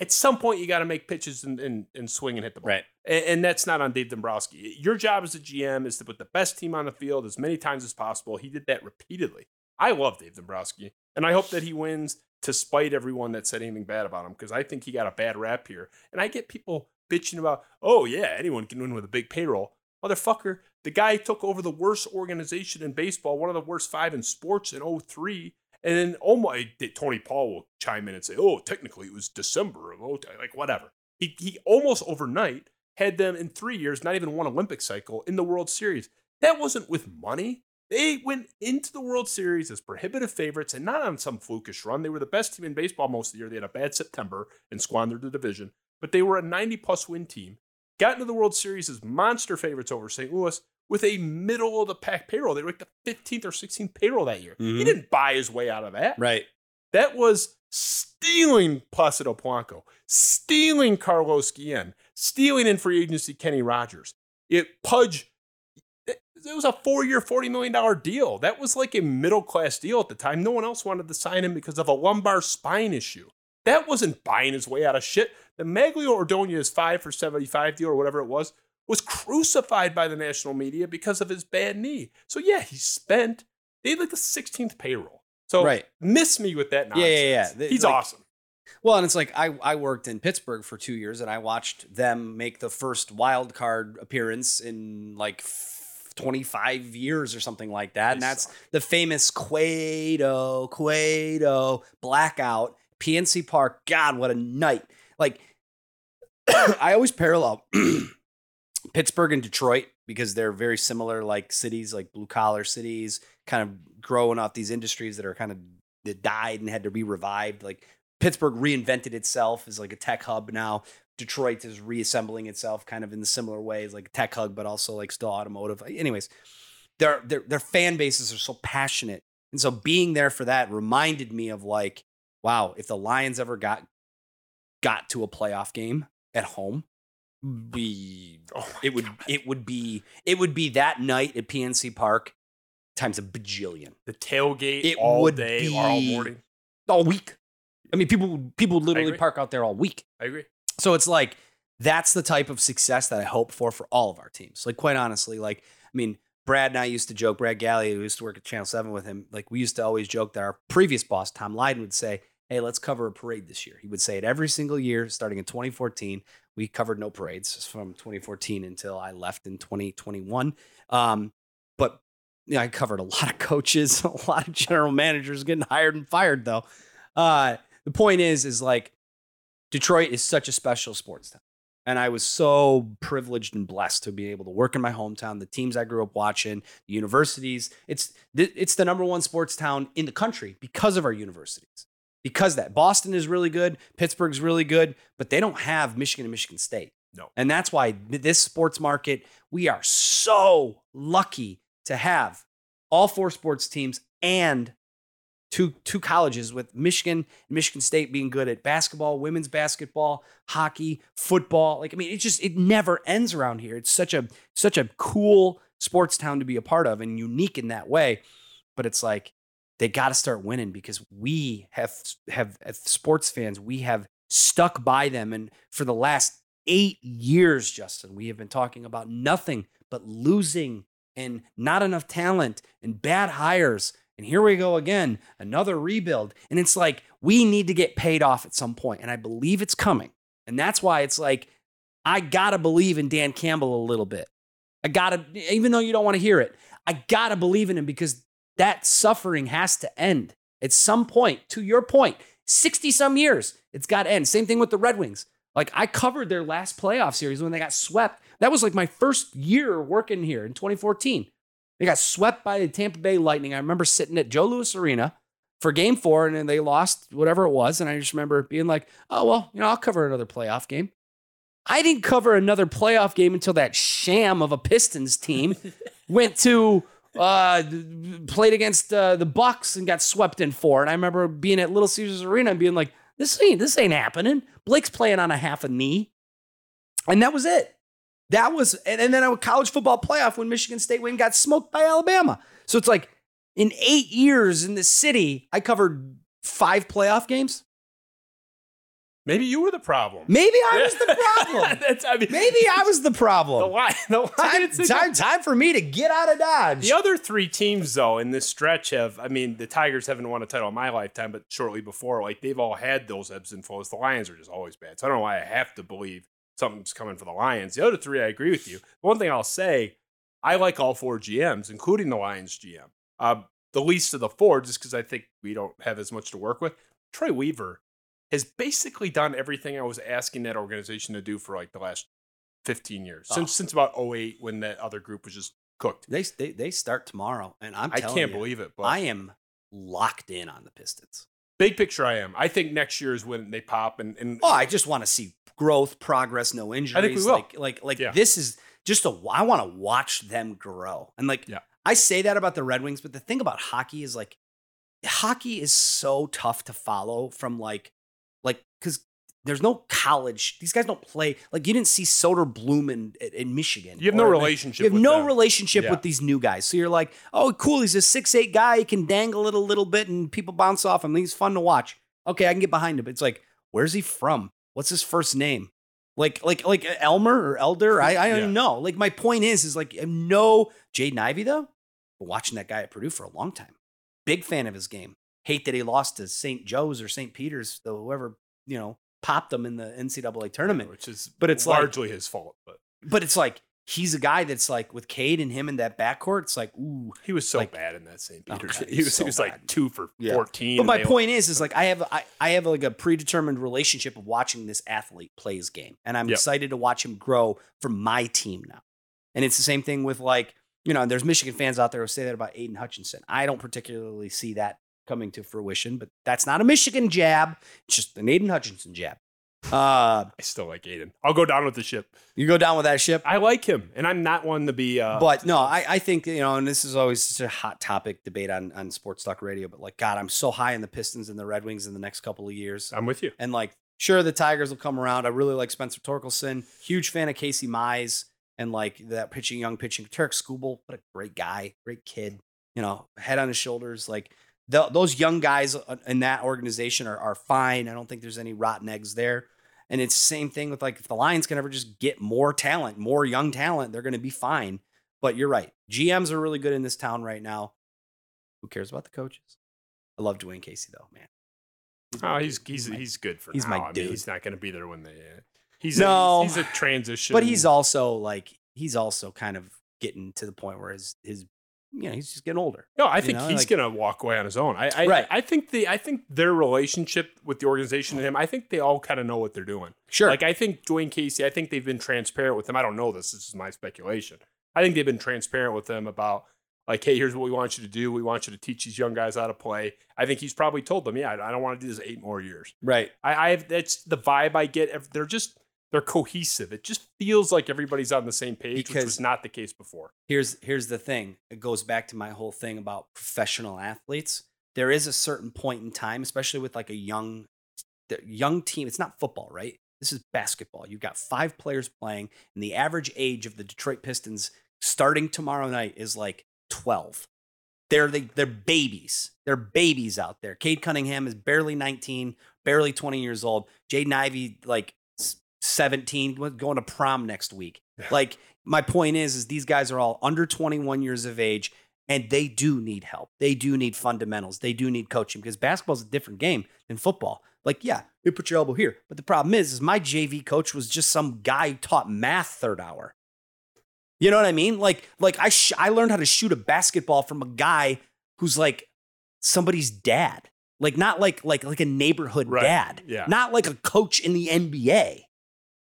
At some point, you got to make pitches and, and, and swing and hit the ball. Right. And, and that's not on Dave Dombrowski. Your job as a GM is to put the best team on the field as many times as possible. He did that repeatedly. I love Dave Dombrowski, and I hope that he wins to spite everyone that said anything bad about him because I think he got a bad rap here. And I get people bitching about, oh, yeah, anyone can win with a big payroll. Motherfucker, the guy took over the worst organization in baseball, one of the worst five in sports in 03. And then, oh my, Tony Paul will chime in and say, oh, technically it was December of 03, like whatever. He, he almost overnight had them in three years, not even one Olympic cycle, in the World Series. That wasn't with money. They went into the World Series as prohibitive favorites and not on some flukish run. They were the best team in baseball most of the year. They had a bad September and squandered the division, but they were a 90 plus win team. Got into the World Series as monster favorites over St. Louis with a middle of the pack payroll. They were like the 15th or 16th payroll that year. He Mhm. didn't buy his way out of that. right. That was stealing Placido Polanco, stealing Carlos Guillen, stealing in free agency Kenny Rogers. It Pudge. it was a four-year, forty million dollar deal. That was like a middle-class deal at the time. No one else wanted to sign him because of a lumbar spine issue. That wasn't buying his way out of shit. The Magglio Ordonez five for seventy-five deal or whatever it was was crucified by the national media because of his bad knee. So yeah, he spent. They had like the sixteenth payroll. So Right. miss me with that Yeah, nonsense. yeah, yeah. They- He's like- awesome. Well, and it's like I, I worked in Pittsburgh for two years and I watched them make the first wild card appearance in like 25 years or something like that. and that's the famous Cueto, Cueto blackout, PNC Park. God, what a night. Like, <coughs> I always parallel <clears throat> Pittsburgh and Detroit because they're very similar, like cities, like blue collar cities, kind of growing off these industries that are kind of that died and had to be revived. Like Pittsburgh reinvented itself as like a tech hub now. Detroit is reassembling itself kind of in the similar ways, like a tech hub, but also like still automotive. Anyways, their their their fan bases are so passionate. And so being there for that reminded me of like, wow, if the Lions ever got got to a playoff game at home, be Oh it would God. it would be it would be that night at PNC Park times a bajillion the tailgate It all would day or all be- morning. all week. I mean, people would- people would literally park out there all week. I agree. So it's like that's the type of success that I hope for for all of our teams. Like quite honestly, like I mean, Brad and I used to joke. Brad Galli, who used to work at Channel Seven with him, like we used to always joke that our previous boss Tom Leyden would say, "Hey, let's cover a parade this year." He would say it every single year, starting in 2014. We covered no parades from 2014 until I left in 2021. Um, but you know, I covered a <laughs> lot of coaches, a lot of general managers getting hired and fired. Though, uh, the point is, is like Detroit is such a special sports town. And I was so privileged and blessed to be able to work in my hometown, the teams I grew up watching, the universities. It's it's the number one sports town in the country because of our universities. Because that Boston is really good, Pittsburgh's really good, but they don't have Michigan and Michigan State. No. And that's why this sports market, we are so lucky to have all four sports teams and two two colleges with Michigan and Michigan State being good at basketball, women's basketball, hockey, football. Like I mean, it just it never ends around here. It's such a such a cool sports town to be a part of and unique in that way. But it's like they got to start winning because we have have as sports fans, we have stuck by them and for the last 8 years, Justin, we have been talking about nothing but losing and not enough talent and bad hires. And here we go again, another rebuild. And it's like, we need to get paid off at some point, And I believe it's coming. And that's why it's like, I gotta believe in Dan Campbell a little bit. I gotta, even though you don't wanna hear it, I gotta believe in him because that suffering has to end at some point. To your point, 60 some years, it's gotta end. Same thing with the Red Wings. Like I covered their last playoff series when they got swept. That was like my first year working here in 2014. They got swept by the Tampa Bay Lightning. I remember sitting at Joe Louis Arena for game four and then they lost whatever it was. And I just remember being like, oh, well, you know, I'll cover another playoff game. I didn't cover another playoff game until that sham of a Pistons team <laughs> went to uh played against uh, the Bucks and got swept in four. And I remember being at Little Caesars Arena and being like, this ain't this ain't happening. Blake's playing on a half a knee. And that was it. That was and, and then a college football playoff when Michigan State went got smoked by Alabama. So it's like in eight years in the city, I covered five playoff games. Maybe you were the problem. Maybe I was the <laughs> problem. <laughs> That's, I mean, Maybe I was the problem. the line. The Time, time, time for me to get out of Dodge. The other three teams, though, in this stretch have, I mean, the Tigers haven't won a title in my lifetime, but shortly before, like, they've all had those ebbs and flows. The Lions are just always bad. So I don't know why I have to believe something's coming for the Lions. The other three, I agree with you. One thing I'll say, I like all four GMs, including the Lions GM. Uh, the least of the four, just because I think we don't have as much to work with. Troy Weaver has basically done everything I was asking that organization to do for like the last 15 years, Oh. since ah. since about 08 when that other group was just cooked. They, they they start tomorrow, and I'm I can't you, believe it, but I am locked in on the Pistons. big picture, I am. I think next year is when they pop, and, and Oh, I just want to see growth, progress, no injuries. we will. Like like like Yeah. this is just a I want to watch them grow. And like Yeah. I say that about the Red Wings, but the thing about hockey is like hockey is so tough to follow from like like cuz there's no college. These guys don't play like you didn't see Soderblom in, in Michigan. You have no relationship You have with no them. relationship Yeah. with these new guys. So you're like, oh, cool. He's a six eight guy. He can dangle it a little bit, and people bounce off him. He's fun to watch. Okay, I can get behind him. It's like, where's he from? What's his first name? Like, like, like uh, Elmer or Elder? I, I don't Yeah. know. Like, my point is, is like, no Jaden Ivey though. Been watching that guy at Purdue for a long time. Big fan of his game. Hate that he lost to St. Joe's or St. Peter's, though whoever you know popped them in the NCAA tournament. which is But it's like- largely his fault. But But it's like he's a guy that's like with Cade and him in that backcourt. It's like ooh. he was so Like- bad in that St. Oh, Peter's. God, he was, so he was like two for Yeah. fourteen. But my point is, is like I have I, I have like a predetermined relationship of watching this athlete play his game, and I'm Yep. excited to watch him grow for my team now. And it's the same thing with like you know, there's Michigan fans out there who say that about Aidan Hutchinson. I don't particularly see that coming to fruition, but that's not a Michigan jab. It's just an Aidan Hutchinson jab. Uh, <laughs> I still like Aidan. I'll go down with the ship. you go down with that ship. I like him, and I'm not one to be. Uh, but no, I, I think you know, and this is always such a hot topic debate on on sports talk radio. But like, God, I'm so high on the Pistons and the Red Wings in the next couple of years. I'm with you. And like, sure, the Tigers will come around. I really like Spencer Torkelson. Huge fan of Casey Mize and like that pitching, young pitching. Tarik Skubal, what a great guy, great kid. You know, head on his shoulders. Like th- those young guys in that organization are are fine. I don't think there's any rotten eggs there. And it's the same thing with like if the Lions can ever just get more talent, more young talent, they're going to be fine. But you're right. GMs are really good in this town right now. Who cares about the coaches? I love Dwayne Casey though, man. Oh, he's he's my- he's good for he's now. my I mean, dude. he's not going to be there when they. Uh, he's No. a, he's, he's a transition. But he's also like he's also kind of getting to the point where his his you know he's just getting older. No, I think know, he's like- going to walk away on his own. I, I, Right. I think the I think their relationship with the organization and him. I think they all kind of know what they're doing. Sure, Like I think Dwayne Casey. I think they've been transparent with him. I don't know this. This is my speculation. I think they've been transparent with him about like, hey, here's what we want you to do. We want you to teach these young guys how to play. I think he's probably told them, yeah, I don't want to do this eight more years. right. I, I have that's the vibe I get. They're just they're cohesive. It just feels like everybody's on the same page, which Because- was not the case before. Here's here's the thing. It goes back to my whole thing about professional athletes. There is a certain point in time, especially with like a young the young team. It's not football, right? This is basketball. You've got five players playing, and the average age of the Detroit Pistons starting tomorrow night is like 12. They're they, they're babies. They're babies out there. Cade Cunningham is barely 19, barely 20 years old. Jaden Ivey like 17, going to prom next week. Like my point is, is these guys are all under 21 years of age, and they do need help. They do need fundamentals. They do need coaching because basketball is a different game than football. Like, yeah, you put your elbow here, but the problem is, is my JV coach was just some guy who taught math third hour. You know what I mean? Like, like I sh- I learned how to shoot a basketball from a guy who's like somebody's dad. Like not like like like a neighborhood Right. dad. Yeah. Not like a coach in the NBA.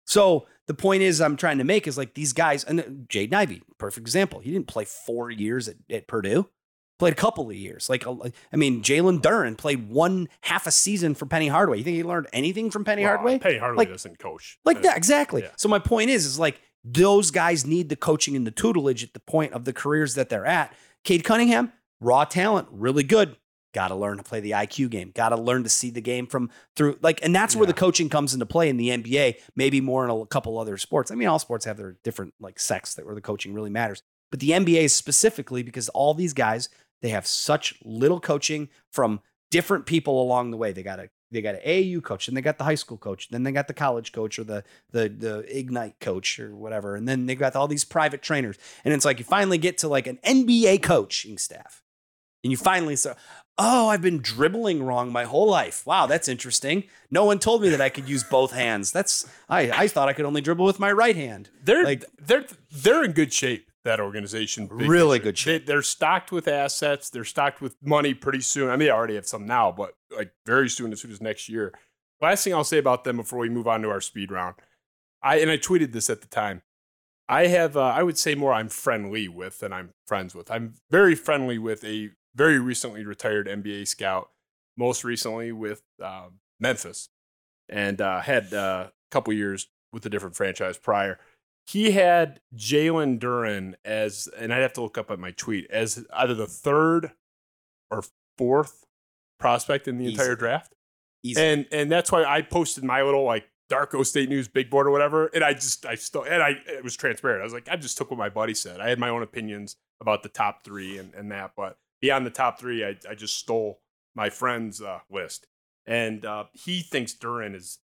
So the point is I'm trying to make is like these guys, and uh, Jaden Ivey, perfect example. He didn't play four years at, at Purdue. Played a couple of years. Like a- I mean, Jalen Duren played one half a season for Penny Hardaway. You think he learned anything from Penny Well, Hardaway? Penny Hardaway Like- doesn't coach. Like that, exactly. yeah. So my point is, is like those guys need the coaching and the tutelage at the point of the careers that they're at. Cade Cunningham, raw talent, really good. Got to learn to play the IQ game. Got to learn to see the game from through like, and that's where the coaching comes into play in the NBA. Maybe more in a couple other sports. I mean, all sports have their different like sects that where the coaching really matters. But the NBA is specifically because all these guys they have such little coaching from different people along the way. They got a they got an AAU coach, and they got the high school coach, then they got the college coach or the the the Ignite coach or whatever, and then they got all these private trainers, and it's like you finally get to like an NBA coaching staff, and you finally say, "Oh, I've been dribbling wrong my whole life. Wow, that's interesting. No one told me that I could use both hands. That's I I thought I could only dribble with my right hand. They're Like- they're they're in good shape. That organization, Really picture. good shape. They, they're stocked with assets. They're stocked with money pretty soon. I mean, they already have some now, but like very soon, as soon as next year. Last thing I'll say about them before we move on to our speed round, I and I tweeted this at the time. I have, uh, I would say more. I'm friendly with than I'm friends with. I'm very friendly with a very recently retired NBA scout. Most recently with uh, Memphis, and uh, had uh, a couple years with a different franchise prior he had Jalen Duren as, and I'd have to look up at my tweet, as either the third or fourth prospect in the entire draft. Easy. and and that's why I posted my little like Darko State News big board or whatever, and I just I still and I it was transparent. I was like I just took what my buddy said. I had my own opinions about the top three and and that, but beyond the top three, I I just stole my friend's uh, list, and uh, he thinks Duren is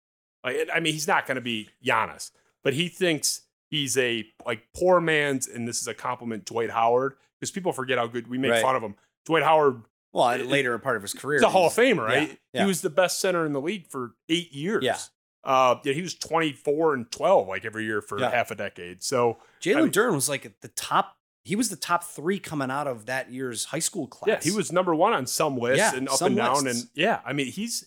like I mean he's not going to be Giannis, but he thinks he's a like poor man's, and this is a compliment Dwight Howard because people forget how good we make Right. fun of him. Dwight Howard well, later part of his career, He's a Hall of Famer, right? Yeah, yeah. He was the best center in the league for eight years. Yeah. Uh, yeah, he was 24 and 12 like every year for Yeah. half a decade. So, Jalen I mean- Duren was like the top. He was the top three coming out of that year's high school class. yeah, he was number one on some lists Yeah, and up and down. lists. And yeah, I mean, he's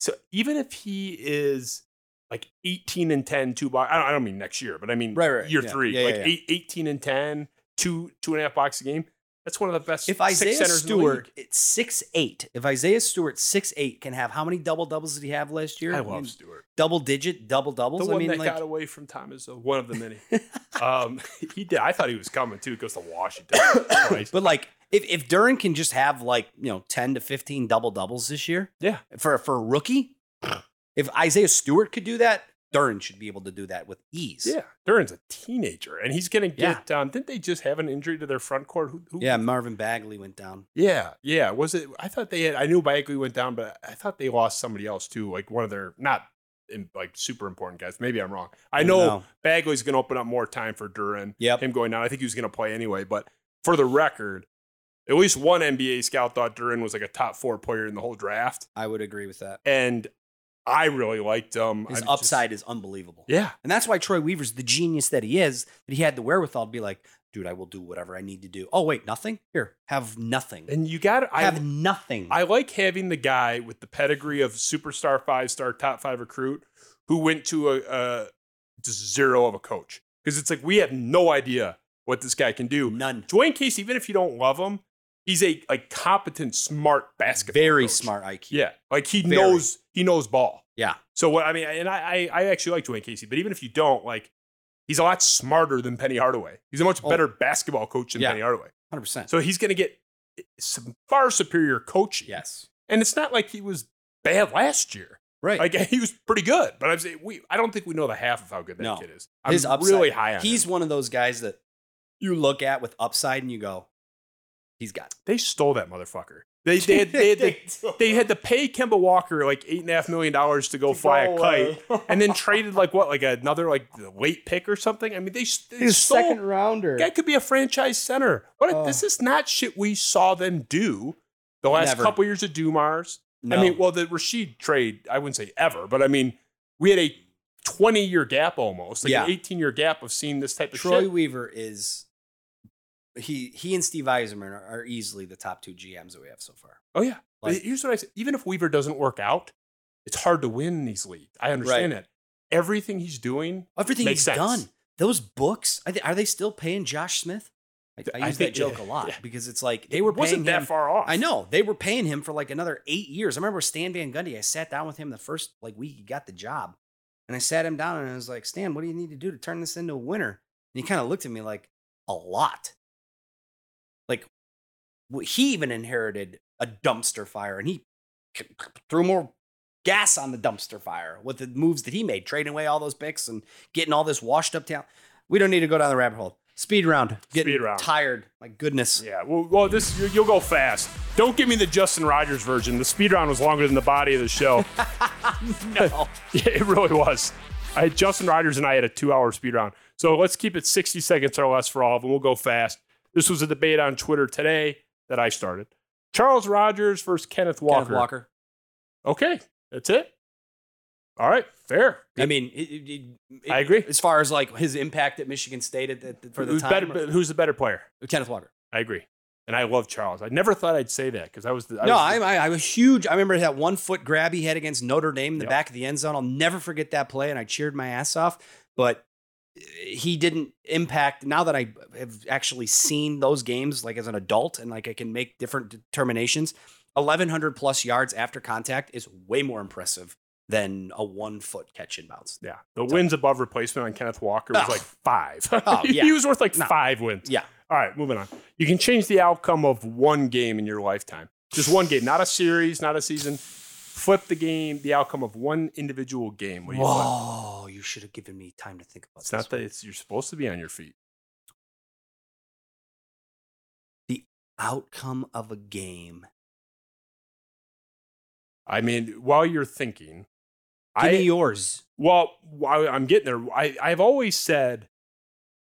so even if he is like 18 and 10, two box, I don't, I don't mean next year, but I mean Right, right, year yeah. three, Yeah, like. Eight, 18 and 10, two, two and a half box a game. That's one of the best If six Isaiah centers in the. Stewart, it's six eight. If Isaiah Stewart six eight can have how many double doubles did he have last year? I mean, love Stewart. double digit double doubles. The one I mean, that like got away from Tom is one of the many. <laughs> um, <laughs> he did. I thought he was coming too. It Goes to Washington. <coughs> But like, if if Duren can just have like you know ten to fifteen double doubles this year, Yeah. for for a rookie, if Isaiah Stewart could do that, Duren should be able to do that with ease. Yeah, Duren's a teenager, and he's going to Yeah. get. Um, didn't they just have an injury to their front court? Who, who, yeah. Marvin Bagley went down. yeah, yeah. Was it? I thought they had. I knew Bagley went down, but I thought they lost somebody else too. Like one of their not in, like super important guys. Maybe I'm wrong. I know No. Bagley's going to open up more time for Duren. Yep. him going down. I think he was going to play anyway. But for the record, at least one NBA scout thought Duren was like a top four player in the whole draft, I would agree with that. and I really liked him. His I'm just- upside is unbelievable. yeah. And that's why Troy Weaver's the genius that he is, that he had the wherewithal to be like, dude, I will do whatever I need to do. Oh, wait, nothing? Here, have nothing. And you got to have nothing. I like having the guy with the pedigree of superstar, five star, top five recruit who went to a, a zero of a coach because it's like we have no idea what this guy can do. None. Dwayne Casey, even if you don't love him, he's a like competent, smart basketball. Very coach. smart IQ. Yeah, like he Very. knows he knows ball. Yeah. So what I mean, and I, I I actually like Dwayne Casey, but even if you don't, like he's a lot smarter than Penny Hardaway. He's a much Oh. better basketball coach than Yeah. Penny Hardaway. 100%. So he's going to get eh, some far superior coaching. yes. And it's not like he was bad last year. Right. Like <laughs> he was pretty good, but I'm saying we I don't think we know the half of how good that No. kid is. I'm His upside, really high on He's him. one of those guys that you look at with upside and you go, he's got it. They stole that motherfucker. They they had, they, had <laughs> to, they had to pay Kemba Walker like eight and a half million dollars to go fly a kite, <laughs> and then traded like what like another like late pick or something. I mean they, they stole. second rounder. That could be a franchise center. What? this is not shit we saw them do the last Never. couple years of Dumars. No. I mean, well, the Rasheed trade, I wouldn't say ever, but I mean, we had a 20 year gap almost, like Yeah. an 18 year gap of seeing this type of Troy shit. Weaver is he he and Steve Yzerman are, are easily the top two GMs that we have so far. Oh, yeah. Like- here's what I say even if Weaver doesn't work out, it's hard to win in these leagues. I understand Right. that. Everything he's doing, Everything he's sense. done. Those books, I thi- are they still paying Josh Smith? I, I I use think- that joke yeah, a lot yeah. because it's like they were paying wasn't that him- far off. I know they were paying him for like another eight years. I remember Stan Van Gundy. I sat down with him the first like week he got the job, and I sat him down and I was like, Stan, what do you need to do to turn this into a winner? And he kind of looked at me like a lot. He even inherited a dumpster fire, and he threw more gas on the dumpster fire with the moves that he made, trading away all those picks and getting all this washed up talent. We don't need to go down the rabbit hole. Speed round. Getting Speed round. tired. My goodness. Yeah, well, well this you- you'll go fast. Don't give me the Justin Rogers version. The speed round was longer than the body of the show. <laughs> No. <laughs> Yeah, it really was. I had Justin Rogers and I had a two hour speed round. So let's keep it 60 seconds or less for all of them. We'll go fast. This was a debate on Twitter today that I started. Charles Rogers versus Kenneth Walker. Kenneth Walker. Okay, that's it. All right, fair. I mean, it, it- it- I agree. As far as like his impact at Michigan State at, at- for the who's time, better? Who's the better player? Kenneth Walker. I agree. And I love Charles. I never thought I'd say that because I was the. I no, was I, the- I, I was huge. I remember that one foot grab he had against Notre Dame in the Yep. back of the end zone. I'll never forget that play, and I cheered my ass off. But he didn't impact. Now that I have actually seen those games, like as an adult, and like I can make different determinations, eleven hundred plus yards after contact is way more impressive than a one foot catch in bounds. Yeah, the wins above replacement on Kenneth Walker was Oh. like five. Oh, <laughs> yeah. he was worth like No. five wins. Yeah. All right, moving on. You can change the outcome of one game in your lifetime. Just one game, not a series, not a season. Flip the game, the outcome of one individual game. What do you flip? Whoa, you should have given me time to think about It's this. not that it's you're supposed to be on your feet. the outcome of a game. I mean, while you're thinking, Give I me yours. well, while I'm getting there, I, I've always said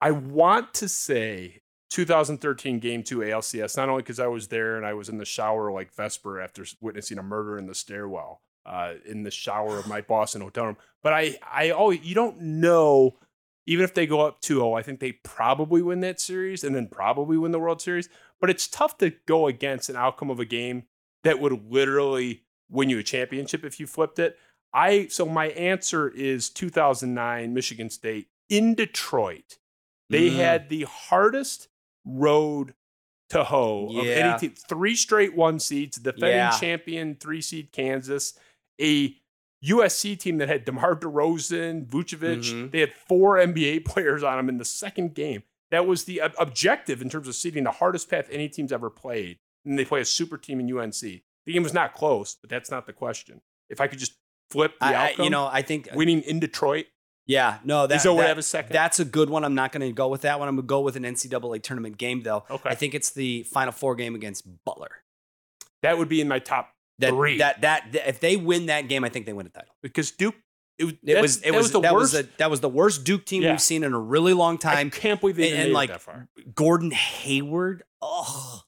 I want to say 2013 Game Two ALCS, not only because I was there and I was in the shower like Vesper after witnessing a murder in the stairwell, uh, in the shower of my <sighs> Boston hotel room, but I, I always you don't know. Even if they go up 2-0, I think they probably win that series and then probably win the World Series. But it's tough to go against an outcome of a game that would literally win you a championship if you flipped it. I so my answer is 2009 Michigan State in Detroit. They Mm. had the hardest road to hoe of Yeah. any team. Three straight one seeds, defending Yeah. champion three seed Kansas, a USC team that had DeMar DeRozan, Vucevic. Mhm. They had four NBA <laughs> players on them in the second game. That was the ob- objective in terms of seeding the hardest path any team's ever played. And they play a super team in UNC. The game was not close, but that's not the question. If I could just flip the I, I- outcome, you know, I think winning in Detroit, Yeah, no, that, Izzo would that- have a second. That's a good one. I'm not going to go with that one. I'm going to go with an NCAA tournament game, though. Okay. I think it's the Final Four game against Butler. that would be in my top That, three. That, that that if they win that game, I think they win a title. because Duke, it was It was it that was, the that worst. was a, that was the worst Duke team Yeah. we've seen in a really long I time. can't believe they and- and, made like, it that far. Gordon Hayward, oh,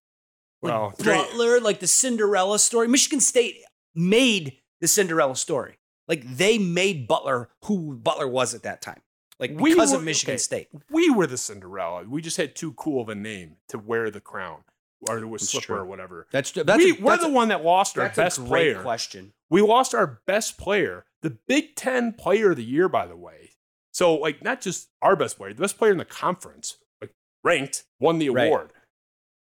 Well, Butler, like the Cinderella story. Michigan State made the Cinderella story. Like they made Butler who Butler was at that time. Like We because were- of Michigan okay. State. we were the Cinderella. We just had too cool of a name to wear the crown or to a That's slipper true. or whatever. That's that's we, a, we're that's the a- one that lost our best great player. question. We lost our best player, the Big Ten Player of the Year, by the way. So, like, not just our best player, the best player in the conference, like ranked, won the Right.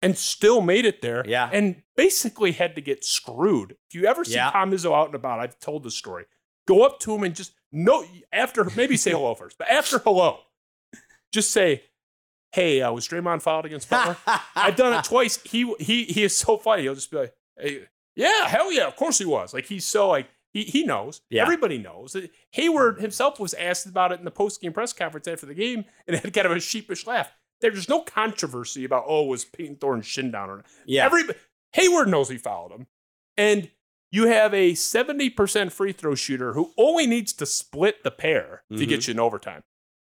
And still made it there. Yeah. and basically had to get screwed. If you ever see Yeah. Tom Izzo out and about, I've told the story. Go up to him and just no after maybe say hello first, but after hello, just say, "Hey, uh, was Draymond fouled against Butler?" <laughs> I've done it twice. He he he is so funny. He'll just be like, hey, "Yeah, hell yeah, of course he was." Like he's so like he he knows. Yeah. Everybody knows. Hayward himself was asked about it in the post game press conference after the game, and had kind of a sheepish laugh. There's no controversy about oh was Payton Thorne shin down or not. Yeah. Every Hayward knows he fouled him, and you have a 70% free throw shooter who only needs to split the pair to Mhm. get you in overtime.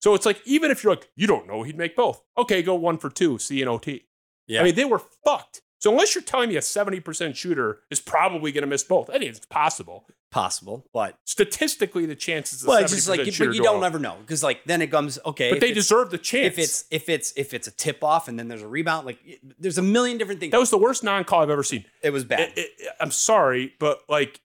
So it's like even if you're like you don't know he'd make both, okay, go one for two, C and OT. Yeah. I mean they were fucked. So unless you're telling me a 70% shooter is probably going to miss both, I think it's possible. possible, but Statistically, the chances of well, it's just like, shooter but you don't ever know because like then it comes okay. But they deserve the chance. if it's if it's if it's a tip off and then there's a rebound, like there's a million different things. that was the worst non-call I've ever seen. it was bad. It- it- I'm sorry, but like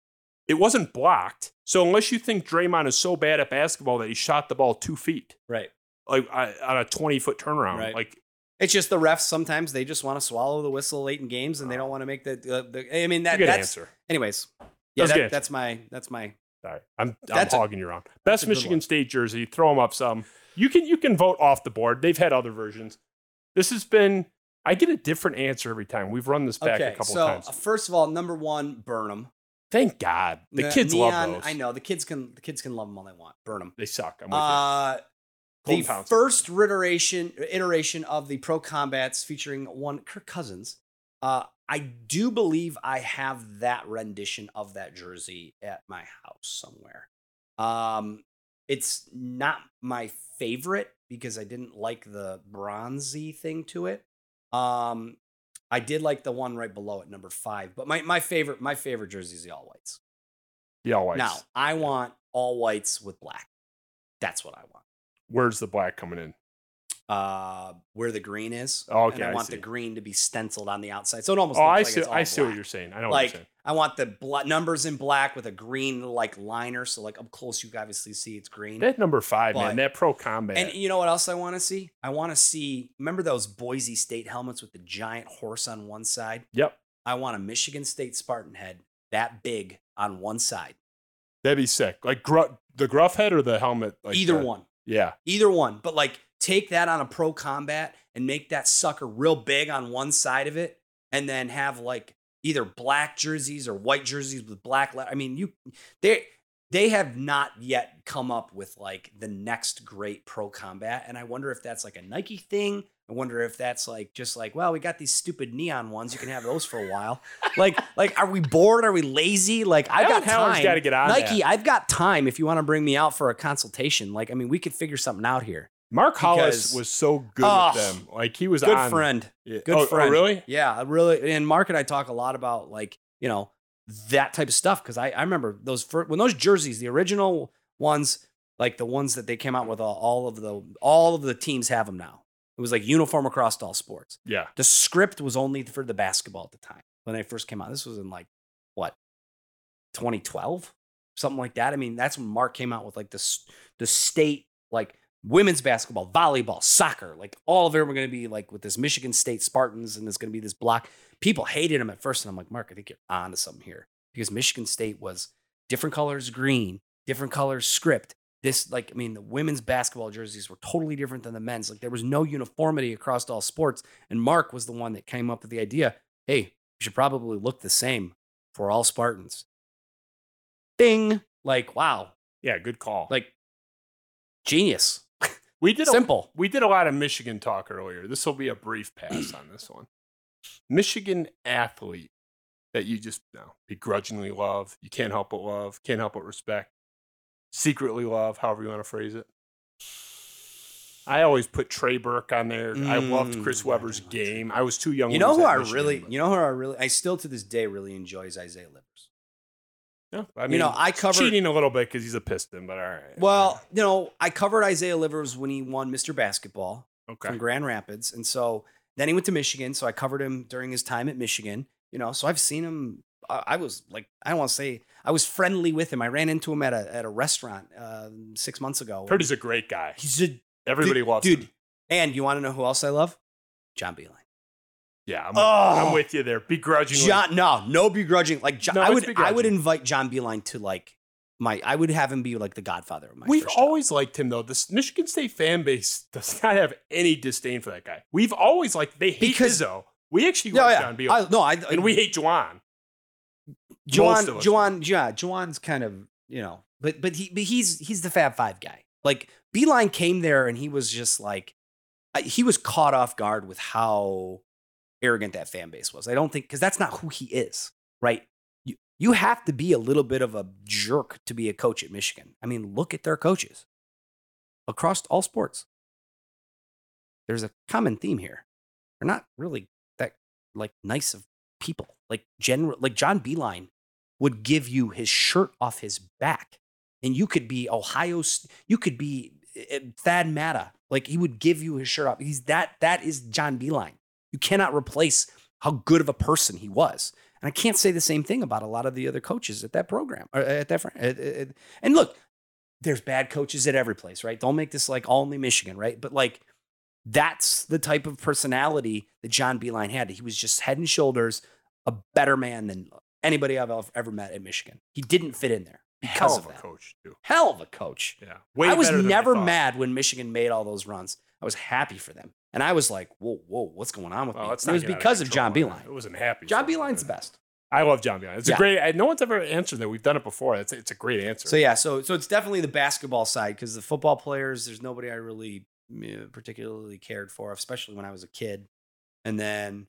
it wasn't blocked. So unless you think Draymond is so bad at basketball that he shot the ball two feet, right. like I- on a 20 foot turnaround, Right. like It's just the refs sometimes they just want to swallow the whistle late in games and they don't want to make the, the, the I mean that you get an that's answer. anyways. Yeah, good that, that's my that's my Sorry, I'm, I'm hogging you around. Best Michigan one. State jersey. Throw them up some. You can you can vote off the board. They've had other versions. This has been. I get a different answer every time. We've run this back okay. a couple so times. uh, first of all, number one, Burnham. Thank God the Ne- kids neon, love those. I know the kids can the kids can love them all they want. Burn them. they suck. I'm with you. Uh, the first iteration iteration of the Pro Combats featuring one Kirk Cousins. Uh, I do believe I have that rendition of that jersey at my house somewhere. Um, it's not my favorite because I didn't like the bronzy thing to it. Um, I did like the one right below it, number five. But my, my favorite my favorite jersey is the all whites. you. Yeah, whites. Now I want all whites with black. That's what I want. Where's the black coming in? uh, where the green is. Oh, okay, and I I want see. the green to be stenciled on the outside, so it almost Oh, looks I like see. it's all I see what you're saying. I know what you're Like. I want the bla- numbers in black with a green like liner, so like up close you obviously see it's green. That number five, But- man. That pro combat. and you know what else I want to see? I want to see. Remember those Boise State helmets with the giant horse on one side? yep, I want a Michigan State Spartan head that big on one side. that'd be sick. Like gru- the gruff head or the helmet. Like Either the- one. Yeah, Either one. But like take that on a pro combat and make that sucker real big on one side of it and then have like either black jerseys or white jerseys with black. Le- I mean, you they they have not yet come up with like the next great pro combat, and I wonder if that's like a Nike thing. I wonder if that's like just like, well, we got these stupid neon ones. You can have those for a while. like, like, are we bored? Are we lazy? Like, I've Alan got time. gotta get on Nike, that. I've got time. If you want to bring me out for a consultation, like, I mean, we could figure something out here. Mark Hollis Because- was so good Oh, with them. Like he was Good on. friend. Yeah. Good oh, oh, friend. really? Yeah, really. And Mark and I talk a lot about like, you know, that type of stuff. Cause I, I remember those first, when those jerseys, the original ones, like the ones that they came out with all, all of the, all of the teams have them now. It was like uniform across all sports. Yeah. The script was only for the basketball at the time when they first came out. This was in like what, 2012, something like that. I mean, that's when Mark came out with like this, the state, like women's basketball, volleyball, soccer, like all of them were going to be like with this Michigan State Spartans and there's going to be this block. People hated him at first. And I'm like, Mark, I think you're on to something here because Michigan State was different colors green, different colors script. This, like, I mean, the women's basketball jerseys were totally different than the men's. Like, there was no uniformity across all sports. And Mark was the one that came up with the idea hey, you should probably look the same for all Spartans. Ding. Like, wow. Yeah. Good call. Like, genius. <laughs> we did a, Simple. we did a lot of Michigan talk earlier. This will be a brief pass <clears throat> on this one. Michigan athlete that you just you know, begrudgingly love. You can't help but love. Can't help but respect. Secretly love, however you want to phrase it. I always put Trey Burke on there. I loved Chris Mm. Webber's game. I was too young. You know who I Michigan, really, but- you know who I really, I still to this day really enjoys Isaiah Livers. Yeah, I mean, you know, I covered- cheating a little bit because he's a Piston, but all right. Well, you know, I covered Isaiah Livers when he won Mr. Basketball okay. from Grand Rapids, and so then he went to Michigan. So I covered him during his time at Michigan. You know, so I've seen him. I I was like, I don't want to say I was friendly with him. I ran into him at a at a restaurant uh, six months ago. He's a great guy. He's a Everybody dude, loves dude. him. And you want to know who else I love? John Beilein. Yeah, I'm, Oh. I'm with you there. Begrudgingly. John, no, no begrudging. Like John, No, I would, I would invite John Beilein to like my. I would have him be like the Godfather of my. We've first job. always liked him though. This Michigan State fan base does not have any disdain for that guy. We've always liked they hate Because- Izzo. We actually Yeah, like yeah. John Beal. I, no, I and we hate Juwan. Juwan. Juwan, yeah, Juwan's kind of you know, but but he but he's he's the Fab Five guy. Like Beilein came there and he was just like, he was caught off guard with how arrogant that fan base was. I don't think because that's not who he is, right? You you have to be a little bit of a jerk to be a coach at Michigan. I mean, look at their coaches across all sports. There's a common theme here. They're not really that like nice of people. Like general, like John Beilein would give you his shirt off his back, and you could be Ohio. You could be uh, Thad Matta. Like he would give you his shirt off. He's that. That is John Beilein. You cannot replace how good of a person he was. And I can't say the same thing about a lot of the other coaches at that program or eh, at that. fr- at- at- And look, there's bad coaches at every place, right? Don't make this like only Michigan, right? But like that's the type of personality that John Beilein had. He was just head and shoulders a better man than anybody I've ever met at Michigan. He didn't fit in there because Hell of of a that. coach too. Hell of a coach. Yeah, I was never thought. mad when Michigan made all those runs. I was happy for them. And I was like, whoa, whoa, what's going on with Well, me? it was out of because of John. Beilein. It wasn't happy. John. Beilein's the best. I love John Beilein. It's Yeah. a great. I- No one's ever answered that. We've done it before. It's it's a great answer. So yeah, so so it's definitely the basketball side because the football players, there's nobody I really particularly cared for, especially when I was a kid. And then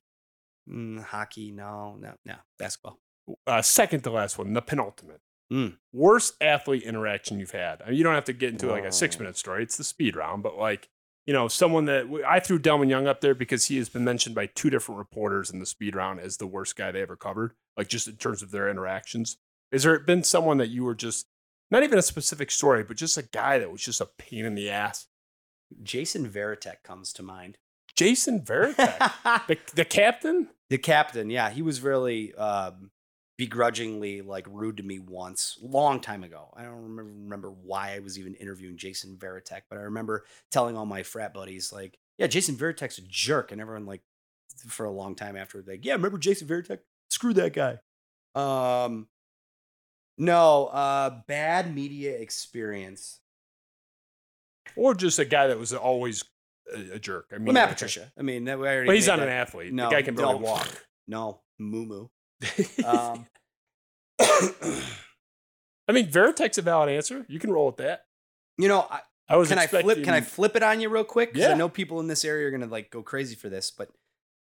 mm, hockey, no, no, no, basketball. Uh, second to last one, the penultimate. Mm. Worst athlete interaction you've had. I mean, you don't have to get into like a six minute story. It's the speed round, but like, you know, someone that I threw Delmon Young up there because he has been mentioned by two different reporters in the speed round as the worst guy they ever covered, like just in terms of their interactions. Is there been someone that you were just not even a specific story, but just a guy that was just a pain in the ass? Jason Varitek comes to mind. Jason Varitek, <laughs> the, the captain? the captain, yeah, he was really um, begrudgingly like rude to me once, long time ago. I don't remember remember why I was even interviewing Jason Varitek, but I remember telling all my frat buddies like, "Yeah, Jason Varitek's a jerk," and everyone like for a long time after like, "Yeah, remember Jason Varitek? Screw that guy." Um, no, uh, bad media experience. Or just a guy that was always a, a jerk? I mean, Well, Matt Patricia. I mean, that- already But he's not an athlete. No, the guy can barely no. walk. No, Moo Moo. Um, <laughs> I mean, Varitek's a valid answer. You can roll with that. you know, I, I was can I flip? Can I flip it on you real quick? Because I know people in this area are gonna like go crazy for this. But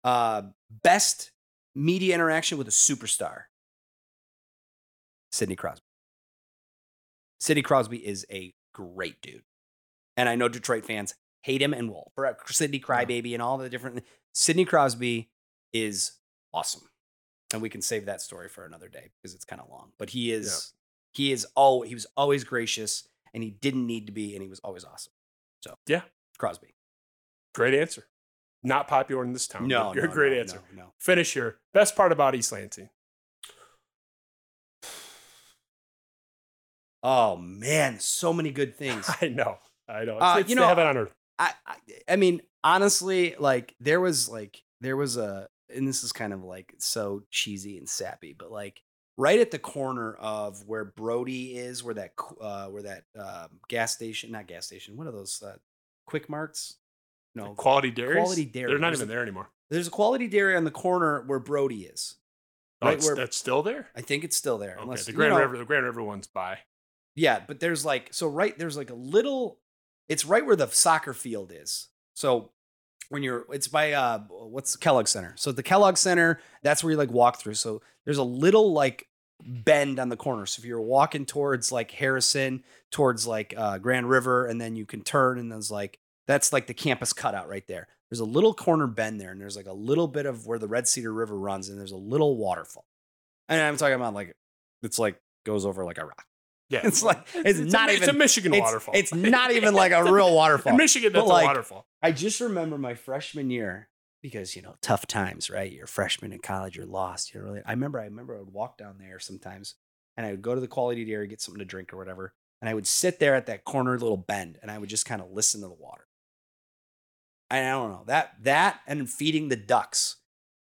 uh, best media interaction with a superstar, Sidney Crosby. Sidney Crosby is a great dude, and I know Detroit fans hate him and will. For Sidney Crybaby and all the different Sidney Crosby is awesome, and we can save that story for another day because it's kind of long. But he is he is all he was always gracious and he didn't need to be and he was always awesome. So Yeah. Crosby. Great answer. Not popular in this town. No, you're no, a great no, answer. No, no. Finish your best part about East Lansing. Oh man, so many good <laughs> things. I know. I know. It's, Uh, it's you know, heaven on earth. I, I I mean, honestly, like there was like there was a and this is kind of like so cheesy and sappy, but like right at the corner of where Brody is, where that uh where that um, gas station, not gas station, what are those uh, quick marts? No, Quality dairy. Quality Dairy. They're not There's even a- there anymore. there's a quality dairy on the corner where Brody is. Oh, Right where- that's still there. I think it's still there. Okay, unless the you Grand know- River, the Grand River one's by. Yeah, but there's like so right there's like a little it's right where the soccer field is. So when you're it's by uh what's the Kellogg Center. So the Kellogg Center, that's where you like walk through. So there's a little like bend on the corner. So if you're walking towards like Harrison, towards like uh Grand River, and then you can turn and there's like that's like the campus cutout right there. There's a little corner bend there, and there's like a little bit of where the Red Cedar River runs, and there's a little waterfall. And I'm talking about like it's like goes over like a rock. <laughs> Yeah, It's like- it's a- not It's a even- Michigan It's, waterfall. it's not even like a real <laughs> waterfall. In Michigan. But That's like- a waterfall. I just remember my freshman year because you know tough times, right? You're a freshman in college, you're lost. You're really. I remember. I remember I would walk down there sometimes, and I would go to the quality dairy, get something to drink or whatever, and I would sit there at that corner little bend, and I would just kind of listen to the water. I don't know that that and feeding the ducks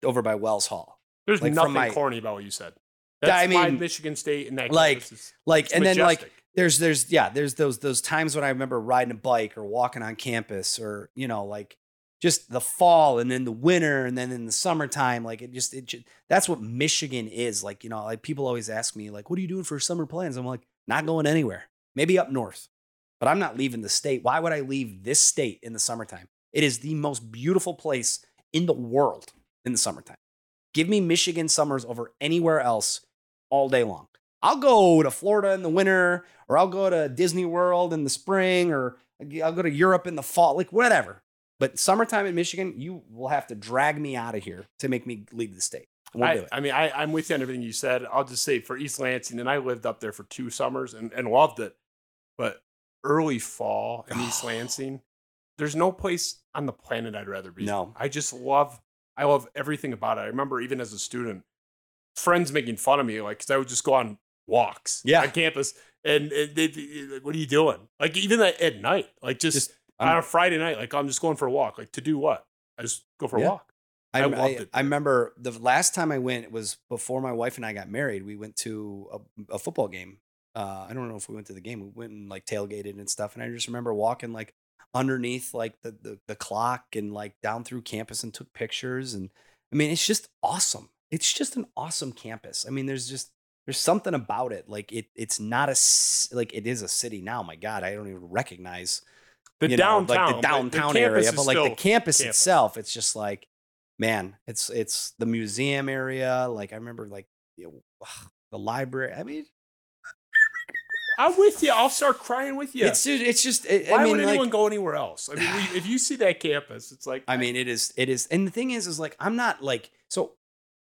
over by Wells Hall, There's like, nothing my- corny about what you said. That's I my mean, Michigan State and that like, is- like, and then like majestic. There's there's yeah there's those those times when i remember riding a bike or walking on campus or you know like just the fall and then the winter and then in the summertime like it just it just, that's what michigan is like you know like people always ask me like what are you doing for summer plans? I'm like not going anywhere. Maybe up north but i'm not leaving the state. Why would i leave this state in the summertime? It is the most beautiful place in the world in the summertime. Give me michigan summers over anywhere else all day long I'll go to Florida in the winter, or I'll go to Disney World in the spring, or I'll go to Europe in the fall, like whatever. But summertime in Michigan, you will have to drag me out of here to make me leave the state. I I. I mean, I, I'm with you on everything you said. I'll just say for East Lansing, and I lived up there for two summers and, and loved it. But early fall in East <sighs> Lansing, there's no place on the planet I'd rather be. No. I just love, I love everything about it. I remember even as a student, friends making fun of me, like, because I would just go on walks Yeah. on campus. And, and they, they- what are you doing? Like, even at, at night, like, just, Just- on a Friday night, like, I'm just going for a walk. Like, to do what? I just go for a Yeah. walk. I, I I, it I remember the last time I went was before my wife and I got married. We went to a, a football game. Uh, I don't know if we went to the game. We went and like tailgated and stuff. And I just remember walking like underneath like the, the the clock and like down through campus and took pictures. And I mean, it's just awesome. It's just an awesome campus. I mean, there's just there's something about it. Like it it's not a like it is a city now. My God, I don't even recognize The you know, downtown, like the downtown campus area, but like the campus, campus. itself, it's just like, man, it's it's the museum area. Like I remember, like you know, ugh, the library. I mean, I'm with you. I'll start crying with you. it's dude, it's just. It, Why I mean, would like, anyone go anywhere else? I mean, we, if <sighs> you see that campus, it's like I mean, it is. It is. And the thing is, is like I'm not like so.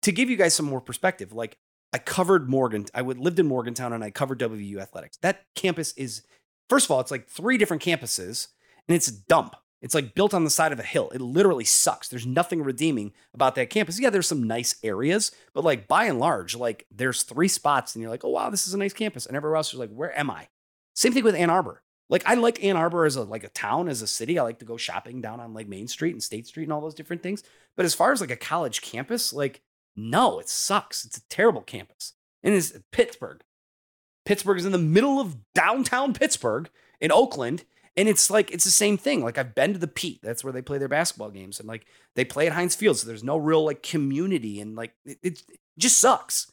To give you guys some more perspective, like I covered Morgan. I would lived in Morgantown and I covered WU athletics. That campus is, first of all, it's like three different campuses, and it's a dump. It's like built on the side of a hill. It literally sucks. There's nothing redeeming about that campus. Yeah, there's some nice areas, but like by and large, like there's three spots, and you're like, oh wow, this is a nice campus, and everywhere else is like, where am I? Same thing with Ann Arbor. Like I like Ann Arbor as a like a town, as a city. I like to go shopping down on like Main Street and State Street and all those different things. But as far as like a college campus, like no, it sucks. It's a terrible campus. And it's Pittsburgh. Pittsburgh is in the middle of downtown Pittsburgh in Oakland, And it's like it's the same thing. Like I've been to the Pete. That's where they play their basketball games, and like they play at Heinz Field. So there's no real like community, and like it, it just sucks.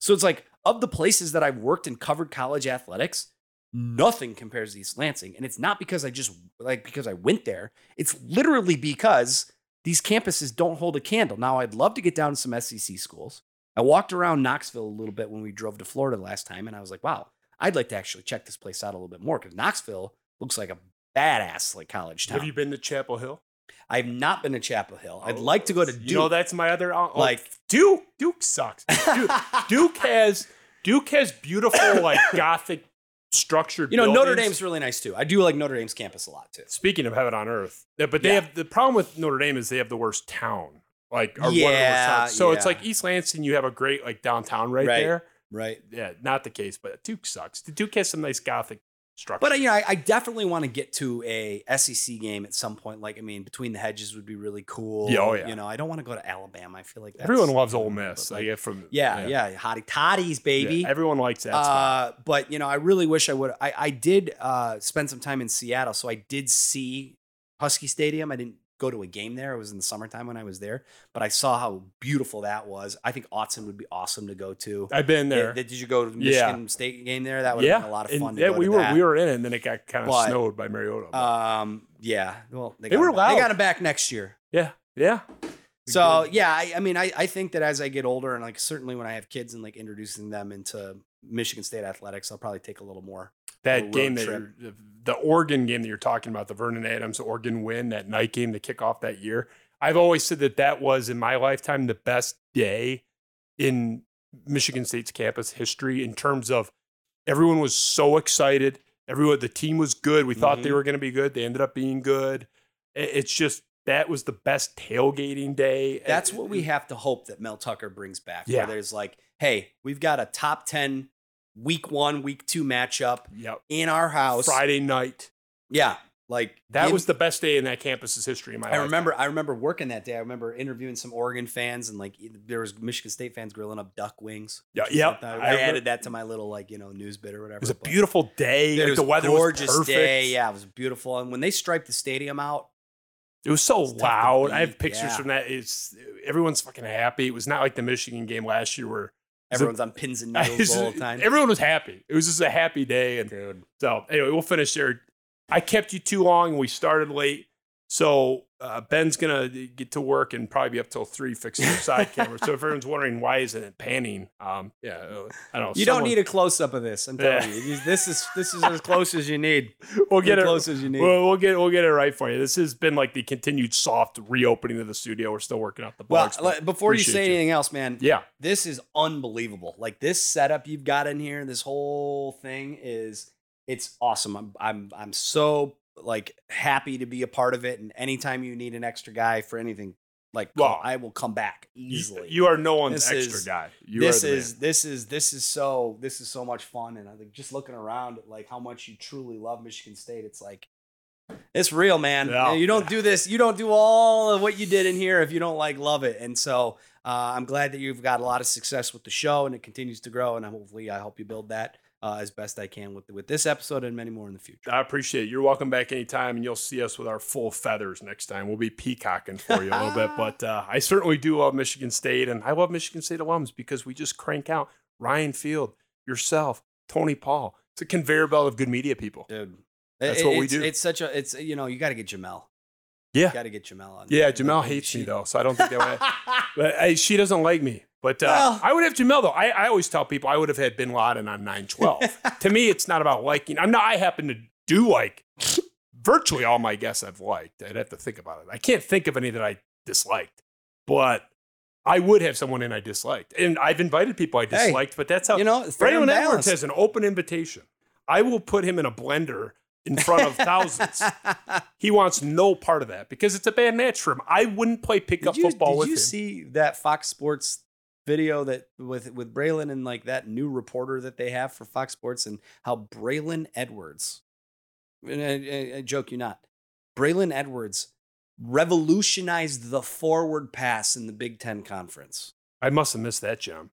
So it's like of the places that I've worked and covered college athletics, nothing compares to East Lansing. And it's not because I just like because I went there. It's literally because these campuses don't hold a candle. Now I'd love to get down to some SEC schools. I walked around Knoxville a little bit when we drove to Florida last time, and I was like, wow, I'd like to actually check this place out a little bit more because Knoxville looks like a badass like college town. Have you been to Chapel Hill? I've not been to Chapel Hill. I'd oh, like to go to Duke. You know, that's my other uh, oh, Like- Duke. Duke sucks. Duke, <laughs> Duke has Duke has beautiful like <laughs> Gothic structured. you know, Notre buildings. Dame's really nice too. I do like Notre Dame's campus a lot too. Speaking of heaven on earth, yeah, but they Yeah. have the problem with Notre Dame is they have the worst town. Like, or one of the worst Yeah. So it's like East Lansing, you have a great like downtown right, Right. there. Right. Yeah, not the case, but Duke sucks. Duke has some nice Gothic structure. But you know, I, I definitely want to get to a SEC game at some point. Like, I mean, between the hedges would be really cool. Yeah, oh, yeah. You know, I don't want to go to Alabama. I feel like that's, everyone loves Ole Miss. but, I like, get from yeah, yeah, hottie toddies, yeah, baby. everyone likes that. Uh, but you know, I really wish I would. I I did uh, spend some time in Seattle, so I did see Husky Stadium. I didn't go to a game there. It was in the summertime when I was there, but I saw how beautiful that was. I think Autzen would be awesome to go to. I've been there. Did, did you go to the Yeah. Michigan State game there? That would have been a lot of and fun. To yeah, we were that. we were in it, and then it got kind of But, snowed by Mariota. but- Um, yeah. Well, they, They got were him back- They got him back next year. yeah, yeah. So yeah, I, I mean, I, I think that as I get older, and like certainly when I have kids and like introducing them into Michigan State athletics, I'll probably take a little more. That game that the Oregon game that you're talking about, the Vernon Adams Oregon win, that night game, the kickoff that year. I've always said that that was in my lifetime the best day in Michigan State's campus history in terms of everyone was so excited. Everyone, the team was good. We thought they Mhm. were going to be good. They ended up being good. It's just that was the best tailgating day. That's what we have to hope that Mel Tucker brings back. Yeah. Where there's like, hey, we've got a top ten week one, week two matchup Yep. in our house. Friday night. Yeah, like That give- was the best day in that campus's history. In my I lifetime. remember I remember working that day. I remember interviewing some Oregon fans and like there was Michigan State fans grilling up duck wings. Yeah, was yep. I I, added that to my little like you know news bit or whatever. It was a but- beautiful day. Like was the weather gorgeous was perfect. day. Yeah, it was beautiful. And when they striped the stadium out, It was so tough to loud. I have pictures yeah. from that. It's everyone's fucking happy. It was not like the Michigan game last year where everyone's on pins and <laughs> needles the whole time. everyone was happy. It was just a happy day. And Dude, so anyway, we'll finish there. I kept you too long. We started late. So uh, Ben's gonna get to work and probably be up till three fixing your side <laughs> camera. So if everyone's wondering why isn't it panning, um, yeah, uh, I don't know. you don't need a close up of this. I'm telling Yeah. you, You- this is this is as close as you need. <laughs> We'll get as it. close as you need. We'll, we'll get we'll get it right for you. This has been like the continued soft reopening of the studio. We're still working out the bugs. le- before you say anything else, man, yeah, this is unbelievable. Like this setup you've got in here, this whole thing is it's awesome. I'm I'm I'm so like happy to be a part of it. And anytime you need an extra guy for anything, like Well, I will come back easily. you are no one's This extra is- guy. You this is man. this is this is so this is so much fun and I think just looking around at like how much you truly love Michigan State it's like it's real man Yeah. you don't do this you don't do all of what you did in here if you don't like love it and so uh, I'm glad that you've got a lot of success with the show and it continues to grow and hopefully I help you build that uh, as best I can with with this episode and many more in the future I appreciate it. You're welcome back anytime, and you'll see us with our full feathers next time. We'll be peacocking for you a little bit, <laughs> but uh, I certainly do love Michigan State, and I love Michigan State alums because we just crank out Ryan Field, yourself, Tony Paul. It's a conveyor belt of good media people. dude That's It- what we do. it's such a it's you know you got to get Jemele Yeah. got to get Jemele on Yeah. Jemele hates me though, so I don't think that Way, <laughs> But hey, she doesn't like me. But uh, Well- I would have Jemele though. I, I always tell people I would have had Bin Laden on nine twelve. <laughs> to me, it's not about liking. I'm not. I happen to do like virtually all my guests I've liked. I'd have to think about it. I can't think of any that I disliked, but I would have someone in I disliked, and I've invited people I Hey, disliked. but that's how you know Braylon Edwards has an open invitation. I will put him in a blender in front of thousands. <laughs> He wants no part of that because it's a bad match for him. I wouldn't play pickup Did you, football did you him. see that Fox Sports video that with with Braylon and like that new reporter that they have for Fox Sports and how Braylon Edwards, and I, I- I joke you not, Braylon Edwards revolutionized the forward pass in the Big Ten conference. I must have missed that, Jim.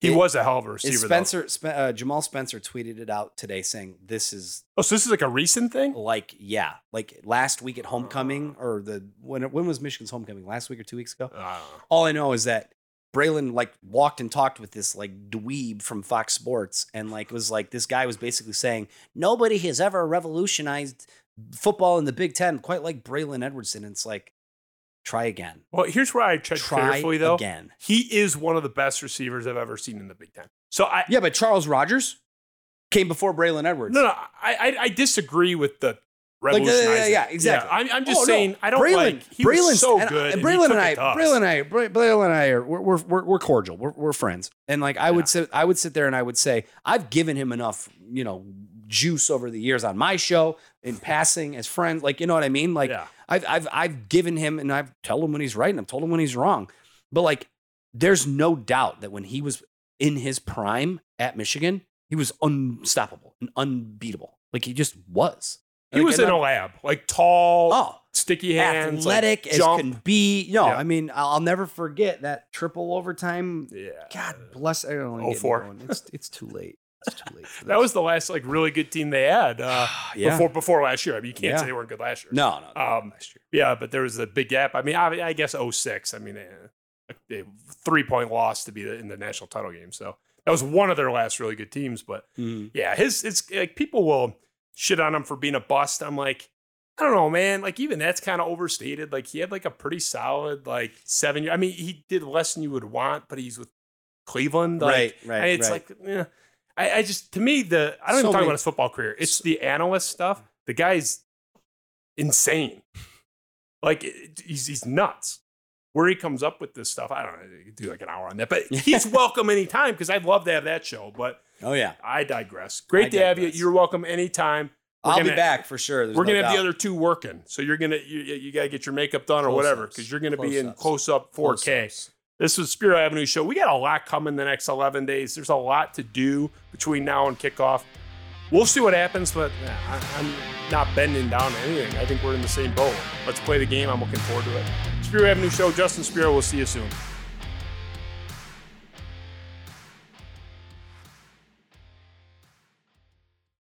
He It- was a hell of a receiver. Spencer Spe- uh, Jamal Spencer tweeted it out today saying this is Oh, so this is like a recent thing? like yeah, like last week at homecoming or the when when was Michigan's homecoming? Last week or two weeks ago? I. All I know is that Braylon like walked and talked with this like dweeb from Fox Sports and like was like this guy was basically saying nobody has ever revolutionized football in the Big Ten quite like Braylon Edwardson. And it's like try again, Well, here's where I tread try carefully, though. again. He is one of the best receivers I've ever seen in the Big Ten. So I Yeah, but Charles Rogers came before Braylon Edwards. no, no, I, I I disagree with the Like, yeah, yeah, revolutionizing. yeah, exactly. I'm, I'm just Oh, no. saying I don't Braylon, like. He Braylon's- so good. And he Braylon and I, it to us. Braylon and I, Braylon and I are we're we're, we're, we're cordial. We're, we're friends. And like I Yeah. would sit, I would sit there and I would say, I've given him enough, you know, juice over the years on my show in passing as friends. Like you know what I mean? Like yeah. I've I've I've given him and I've told him when he's right and I've told him when he's wrong. But like, there's no doubt that when he was in his prime at Michigan, he was unstoppable and unbeatable. Like he just was. He Like, was in a lab, like tall, Oh, sticky hands, like, athletic as jump. can be. No, Yeah. I mean, I'll never forget that triple overtime. Yeah. God bless. I don't want to get 04. me going. It's <laughs> it's too late. It's too late. That was the last like really good team they had uh, <sighs> yeah. before before last year. I mean, you can't Yeah. say they weren't good last year. no, no. no Um, yeah, but there was a big gap. I mean, I, I guess 06. I mean, eh, a three point loss to be in the national title game. So that was one of their last really good teams. But Mhm. yeah, his it's like people will shit on him for being a bust. I'm like, I don't know, man. Like even that's kind of overstated. Like he had like a pretty solid like seven year. I mean, he did less than you would want, but he's with Cleveland. Like, Right, right, it's right. like, yeah. I, I just to me the I don't So even talk many- about his football career. It's the analyst stuff. The guy's insane. Like it- he's he's nuts. Where he comes up with this stuff, I don't know. You could do like an hour on that, but <laughs> he's welcome anytime because I'd love to have that show. But Oh yeah, I digress. Great I to have you. You're welcome anytime. We're I'll gonna- be back for sure. There's We're no gonna have the other two working, so you're gonna you, you gotta get your makeup done or Close-ups. whatever because you're gonna be in Close-ups. close up 4K. Close-ups. This was Spiro Avenue Show. We got a lot coming the next 11 days. There's a lot to do between now and kickoff. We'll see what happens, but I, I'm not bending down to anything. I think we're in the same boat. Let's play the game. I'm looking forward to it. Spiro Avenue Show. Justin Spiro. We'll see you soon.